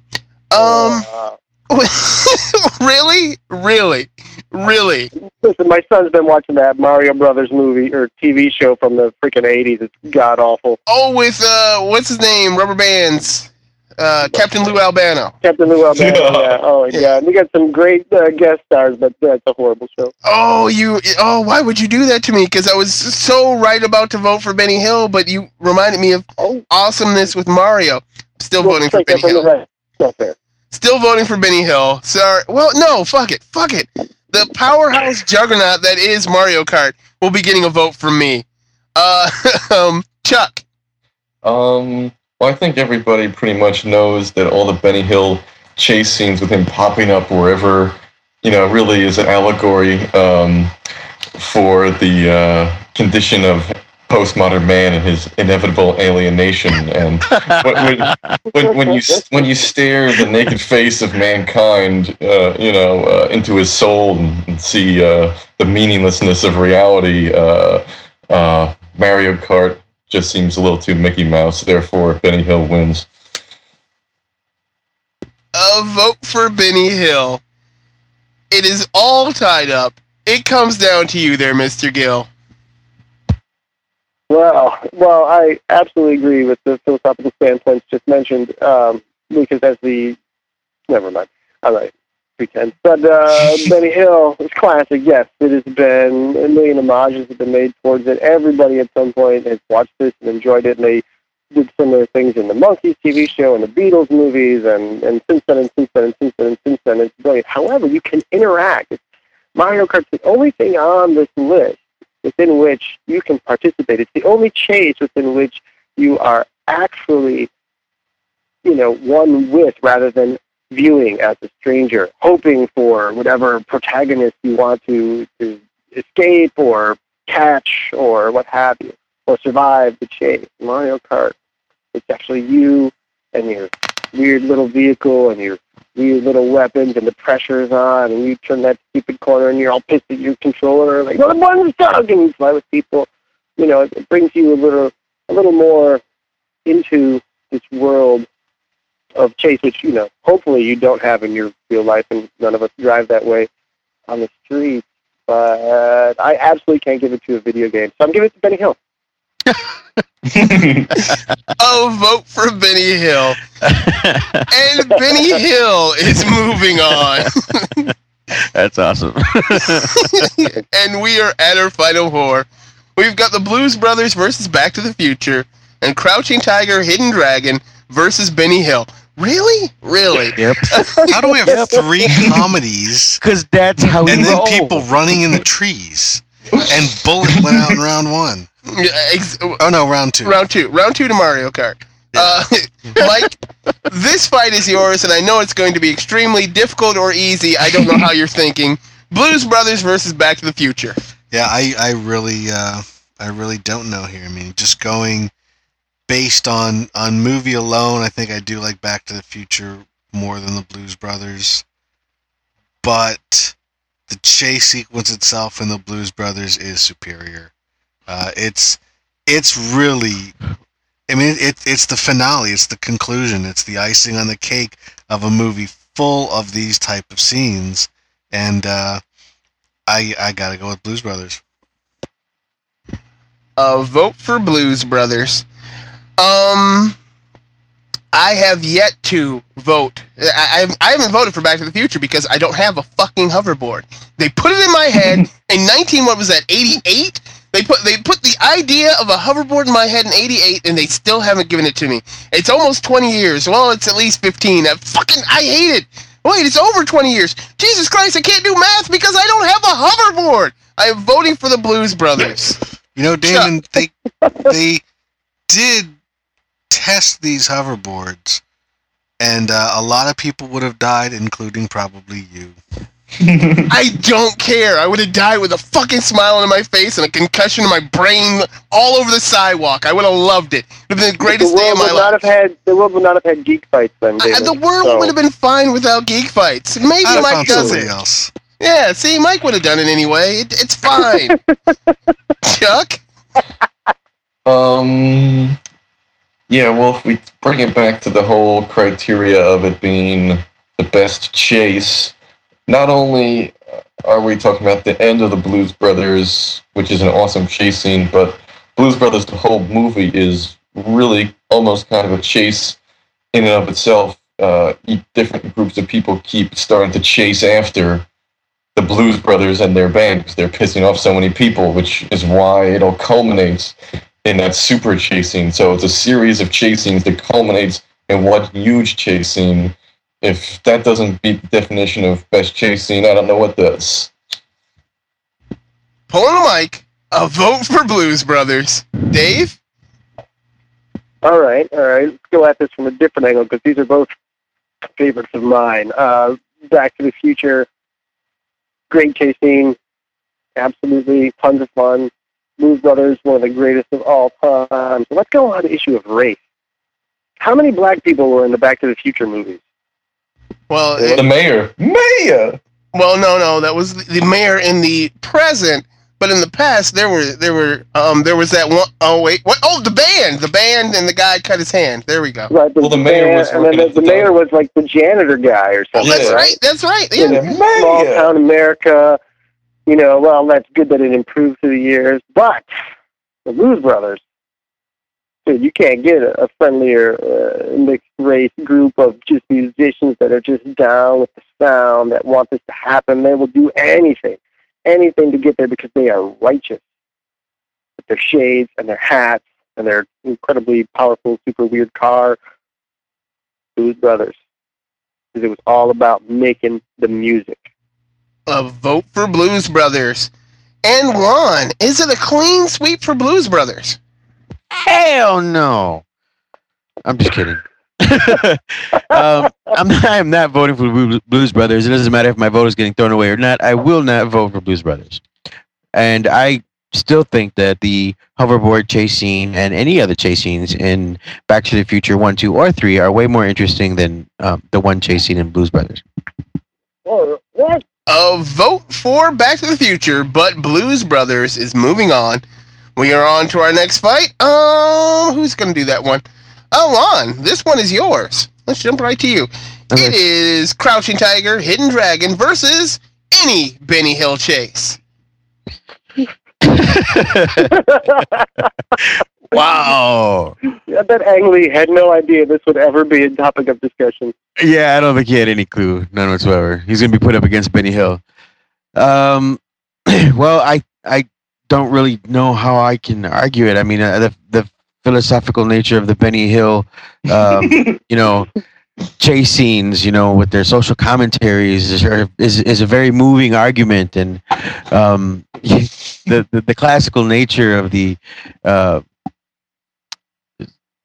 Um, Uh, really, really, really. listen, my son's been watching that Mario Brothers movie or TV show from the freaking '80s. It's god awful. Oh, with uh, what's his name? Rubber bands. Uh, Captain Lou Albano. Captain Lou Albano. yeah. Oh yeah. god. We got some great uh, guest stars, but that's a horrible show. Oh, you. Oh, why would you do that to me? Because I was so right about to vote for Benny Hill, but you reminded me of Oh, awesomeness with Mario. Still we'll voting for Benny Hill. right. Not fair. Still voting for Benny Hill. Sorry. Well, no. Fuck it. Fuck it. The powerhouse juggernaut that is Mario Kart will be getting a vote from me. Uh, um, Chuck. Um, well, I think everybody pretty much knows that all the Benny Hill chase scenes with him popping up wherever, you know, really is an allegory um, for the uh, condition of postmodern man and his inevitable alienation. And when, when, when, you when you stare the naked face of mankind, uh, you know, uh, into his soul and, and see uh, the meaninglessness of reality, uh, uh, Mario Kart just seems a little too Mickey Mouse. Therefore, Benny Hill wins. A vote for Benny Hill. It is all tied up. It comes down to you there, Mr. Gill. Well, well, I absolutely agree with the philosophical standpoints just mentioned. Um, because as the, never mind, I might pretend. But uh, Benny Hill is classic. Yes, it has been a million homages have been made towards it. Everybody at some point has watched this and enjoyed it, and they did similar things in the Monkees TV show and the Beatles movies, and and since then and since then and since then and since then, it's brilliant. However, you can interact. It's, Mario Kart's the only thing on this list within which you can participate. It's the only chase within which you are actually, you know, one with rather than viewing as a stranger, hoping for whatever protagonist you want to, to escape or catch or what have you, or survive the chase. Mario Kart, it's actually you and your weird little vehicle and your weird little weapons and the pressure is on and you turn that stupid corner and you're all pissed at your controller like no the one's stuck and you fly with people you know it, it brings you a little a little more into this world of chase which you know hopefully you don't have in your real life and none of us drive that way on the streets but I absolutely can't give it to a video game so I'm giving it to Benny Hill oh, vote for Benny Hill. And Benny Hill is moving on. That's awesome. and we are at our final four. We've got the Blues Brothers versus Back to the Future, and Crouching Tiger, Hidden Dragon versus Benny Hill. Really? Really? yep. How do we have three comedies Because that's how we and then roll. people running in the trees? And Bullitt went out in round one. Yeah, ex- Oh no, round two. round two. Round two to Mario Kart. Uh, Mike, this fight is yours, and I know it's going to be extremely difficult or easy. I don't know how you're thinking. Blues Brothers versus Back to the Future. Yeah, I, I really uh, I really don't know here. I mean, just going based on on movie alone, I think I do like Back to the Future more than the Blues Brothers. But the chase sequence itself in the Blues Brothers is superior. Uh, it's it's really I mean it, it's the finale, it's the conclusion, it's the icing on the cake of a movie full of these type of scenes. And uh, I I gotta go with Blues Brothers. a vote for Blues Brothers. Um, I have yet to vote. I, I, I haven't voted for Back to the Future because I don't have a fucking hoverboard. They put it in my head in 19. What was that? 88. They put they put the idea of a hoverboard in my head in 88, and they still haven't given it to me. It's almost 20 years. Well, it's at least 15. I fucking I hate it. Wait, it's over 20 years. Jesus Christ, I can't do math because I don't have a hoverboard. I am voting for the Blues Brothers. You know, Damon, they they did test these hoverboards, and uh, a lot of people would have died, including probably you. I don't care. I would have died with a fucking smile on my face and a concussion in my brain all over the sidewalk. I would have loved it. It would have been the The greatest day world of my would not life. have had the world would not have had geek fights then. I- the world So- would have been fine without geek fights. Maybe I'd Mike does somebody it. else. Yeah, see, Mike would have done it anyway. It, it's fine. Chuck? Um. Yeah, well, if we bring it back to the whole criteria of it being the best chase, not only are we talking about the end of the Blues Brothers, which is an awesome chase scene, but Blues Brothers, the whole movie is really almost kind of a chase in and of itself. Uh, different groups of people keep starting to chase after the Blues Brothers and their band because they're pissing off so many people, which is why it all culminates in that super chasing. So it's a series of chase scenes that culminates in one huge chasing. If that doesn't beat the definition of best chasing, I don't know what does. Pulling a mic. A vote for Blues Brothers. Dave? All right, all right. Let's go at this from a different angle because these are both favorites of mine. Uh, Back to the Future, great chasing, absolutely tons of fun. Blues Brothers, one of the greatest of all time. So let's go on to the issue of race. How many black people were in the Back to the Future movies? Well, The mayor, mayor. well, no, no, that was the mayor in the present. But in the past, there were there were um there was that one oh wait what oh the band the band and the guy cut his hand there we go Right, Well, the mayor was and then the, the the mayor was like the janitor guy or oh something. that's Yeah. right that's right yeah a small town America. You know, well, that's good that it improved through the years, but the Blues Brothers, dude, you can't get a, friendlier uh, mixed race group of just musicians that are just down with the sound that want this to happen. They will do anything, anything to get there because they are righteous with their shades and their hats and their incredibly powerful, super weird car. Blues Brothers, because it was all about making the music. A vote for Blues Brothers and Juan is it a clean sweep for Blues Brothers Hell no. I'm just kidding. um, I'm not, I'm not voting for Blues- Blues Brothers. It doesn't matter if my vote is getting thrown away or not. I will not vote for Blues Brothers. And I still think that the hoverboard chase scene and any other chase scenes in Back to the Future 1, 2, or 3 are way more interesting than um, the one chase scene in Blues Brothers. Oh, what? A vote for Back to the Future, but Blues Brothers is moving on. We are on to our next fight. Um, who's going to do that one? Oh, Juan, this one is yours. Let's jump right to you. Okay. It is Crouching Tiger, Hidden Dragon versus any Benny Hill chase. Wow. I bet Ang Lee had no idea this would ever be a topic of discussion. Yeah, I don't think he had any clue, none whatsoever. He's gonna be put up against Benny Hill. Um, well, I I don't really know how I can argue it. I mean, uh, the the philosophical nature of the Benny Hill, um, you know, chase scenes, you know, with their social commentaries is is, is a very moving argument, and um, the, the the classical nature of the uh,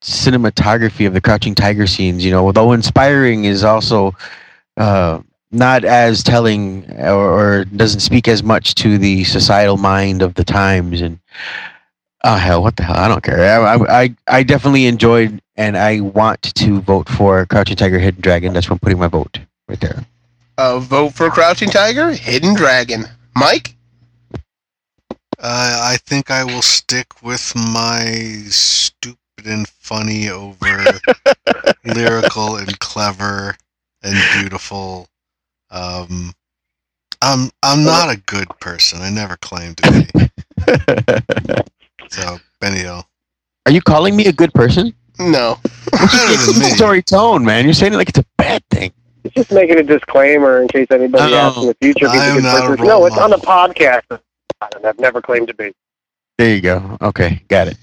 cinematography of the Crouching Tiger scenes, you know, though inspiring, is also uh, not as telling or, or doesn't speak as much to the societal mind of the times. And oh hell, what the hell? I don't care. I I, I definitely enjoyed and I want to vote for Crouching Tiger, Hidden Dragon. That's where I'm putting my vote right there. Uh, vote for Crouching Tiger, Hidden Dragon. Mike? Uh, I think I will stick with my stupid and funny over lyrical and clever and beautiful. Um, I'm I'm not a good person. I never claimed to be. So Benny Hill. Are you calling me a good person? No. Better than. Story tone, man. You're saying it like it's a bad thing. It's just making a disclaimer in case anybody asks in the future. if he's I a am good not a role No, it's on the podcast. And I've never claimed to be. There you go. Okay, got it.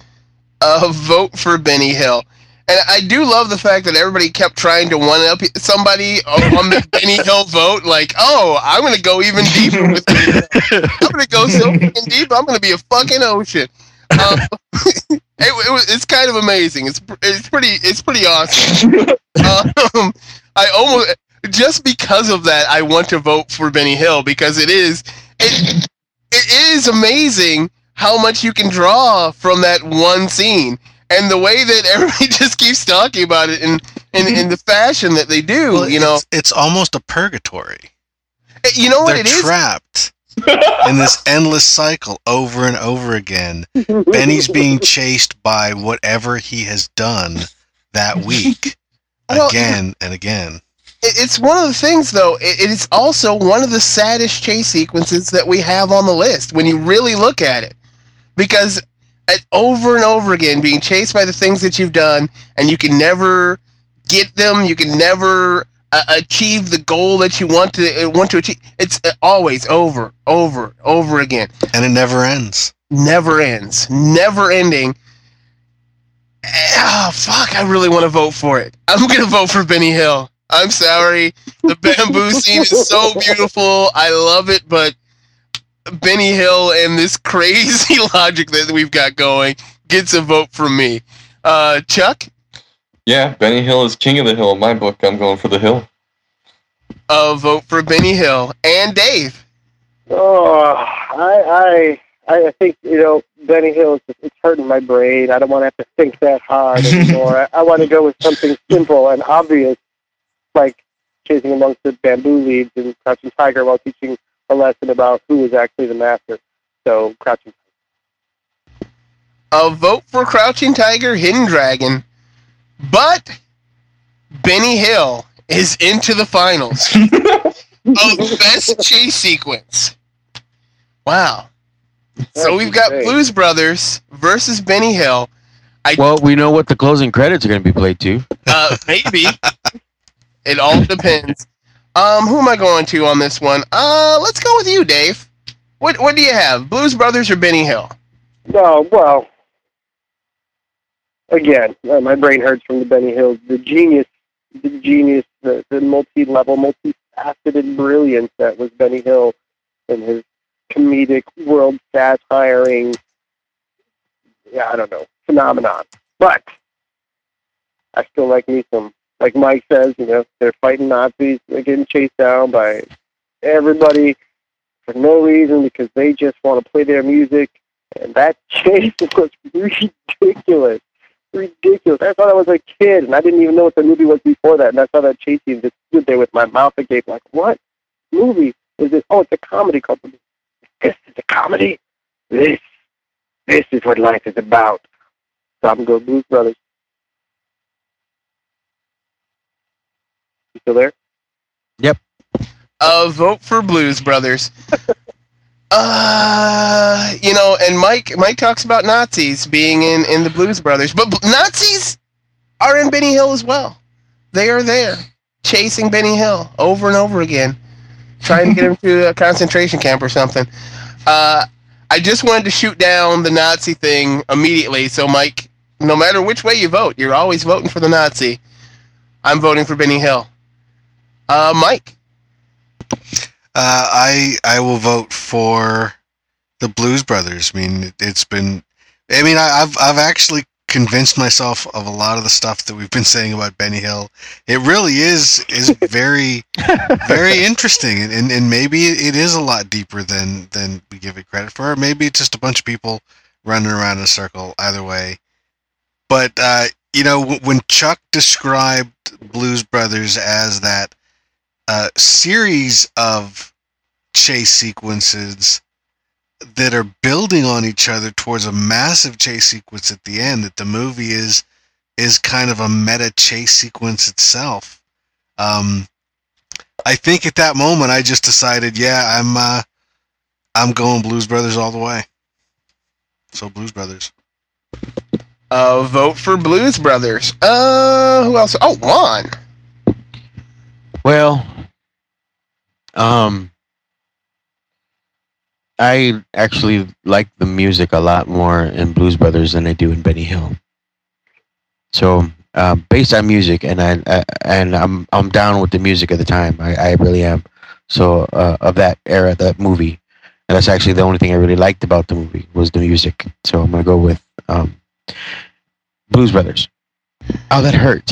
Uh, vote for Benny Hill. And I do love the fact that everybody kept trying to one up somebody on the Benny Hill vote. Like, oh, I'm going to go even deeper with Benny Hill. I'm going to go so fucking deep. I'm going to be a fucking ocean. Um, it, it it's kind of amazing. It's it's pretty it's pretty awesome. Um, I almost just because of that, I want to vote for Benny Hill because it is it it is amazing how much you can draw from that one scene and the way that everybody just keeps talking about it in in, mm-hmm. in the fashion that they do. Well, you know, it's, it's almost a purgatory. Eh, you know what They're it is. trapped in this endless cycle over and over again. Benny's being chased by whatever he has done that week Well, again and again. It's one of the things though it, it is also one of the saddest chase sequences that we have on the list when you really look at it because at, over and over again being chased by the things that you've done and you can never get them you can never uh, achieve the goal that you want to uh, want to achieve it's uh, always over over over again. And it never ends. never ends. Never ending. Oh fuck i really want to vote for it. I'm gonna vote for benny hill. I'm sorry. The bamboo scene is so beautiful. I love it but benny hill and this crazy logic that we've got going gets a vote from me uh chuck Yeah, Benny Hill is king of the hill in my book. I'm going for the hill. a vote for benny hill and dave Oh, I, I, I think you know Benny Hill is it's hurting my brain. I don't want to have to think that hard anymore. I, I want to go with something simple and obvious, like chasing amongst the bamboo leaves and crouching tiger while teaching a lesson about who is actually the master. So crouching. a vote for Crouching Tiger, Hidden Dragon, but Benny Hill is into the finals of best chase sequence. Wow. So we've got Blues Brothers versus Benny Hill. I Well, we know what the closing credits are going to be played to. uh, maybe it all depends. Um, who am I going to on this one? Uh, let's go with you, Dave. What what do you have? Blues Brothers or Benny Hill? No, well, again, uh, my brain hurts from the Benny Hill. The genius, the genius, the, the multi-level, multifaceted brilliance that was Benny Hill and his comedic world satiring, yeah, I don't know, phenomenon. But I still like me some, like Mike says, you know, they're fighting Nazis, they're getting chased down by everybody for no reason because they just want to play their music and that chase was ridiculous. Ridiculous. I thought I was a kid, and I didn't even know what the movie was before that. And I saw that chase scene, just stood there with my mouth agape, like, "What movie is this? Oh, it's a comedy called. This is a comedy. This, this is what life is about." So I'm going Blues Brothers. You still there? A vote for Blues Brothers. Uh, you know, and Mike Mike talks about Nazis being in in the Blues Brothers, but b- Nazis are in Benny Hill as well. They are there, chasing Benny Hill over and over again, trying to get him to a concentration camp or something. Uh, I just wanted to shoot down the Nazi thing immediately. So, Mike, no matter which way you vote, you're always voting for the Nazi. I'm voting for Benny Hill. Uh, Mike. Uh, I I will vote for the Blues Brothers. I mean, it's been. I mean, I, I've I've actually convinced myself of a lot of the stuff that we've been saying about Benny Hill. It really is is very very interesting, and, and and maybe it is a lot deeper than than we give it credit for. Or maybe it's just a bunch of people running around in a circle. Either way, but uh, you know, w- when Chuck described Blues Brothers as that uh, series of chase sequences that are building on each other towards a massive chase sequence at the end that the movie is is kind of a meta chase sequence itself um i think at that moment i just decided yeah i'm uh i'm going blues brothers all the way so blues brothers Uh, vote for Blues Brothers. Uh, who else? Oh, Juan. Well, um, I actually like the music a lot more in Blues Brothers than I do in Benny Hill. So, uh, based on music, and I, I and I'm I'm down with the music at the time. I, I really am. So uh, of that era, that movie, and that's actually the only thing I really liked about the movie was the music. So I'm gonna go with um, Blues Brothers. Oh, that hurt.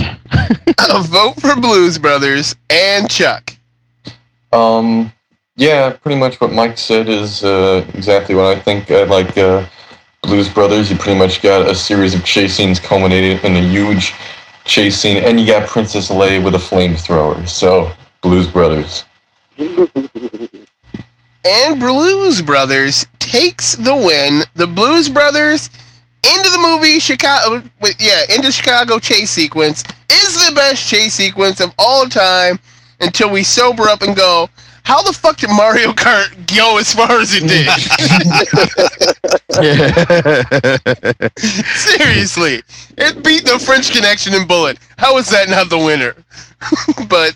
Uh, vote for Blues Brothers and Chuck. Um, yeah, pretty much what Mike said is uh, exactly what I think. I like uh, Blues Brothers. You pretty much got a series of chase scenes culminated in a huge chase scene, and you got Princess Leia with a flamethrower. So, Blues Brothers. And Blues Brothers takes the win. The Blues Brothers into the movie Chicago. Yeah, into Chicago chase sequence is the best chase sequence of all time until we sober up and go. How the fuck did Mario Kart go as far as it did? Seriously, it beat the French Connection in Bullitt. How is that not the winner? but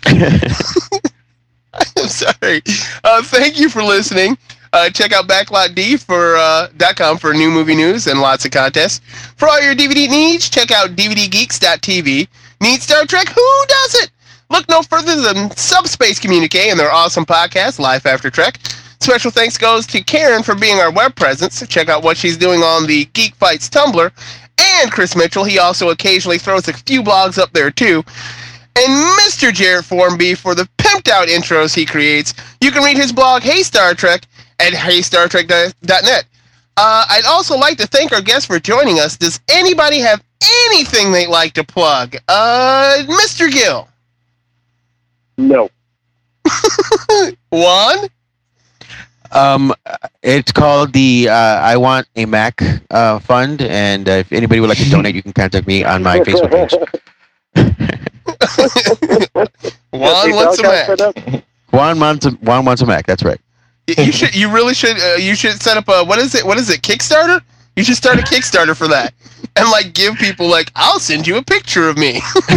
I'm sorry. Uh, thank you for listening. Uh, check out backlotd for uh, .com for new movie news and lots of contests. For all your DVD needs, check out DVDgeeks.tv. Need Star Trek? Who does it? Look no further than Subspace Communique and their awesome podcast, Life After Trek. Special thanks goes to Karen for being our web presence. Check out what she's doing on the Geek Fights Tumblr. And Chris Mitchell, he also occasionally throws a few blogs up there too. And Mr. Jarrett Formby for the pimped out intros he creates. You can read his blog, Hey Star Trek, at heystartrek.net. Uh, I'd also like to thank our guests for joining us. Does anybody have anything they'd like to plug? Uh, Mr. Gill. No. Juan? Um, it's called the uh, I Want a Mac uh, Fund, and uh, if anybody would like to donate, you can contact me on my Facebook page. Juan wants a Mac. Juan wants a, Juan wants a Mac. That's right. You you should. You really should. Uh, you should set up a. What is it? What is it? Kickstarter. You should start a Kickstarter for that, and like give people like, I'll send you a picture of me.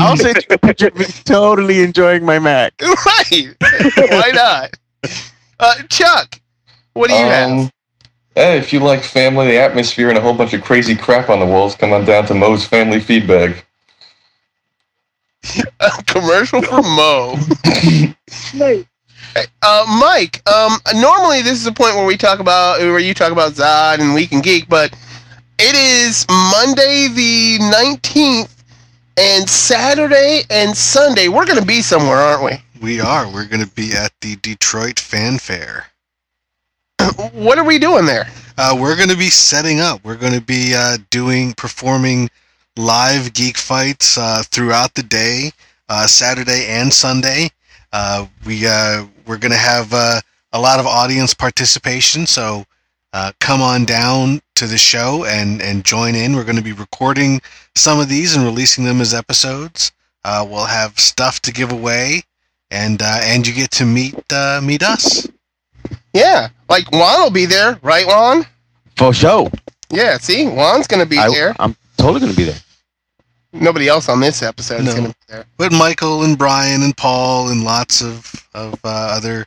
I'll send you a picture of me totally enjoying my Mac. right? Why not? Uh, Chuck, what do you have? Um, hey, if you like family, the atmosphere, and a whole bunch of crazy crap on the walls, come on down to Moe's Family Feedbag. A commercial for Mo. Nice. Uh, Mike, um, normally this is a point where we talk about where you talk about Zod and Week and Geek, but it is Monday the nineteenth and Saturday and Sunday. We're gonna be somewhere, aren't we? we are we're going to be at the detroit fan fair What are we doing there? Uh, we're going to be setting up. We're going to be uh, doing performing live geek fights uh, throughout the day, uh, Saturday and Sunday. Uh, we uh, we're going to have uh, a lot of audience participation, so uh, come on down to the show and and join in. We're going to be recording some of these and releasing them as episodes. Uh, we'll have stuff to give away, and uh, and you get to meet uh, meet us. Yeah, like Juan will be there, right, Juan? For sure. Yeah, see, Juan's gonna be I, there. I'm totally gonna be there. Nobody else on this episode No. is gonna be there. But Michael and Brian and Paul and lots of of uh, other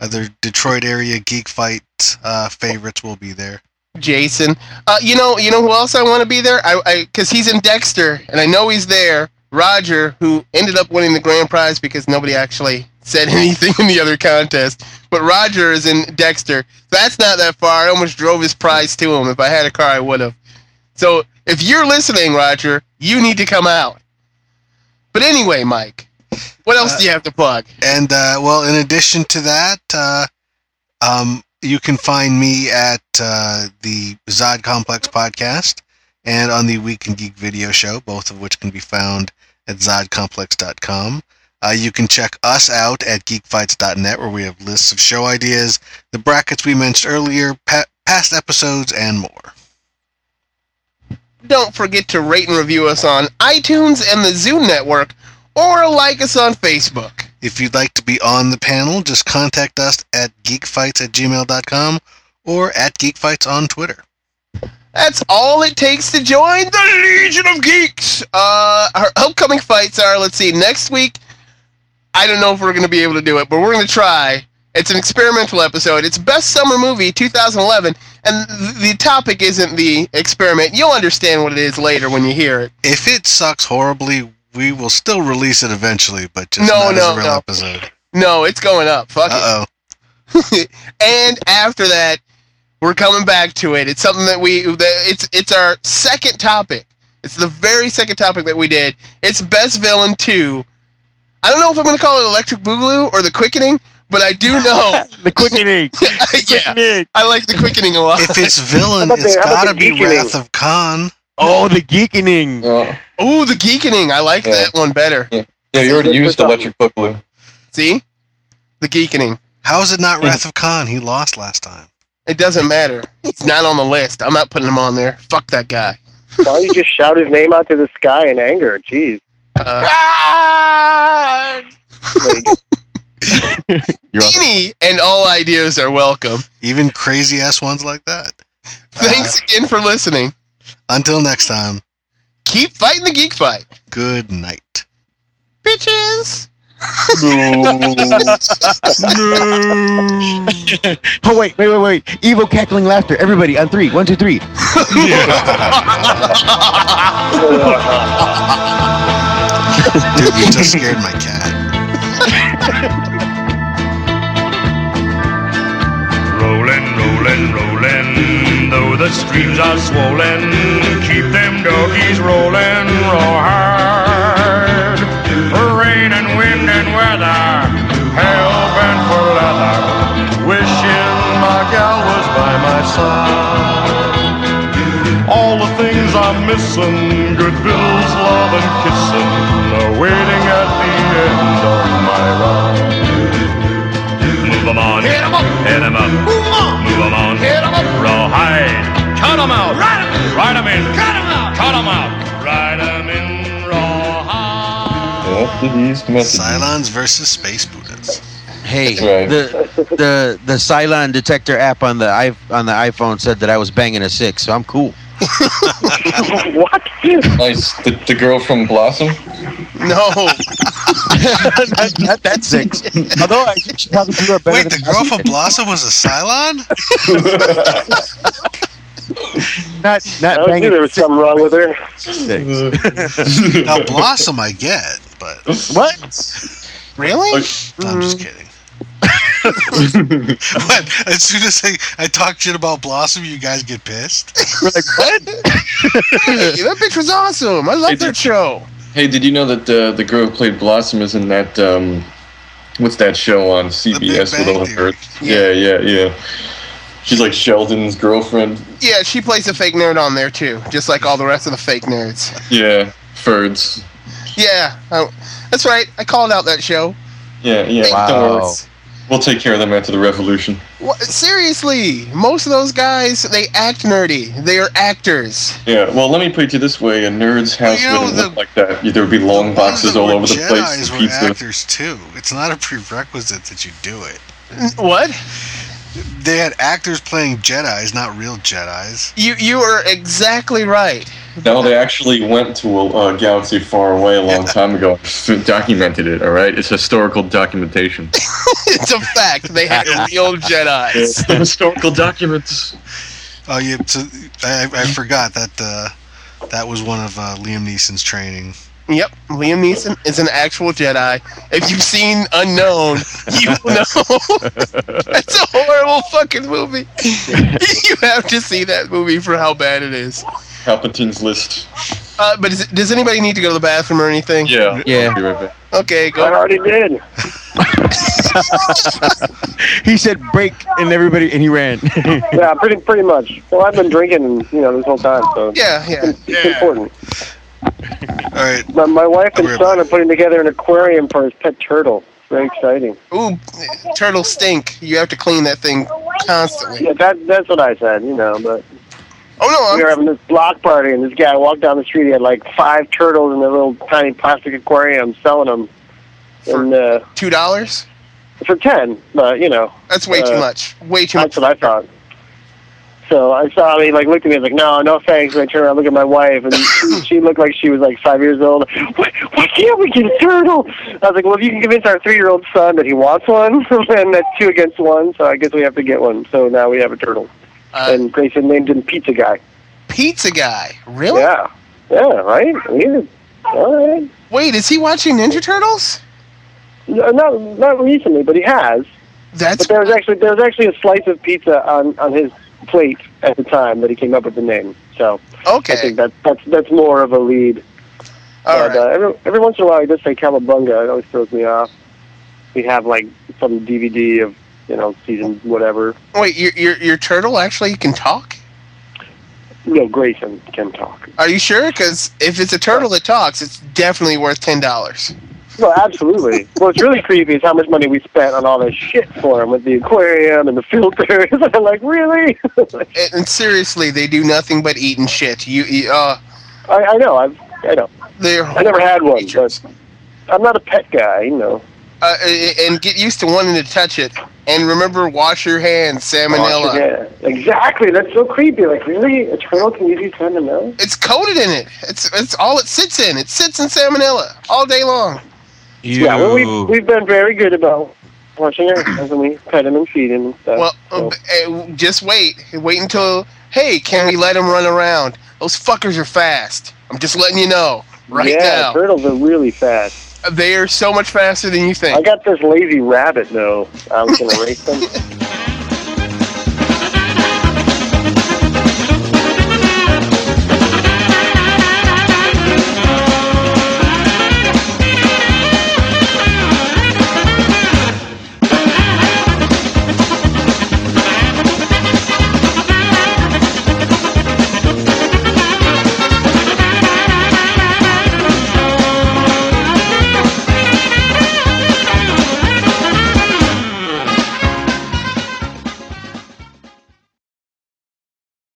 other Detroit area geek fight uh, favorites will be there. Jason. Uh, you know, you know who else I want to be there? I, I, cause he's in Dexter, and I know he's there. Roger, who ended up winning the grand prize because nobody actually said anything in the other contest. But Roger is in Dexter. That's not that far. I almost drove his prize to him. If I had a car, I would have. So if you're listening, Roger, you need to come out. But anyway, Mike, what else Uh, do you have to plug? And uh, well, in addition to that, uh, um, you can find me at uh, the Zod Complex podcast and on the Week in Geek video show, both of which can be found at zodcomplex.com. Uh, you can check us out at geekfights.net, where we have lists of show ideas, the brackets we mentioned earlier, pa- past episodes, and more. Don't forget to rate and review us on iTunes and the Zoom network, or like us on Facebook. If you'd like to be on the panel, just contact us at geekfights at gmail.com or at geekfights on Twitter. That's all it takes to join the Legion of Geeks. Uh, our upcoming fights are, let's see, next week. I don't know if we're going to be able to do it, but we're going to try. It's an experimental episode. It's Best Summer Movie 2011, and the topic isn't the experiment. You'll understand what it is later when you hear it. If it sucks horribly, we will still release it eventually, but just No, not no, as a real no. episode. No, it's going up. Fuck it. Uh oh. and after that, we're coming back to it. It's something that we that it's it's our second topic. It's the very second topic that we did. It's best villain two. I don't know if I'm going to call it Electric Boogaloo or the Quickening, but I do know. the quickening. yeah, I like the Quickening a lot. If it's villain, How about it's the- gotta be? Wrath of Khan. Oh, the geekening. Uh, Ooh, the Geekening. I like Yeah. that one better. yeah, you already used to electric boogaloo. See, the Geekening. How is it not Wrath of Khan? He lost last time. It doesn't matter. It's not on the list. I'm not putting him on there. Fuck that guy. Why don't you just shout his name out to the sky in anger? Jeez. Uh, Like, You're on- any and all ideas are welcome. Even crazy ass ones like that. Thanks uh, again for listening. Until next time, Keep fighting the geek fight, good night. bitches. No. no. Oh wait, wait, wait, wait! Evil cackling laughter. Everybody on three. One, two, three. Dude, you just scared my cat. Rolling, rolling, though the streams are swollen, keep them doggies rolling real hard. Rain and wind and weather, hell bent for leather, wishing my gal was by my side. All the things I'm missing, good bills, love and kissing, are waiting at the end of my ride. Move 'em on, hit 'em up, hit 'em up, move 'em on, move 'em on, hit 'em up, rawhide, cut 'em out, ride 'em, ride 'em in, cut 'em out, cut 'em out, ride 'em in rawhide. Messages, messages. Cylons versus Space Buddhas. Hey, Right. the the the Cylon detector app on the i on the iPhone said that I was banging a six, so I'm cool. what? Nice. The, the girl from Blossom? No, not, not that six. Although I think she probably do her better Wait, the girl from Blossom was a Cylon? not I not knew banging there was something wrong with her. six. Now, Blossom I get, but What? really? I'm just Mm. kidding. What? As soon as I, I talk shit about Blossom, you guys get pissed? We're like, what? Hey, that bitch was awesome. I love Hey, that did- show. Hey, did you know that uh, the girl who played Blossom is in that, um, what's that show on CBS with all Theory. her? Yeah, yeah, yeah. She's like Sheldon's girlfriend. Yeah, she plays a fake nerd on there too, just like all the rest of the fake nerds. Yeah, Ferds. Yeah, oh, that's right. I called out that show. Yeah, yeah. Wow. Don't worry. We'll take care of them after the revolution. What, seriously, most of those guys they act nerdy. They are actors. Yeah, well, let me put it to you this way: a nerd's house you know, wouldn't the- look like that. There would be long The boxes all over the place. Jedis and were Pizza. actors too. It's not a prerequisite that you do it. N- What? They had actors playing Jedi's, not real Jedi's. You you are exactly right. No, they actually went to a, a galaxy far away a long time ago. Documented it. All right, it's historical documentation. it's a fact. They had real Jedi's. the historical documents. Oh, yeah. So I, I forgot that uh, that was one of uh, Liam Neeson's training. Yep, Liam Neeson is an actual Jedi. If you've seen Unknown, you know it's a horrible fucking movie. you have to see that movie for how bad it is. Palpatine's list. Uh, but is, does anybody need to go to the bathroom or anything? Yeah. Yeah. I'll be right back. Okay, I go. already did. he said break, and everybody, and he ran. Yeah, pretty pretty much. Well, I've been drinking, you know, this whole time, so Yeah, yeah. it's, it's important. All right. My, my wife and I'll be right son are putting together an aquarium for his pet turtle. Very exciting. Ooh, turtles stink. You have to clean that thing constantly. Yeah, that that's what I said, you know. But Oh no. we were having this block party, and this guy walked down the street. He had like five turtles in a little tiny plastic aquarium, selling them, and uh, two dollars. for ten. But you know, That's way too Uh, much. Way too that's much. what I thought. So I saw him. He like looked at me. I was like, "No, no thanks." And I turned around, look at my wife, and she looked like she was like five years old. Why, why can't we get a turtle? I was like, "Well, if you can convince our three-year-old son that he wants one, then that's two against one. So I guess we have to get one. So now we have a turtle." Uh, and Grayson named him Pizza Guy. pizza guy. Really? Yeah, yeah, right. He's all right. Wait, is he watching Ninja Turtles? No, not not recently, but he has. That's But there was actually there was actually a slice of pizza on on his plate at the time that he came up with the name. So okay. I think that that's that's more of a lead. All but right. uh, every every once in a while he does say Cowabunga. It always throws me off. We have like some DVD of you know season whatever. Wait, your your your turtle actually can talk? No, Grayson can talk. Are you sure? Because if it's a turtle that talks, it's definitely worth ten dollars. Well, absolutely. What's really creepy is how much money we spent on all this shit for him with the aquarium and the filters. I'm like, really? And, and seriously, they do nothing but eat and shit. You, you uh, I, I know. I've I know. they're I never had one, but I'm not a pet guy. You know. uh, and get used to wanting to touch it. And remember, wash your hands, salmonella. Yeah, exactly. That's so creepy. Like, really, a turtle can give you salmonella? It's coated in it. It's it's all it sits in. It sits in salmonella all day long. Yeah. Well, we've we've been very good about washing our hands and we pet him and feed him and stuff. Well, so. uh, just wait. Wait until. Hey, can we let them run around? Those fuckers are fast. I'm just letting you know right yeah, now. turtles are really fast. They are so much faster than you think. I got this lazy rabbit though. I was gonna race them.